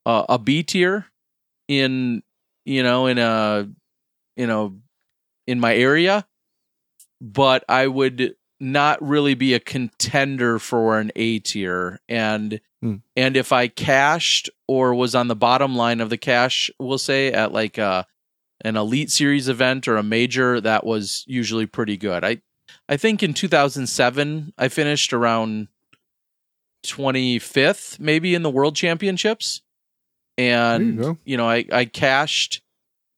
uh, a B tier in you know in a you know in my area, but I would not really be a contender for an A tier and Hmm. and if I cashed or was on the bottom line of the cash, we'll say at like a an elite series event or a major that was usually pretty good. I I think in 2007 I finished around 25th maybe in the world championships and There you know I I cashed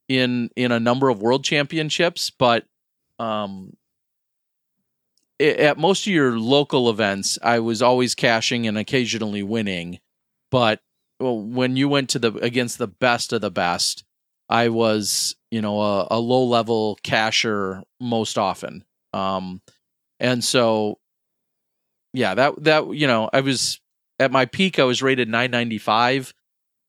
in in a number of world championships but um i- at most of your local events I was always cashing and occasionally winning but well, when you went to the against the best of the best I was, you know, a, a low level casher most often. Um, and so, yeah, that, that, you know, I was at my peak, I was rated 995.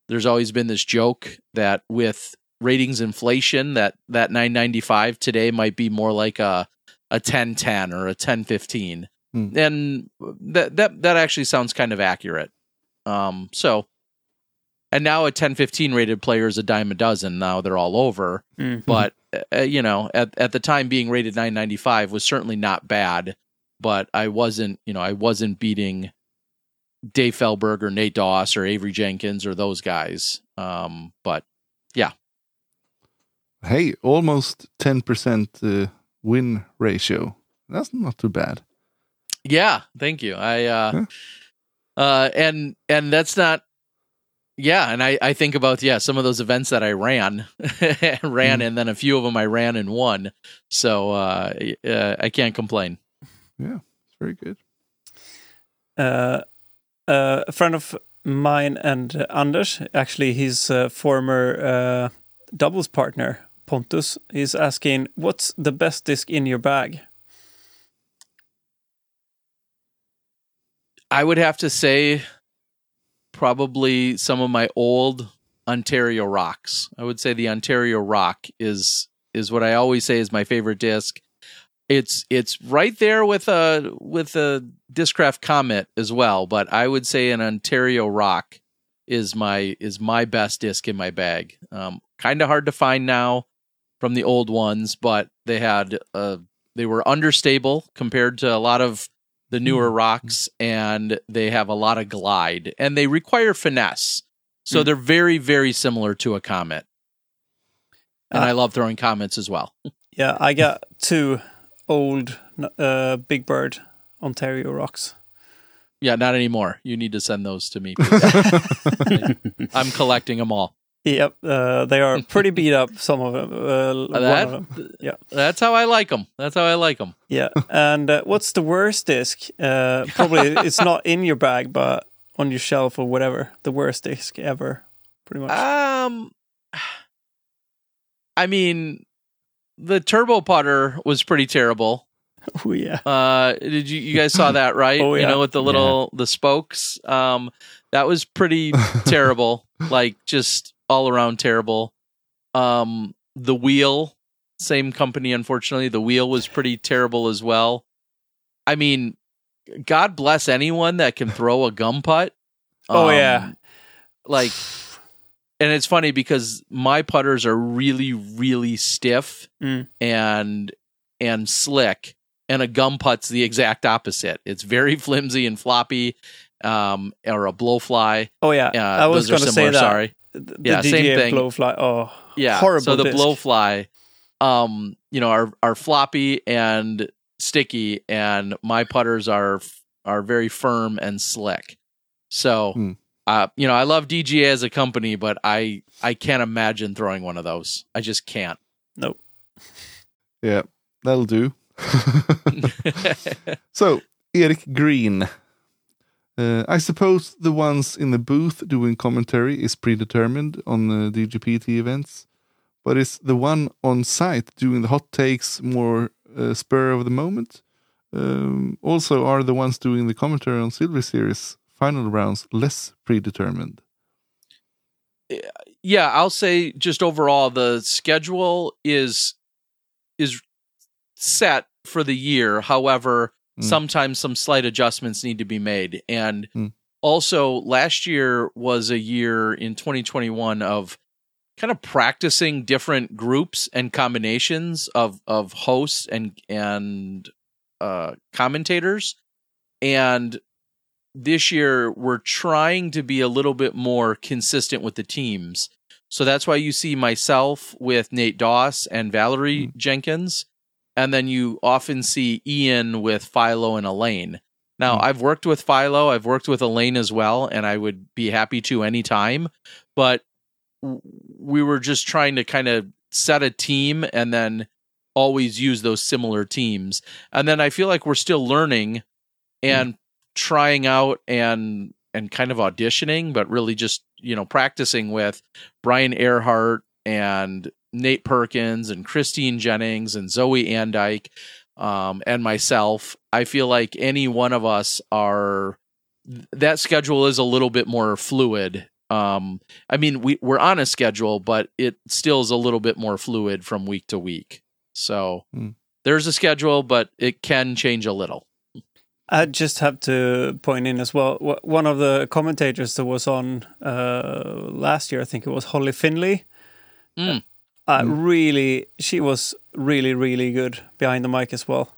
There's always been this joke that with ratings inflation, that, that 995 today might be more like a, a 1010 or a 1015. Hmm. And that, that, that actually sounds kind of accurate. Um, so, and now a 1015 rated player is a dime a dozen. Now they're all over. Mhm. But, uh, you know, at, at the time being rated 995 was certainly not bad. But I wasn't, you know, I wasn't beating Dave Felberg or Nate Doss or Avery Jenkins or those guys. Um, but yeah. Hey, almost 10% uh, win ratio. That's not too bad. Yeah, thank you. I uh Huh? uh and and that's not yeah, and I I think about yeah, some of those events that I ran ran Mm. and then a few of them I ran and won. So uh, uh I can't complain. Yeah, it's very good. Uh, uh, a friend of mine and Anders, actually his uh, former doubles partner Pontus, is asking, "What's the best disc in your bag?" I would have to say probably some of my old Ontario Rocs. I would say the Ontario Roc is is what I always say is my favorite disc. It's it's right there with a with a Discraft Comet as well, but I would say an Ontario Roc is my is my best disc in my bag. Um, kind of hard to find now from the old ones, but they had uh they were understable compared to a lot of the newer Rocs and they have a lot of glide and they require finesse. So Mm. they're very, very similar to a comet. And Ah. I love throwing comets as well. Yeah, I got two old uh, Big Bird Ontario Rocs. Yeah, not anymore. You need to send those to me. please. I'm collecting them all. Yep, uh, they are pretty beat up. Some of them. Uh, one That- of them. Yeah. That's how I like them. That's how I like them. Yeah, and uh, what's the worst disc? Uh, probably it's not in your bag, but on your shelf or whatever. The worst disc ever, pretty much. Um, I mean, the turbo putter was pretty terrible. oh yeah, Uh, did you you guys saw that right? Oh, You know, with the little the spokes. Um, that was pretty terrible. Like just all around terrible. Um, the wheel, same company. Unfortunately, the wheel was pretty terrible as well. I mean, God bless anyone that can throw a gum putt. Oh, Um, yeah. like and it's funny because my putters are really really stiff Mm. and and slick and a gum putt's the exact opposite it's very flimsy and floppy um or a blowfly oh yeah. uh, I was going to say that. sorry The, the Yeah, same thing. blowfly. Oh, yeah horrible. so the disc. blowfly um you know are are floppy and sticky and my putters are are very firm and slick so Hmm. Uh you know i love dga as a company but i i can't imagine throwing one of those i just can't Nope. Yeah, that'll do. so, Eric Green. Uh, I suppose the ones in the booth doing commentary is predetermined on the DGPT events, but is the one on site doing the hot takes more uh, spur of the moment? Um, also, are the ones doing the commentary on Silver Series final rounds less predetermined? yeah i'll say just overall the schedule is is set for the year however Mm. sometimes some slight adjustments need to be made and Mm. also last year was a year in 2021 of kind of practicing different groups and combinations of of hosts and and uh commentators and this year we're trying to be a little bit more consistent with the teams. So that's why you see myself with Nate Doss and Valerie Jenkins, and then you often see Ian with Philo and Elaine. Now, Mm. I've worked with Philo, I've worked with Elaine as well, and I would be happy to anytime. But we were just trying to kind of set a team and then always use those similar teams. And then I feel like we're still learning and trying out and and kind of auditioning, but really just you know practicing with Brian Earhart and Nate Perkins and Christine Jennings and Zoe Andyke um, and myself. I feel like any one of us are that schedule is a little bit more fluid. Um, I mean, we we're on a schedule, but it still is a little bit more fluid from week to week. So Hmm. there's a schedule, but it can change a little. I just have to point in as well. One of the commentators that was on uh, last year, I think it was Holly Finley. Mm. Uh, Really, she was really, really good behind the mic as well.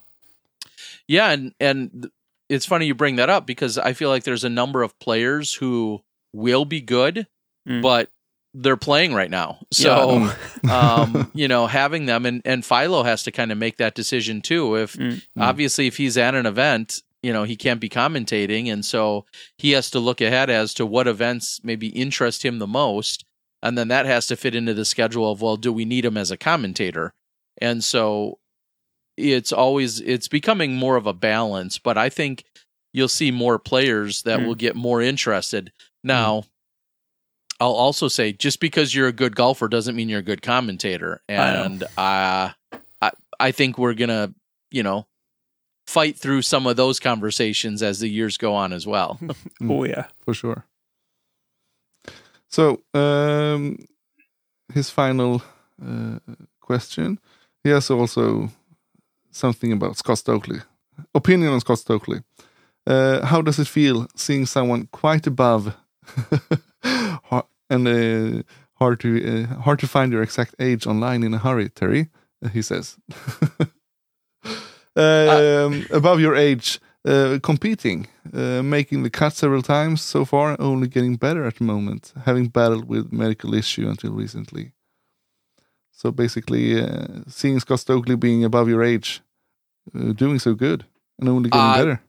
Yeah, and and it's funny you bring that up because I feel like there's a number of players who will be good, Mm. but they're playing right now. So, um, you know, having them and and Philo has to kind of make that decision too. If Mm. obviously if he's at an event, you know, he can't be commentating, and so he has to look ahead as to what events maybe interest him the most, and then that has to fit into the schedule of well, do we need him as a commentator? And so it's always it's becoming more of a balance, but I think you'll see more players that Mm. will get more interested. Now, I'll also say just because you're a good golfer doesn't mean you're a good commentator. I. And uh, I I think we're gonna, you know, fight through some of those conversations as the years go on as well. Oh yeah. for sure. So, um, his final uh, question. He has also something about Scott Stokely. Opinion on Scott Stokely. Uh, how does it feel seeing someone quite above and uh, hard to uh, hard to find your exact age online in a hurry, Terry? Uh, he says. Um, above your age, uh, competing, uh, making the cut several times so far, only getting better at the moment, having battled with medical issue until recently. So basically, uh, seeing Scott Stokely being above your age, uh, doing so good, and only getting Uh, better.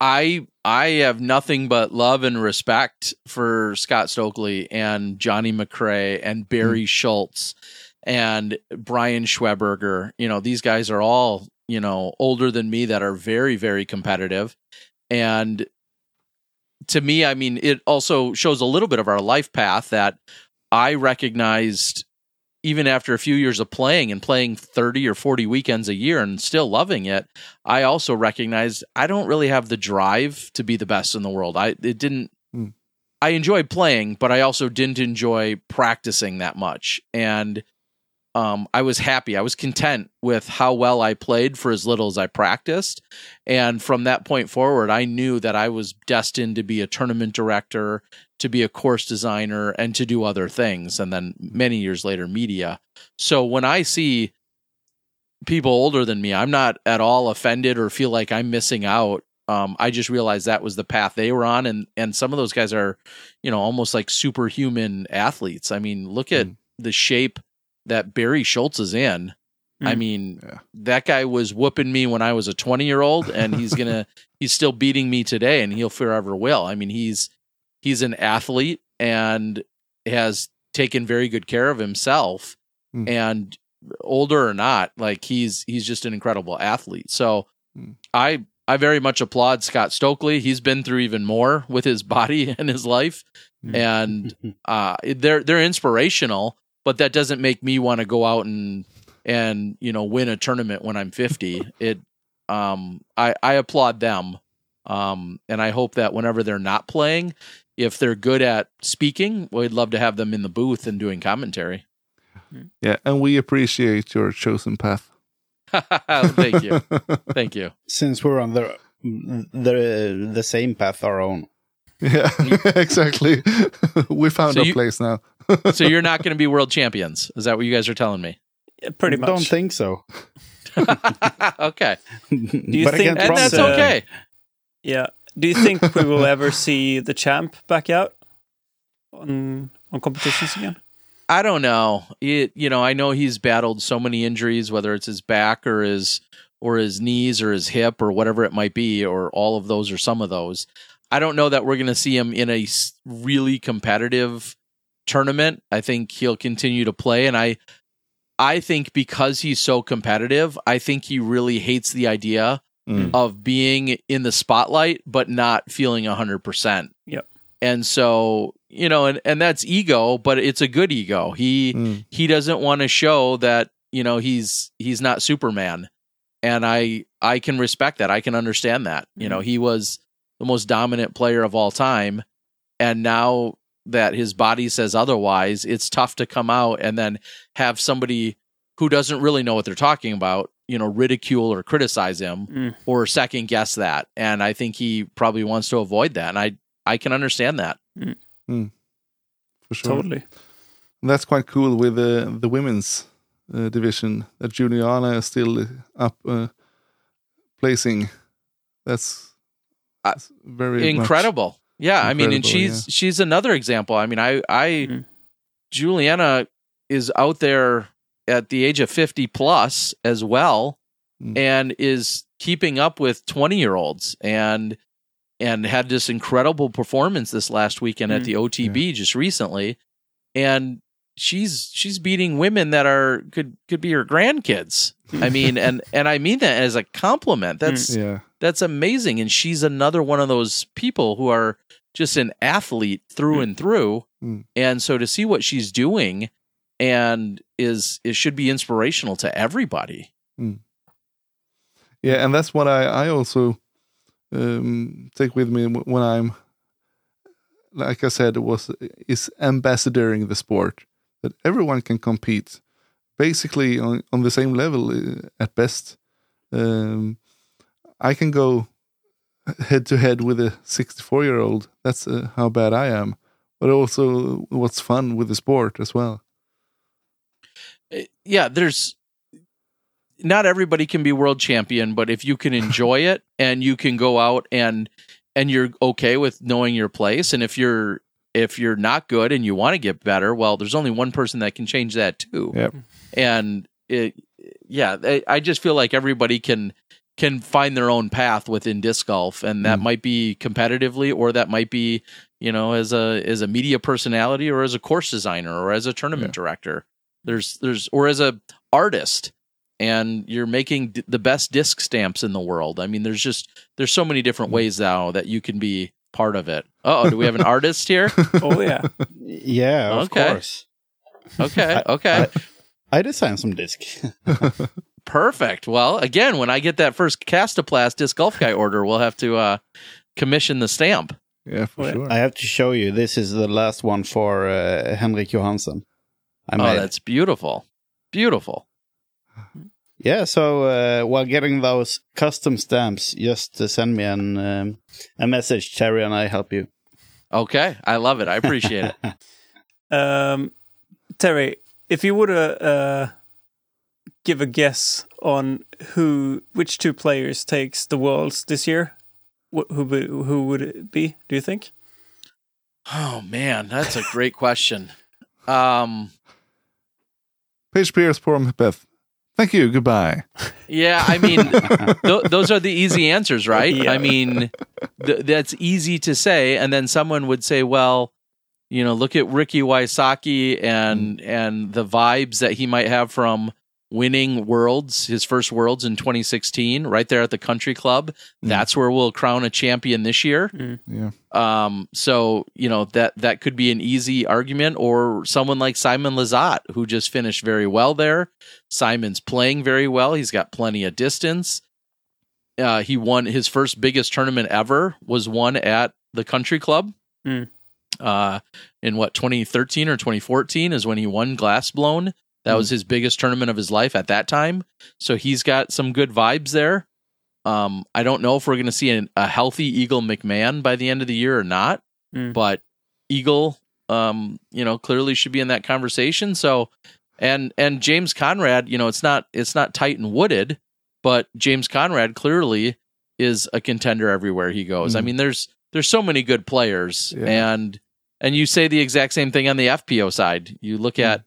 I I have nothing but love and respect for Scott Stokely and Johnny McRae and Barry Schultz and Brian Schweberger. You know, these guys are all, you know, older than me that are very, very competitive. And to me, I mean, it also shows a little bit of our life path that I recognized even after a few years of playing and playing 30 or 40 weekends a year and still loving it, I also recognized I don't really have the drive to be the best in the world. I it didn't Hmm. I enjoyed playing, but I also didn't enjoy practicing that much. And um, I was happy. I was content with how well I played for as little as I practiced. And from that point forward, I knew that I was destined to be a tournament director, to be a course designer, and to do other things. And then many years later, media. So when I see people older than me, I'm not at all offended or feel like I'm missing out. Um, I just realized that was the path they were on, and and some of those guys are, you know, almost like superhuman athletes. I mean, look at Mm. the shape that Barry Schultz is in. I Mm. mean, Yeah. that guy was whooping me when I was a 20 year old, and he's gonna he's still beating me today, and he'll forever will. I mean, he's he's an athlete and has taken very good care of himself, Mm. and older or not, like he's he's just an incredible athlete. So Mm. I I very much applaud Scott Stokely. He's been through even more with his body and his life, and uh, they're they're inspirational. But that doesn't make me want to go out and and you know win a tournament when I'm 50. It um I I applaud them. Um and I hope that whenever they're not playing, if they're good at speaking, we'd love to have them in the booth and doing commentary. Yeah, and we appreciate your chosen path. Thank you. Thank you. Since we're on the the the same path our own. yeah, exactly. we found So our you- place now. So you're not going to be world champions. Is that what you guys are telling me? Yeah, pretty much. Don't think so. okay. you but I think- And promise that's uh, okay. Yeah. Do you think we will ever see the champ back out on on competitions again? I don't know. It you know, I know he's battled so many injuries, whether it's his back or his or his knees or his hip or whatever it might be, or all of those or some of those. I don't know that we're going to see him in a really competitive tournament. I think he'll continue to play, and I, I think because he's so competitive, I think he really hates the idea Mm. of being in the spotlight but not feeling hundred percent. Yep. And so you know, and and that's ego, but it's a good ego. He Mm. he doesn't want to show that you know he's he's not superman and i i can respect that i can understand that you know he was the most dominant player of all time and now that his body says otherwise it's tough to come out and then have somebody who doesn't really know what they're talking about you know ridicule or criticize him Mm. or second guess that and i think he probably wants to avoid that and i i can understand that For sure. Totally. And that's quite cool with uh, the women's uh, division that Juliana is still up uh, placing. That's, Uh, that's very much- incredible yeah i mean and Incredible, she's she's another example i mean i i Mhm. Juliana is out there at the age of 50 plus as well Mm. and is keeping up with 20 year olds and and had this incredible performance this last weekend at Mm. the OTB just recently and she's she's beating women that are could could be her grandkids i mean and and i mean that as a compliment that's Yeah. That's amazing. And she's another one of those people who are just an athlete through and through. Mm. and so to see what she's doing and is it should be inspirational to everybody. Yeah, and that's what I I also um, take with me when I'm, like I said, it was is ambassadoring the sport that everyone can compete, basically on on the same level uh, at best. Um, I can go head to head with a 64 year old. That's uh, how bad I am. But also, what's fun with the sport as well. Uh, yeah there's not everybody can be world champion but if you can enjoy it and you can go out and and you're okay with knowing your place and if you're if you're not good and you want to get better well there's only one person that can change that too Yep. and it yeah I, I just feel like everybody can can find their own path within disc golf and that Mm. might be competitively or that might be you know as a as a media personality or as a course designer or as a tournament director there's there's or as a artist and you're making d- the best disc stamps in the world i mean there's just there's so many different ways now that you can be part of it oh do we have an artist here Oh yeah. Yeah, of Okay. course. okay I- okay I designed some disc. Perfect. Well, again, when I get that first Kastaplast disc golf guy order, we'll have to uh, commission the stamp. Yeah, for Well, sure. I have to show you. This is the last one for uh, Henrik Johansson. I oh, made. that's beautiful. Beautiful. Yeah, so uh, while getting those custom stamps, just uh, send me an um, a message, Terry, and I help you. Okay, I love it. I appreciate it. Um, Terry, if you would uh, uh, give a guess on who, which two players takes the worlds this year, wh- who who would it be? Do you think? Oh man, that's a great question. Um, Paige Pierce McBeth. Thank you. Goodbye. yeah, I mean, th- those are the easy answers, right? Yeah. I mean, th- that's easy to say, and then someone would say, "Well, you know, look at Ricky Wysocki and and the vibes that he might have from winning worlds, his first worlds in 2016, right there at the Country Club. That's where we'll crown a champion this year. Yeah. Um, so you know that that could be an easy argument, or someone like Simon Lizotte, who just finished very well there. Simon's playing very well. He's got plenty of distance. Uh, he won his first biggest tournament ever was won at the Country Club. Mm. Uh, in what 2013 or 2014 is when he won Glass Blown. That was his biggest tournament of his life at that time. So he's got some good vibes there. Um, I don't know if we're going to see an, a healthy Eagle McMahon by the end of the year or not, Mm. but Eagle, um, you know, clearly should be in that conversation. So, and and James Conrad, you know, it's not it's not tight and wooded, but James Conrad clearly is a contender everywhere he goes. I Mm. mean, there's there's so many good players, Yeah. and and you say the exact same thing on the FPO side. You look at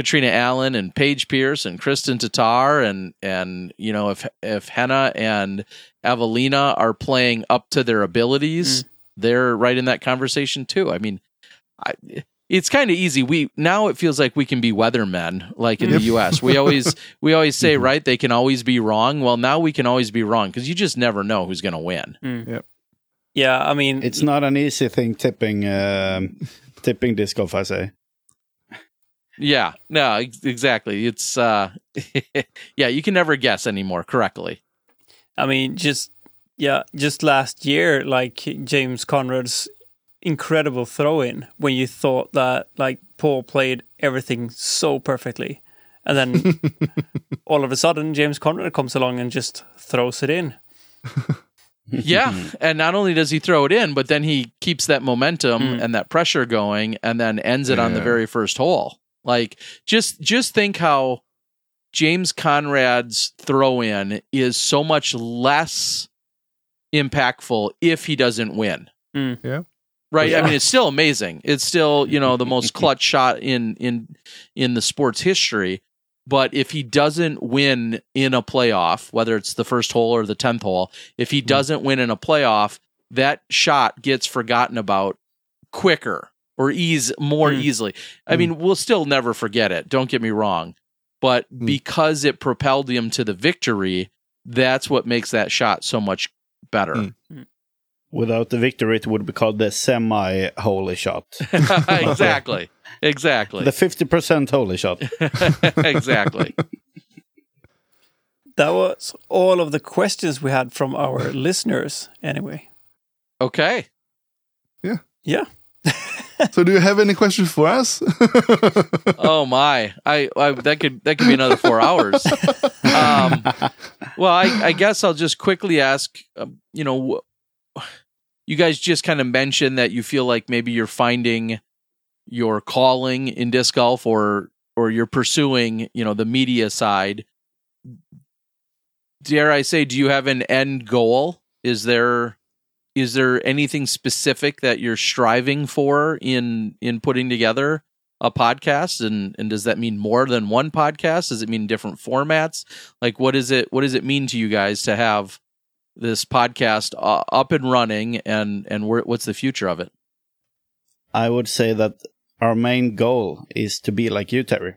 Catrina Allen and Paige Pierce and Kristin Tattar and and you know if if Henna and Eveliina are playing up to their abilities, mm. they're right in that conversation too. I mean, I, it's kind of easy. We now it feels like we can be weathermen, like in the U.S. We always we always say mm-hmm. right they can always be wrong. Well, now we can always be wrong because you just never know who's going to win. Mm. Yeah, I mean, It's not an easy thing tipping um, tipping disc golf, I say. Yeah, no, ex- exactly. It's uh, yeah, you can never guess anymore correctly. I mean, just yeah, just last year, like James Conrad's incredible throw in when you thought that like Paul played everything so perfectly, and then all of a sudden James Conrad comes along and just throws it in. Yeah, and not only does he throw it in, but then he keeps that momentum Mm. and that pressure going, and then ends it on the very first hole. Like just just think how James Conrad's throw in is so much less impactful if he doesn't win. Mm. Yeah. right? I mean, it's still amazing. It's still you know the most clutch shot in in in the sport's history. But if he doesn't win in a playoff, whether it's the first hole or the tenth hole, if he doesn't win in a playoff, that shot gets forgotten about quicker or ease more Mm. easily. I mean, we'll still never forget it. Don't get me wrong, but Mm. because it propelled him to the victory, that's what makes that shot so much better. Mm. Without the victory, it would be called the semi-holy shot. exactly. Exactly. the 50% holy shot. exactly. That was all of the questions we had from our listeners. Anyway, Okay. Yeah. Yeah. So, do you have any questions for us? Oh my. I, I that could that could be another 4 hours. Um well, I I guess I'll just quickly ask um, you know you guys just kind of mentioned that you feel like maybe you're finding your calling in disc golf or or you're pursuing, you know, the media side. Dare I say do you have an end goal? Is there is there anything specific that you're striving for in in putting together a podcast and and does that mean more than one podcast does it mean different formats like what is it what does it mean to you guys to have this podcast uh, up and running and and where, what's the future of it I would say that our main goal is to be like you, Terry.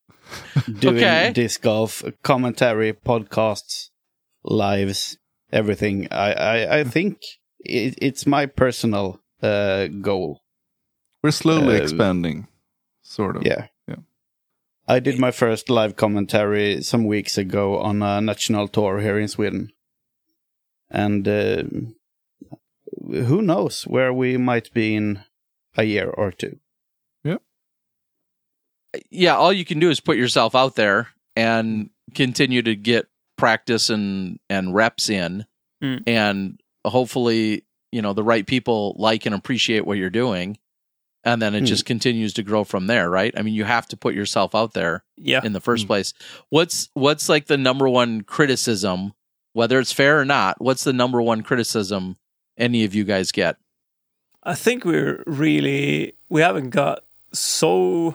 Doing Okay. disc golf, commentary, podcasts, lives, everything. I, I, I think it, it's my personal uh, goal. We're slowly Uh, expanding, sort of. Yeah. Yeah. I did my first live commentary some weeks ago on a national tour here in Sweden. And uh, who knows where we might be in a year or two. yeah Yeah, all you can do is put yourself out there and continue to get practice and and reps in Mm. and hopefully you know the right people like and appreciate what you're doing and then it Mm. just continues to grow from there right i mean you have to put yourself out there Yeah. in the first Mm. place. What's what's like the number one criticism, whether it's fair or not? What's the number one criticism any of you guys get? I think we're really we haven't got so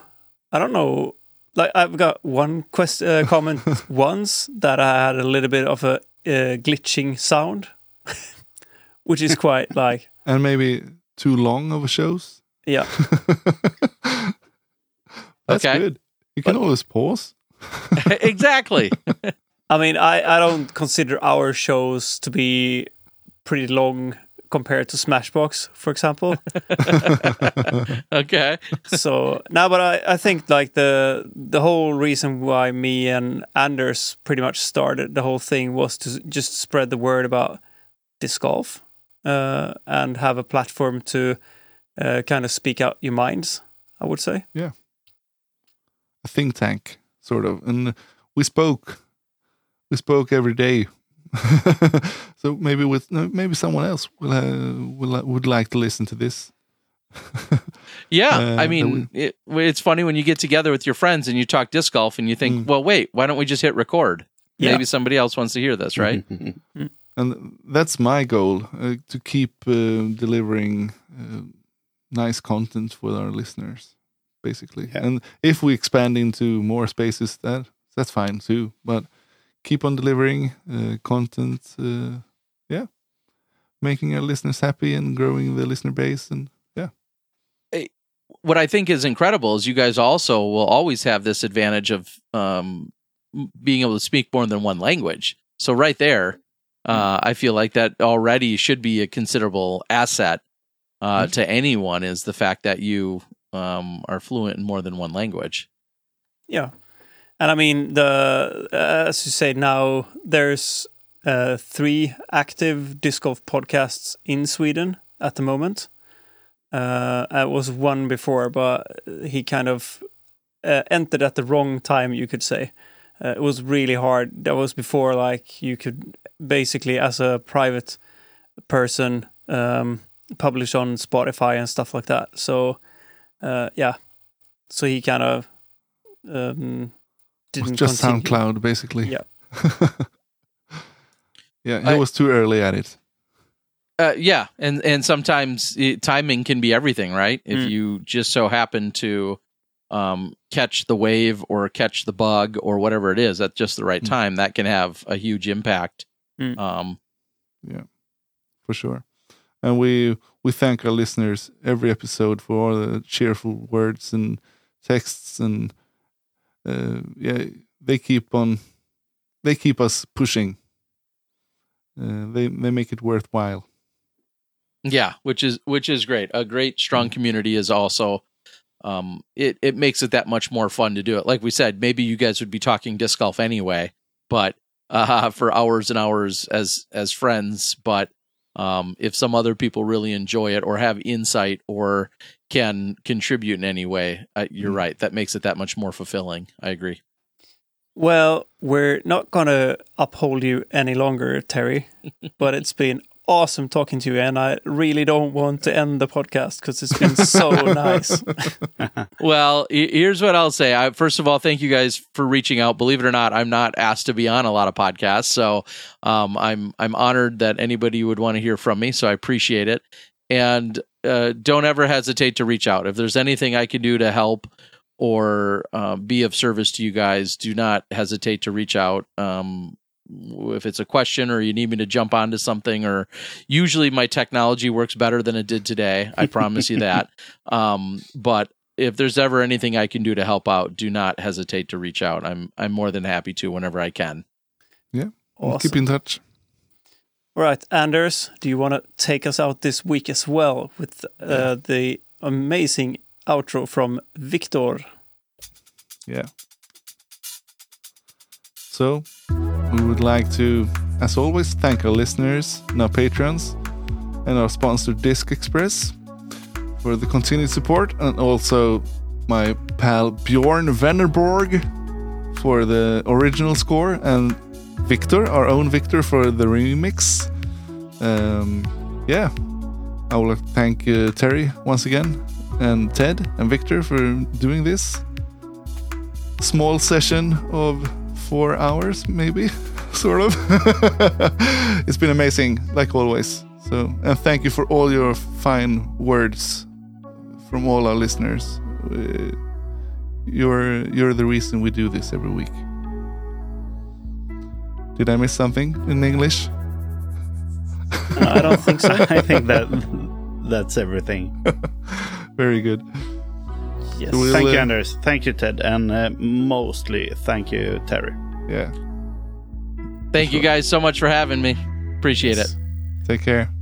I don't know like I've got one quest uh, comment once that I had a little bit of a uh, glitching sound, which is quite like And maybe too long of a shows. yeah That's Okay. good. You can always pause. exactly. I mean I I don't consider our shows to be pretty long compared to Smashboxx for example. okay. so now, but I, I think like the the whole reason why me and Anders pretty much started the whole thing was to just spread the word about disc golf uh, and have a platform to uh, kind of speak out your minds. I would say. Yeah, a think tank, sort of. And we spoke, we spoke every day. so maybe with maybe someone else will uh, will uh, would like to listen to this. Yeah, Uh, I mean, it, it's funny when you get together with your friends and you talk disc golf and you think, Mm. well, wait, why don't we just hit record? Yeah. Maybe somebody else wants to hear this, right? and that's my goal uh, to keep uh, delivering uh, nice content for our listeners, basically. Yeah. And if we expand into more spaces, that that's fine too. But keep on delivering uh, content. Uh, yeah, making our listeners happy and growing the listener base, and yeah, what I think is incredible is you guys also will always have this advantage of um, being able to speak more than one language. So right there, uh, I feel like that already should be a considerable asset uh, to anyone. Is the fact that you um, are fluent in more than one language. Yeah, and I mean the uh, as you say now there's uh, three active disc golf podcasts in Sweden at the moment. Uh, it was one before, but he kind of uh, entered at the wrong time, you could say. Uh, it was really hard. That was before, like you could basically, as a private person, um, publish on Spotify and stuff like that. So, uh, yeah. So he kind of um, it was didn't just continue. SoundCloud basically. Yeah. yeah, he I- was too early at it. Uh, yeah, and and sometimes it, timing can be everything, right? If Mm. you just so happen to um, catch the wave or catch the bug or whatever it is at just the right Mm. time, that can have a huge impact. Mm. Um, yeah, for sure. And we we thank our listeners every episode for all the cheerful words and texts and uh, yeah, they keep on they keep us pushing. Uh, they they make it worthwhile. Yeah, which is which is great. A great strong Mm. community is also um it it makes it that much more fun to do it. Like we said, maybe you guys would be talking disc golf anyway, but uh for hours and hours as as friends, but um if some other people really enjoy it or have insight or can contribute in any way, uh, you're Mm. right. That makes it that much more fulfilling. I agree. Well, we're not going to uphold you any longer, Terry, but it's been awesome talking to you. And I really don't want to end the podcast because it's been so nice. Well, here's what I'll say. I, first of all, thank you guys for reaching out. Believe it or not, I'm not asked to be on a lot of podcasts, so um, I'm I'm honored that anybody would want to hear from me. So I appreciate it, and uh, don't ever hesitate to reach out if there's anything I can do to help or uh, be of service to you guys. Do not hesitate to reach out. Um, if it's a question or you need me to jump onto something, or usually my technology works better than it did today. I promise you that. Um, but if there's ever anything I can do to help out, do not hesitate to reach out. I'm I'm more than happy to whenever I can. We'll Keep in touch. All right, Anders, do you want to take us out this week as well with uh, the amazing outro from Viktor? Yeah. So, we would like to, as always, thank our listeners and our patrons and our sponsor Disc Express for the continued support, and also my pal Bjorn Vennerborg for the original score, and Viktor, our own Viktor, for the remix. Um, yeah, I would like to thank uh, Terry once again, and Ted and Viktor for doing this small session of four hours, maybe, sort of. it's been amazing, like always. So, and thank you for all your fine words from all our listeners. Uh, You're you're the reason we do this every week. Did I miss something in English? I don't think so. I think that that's everything. Very good. Yes. We'll, Thank you, uh, Anders. Thank you, Ted, and uh, mostly thank you, Terry. Yeah. Thank you guys so much for having me. Appreciate it. Take care.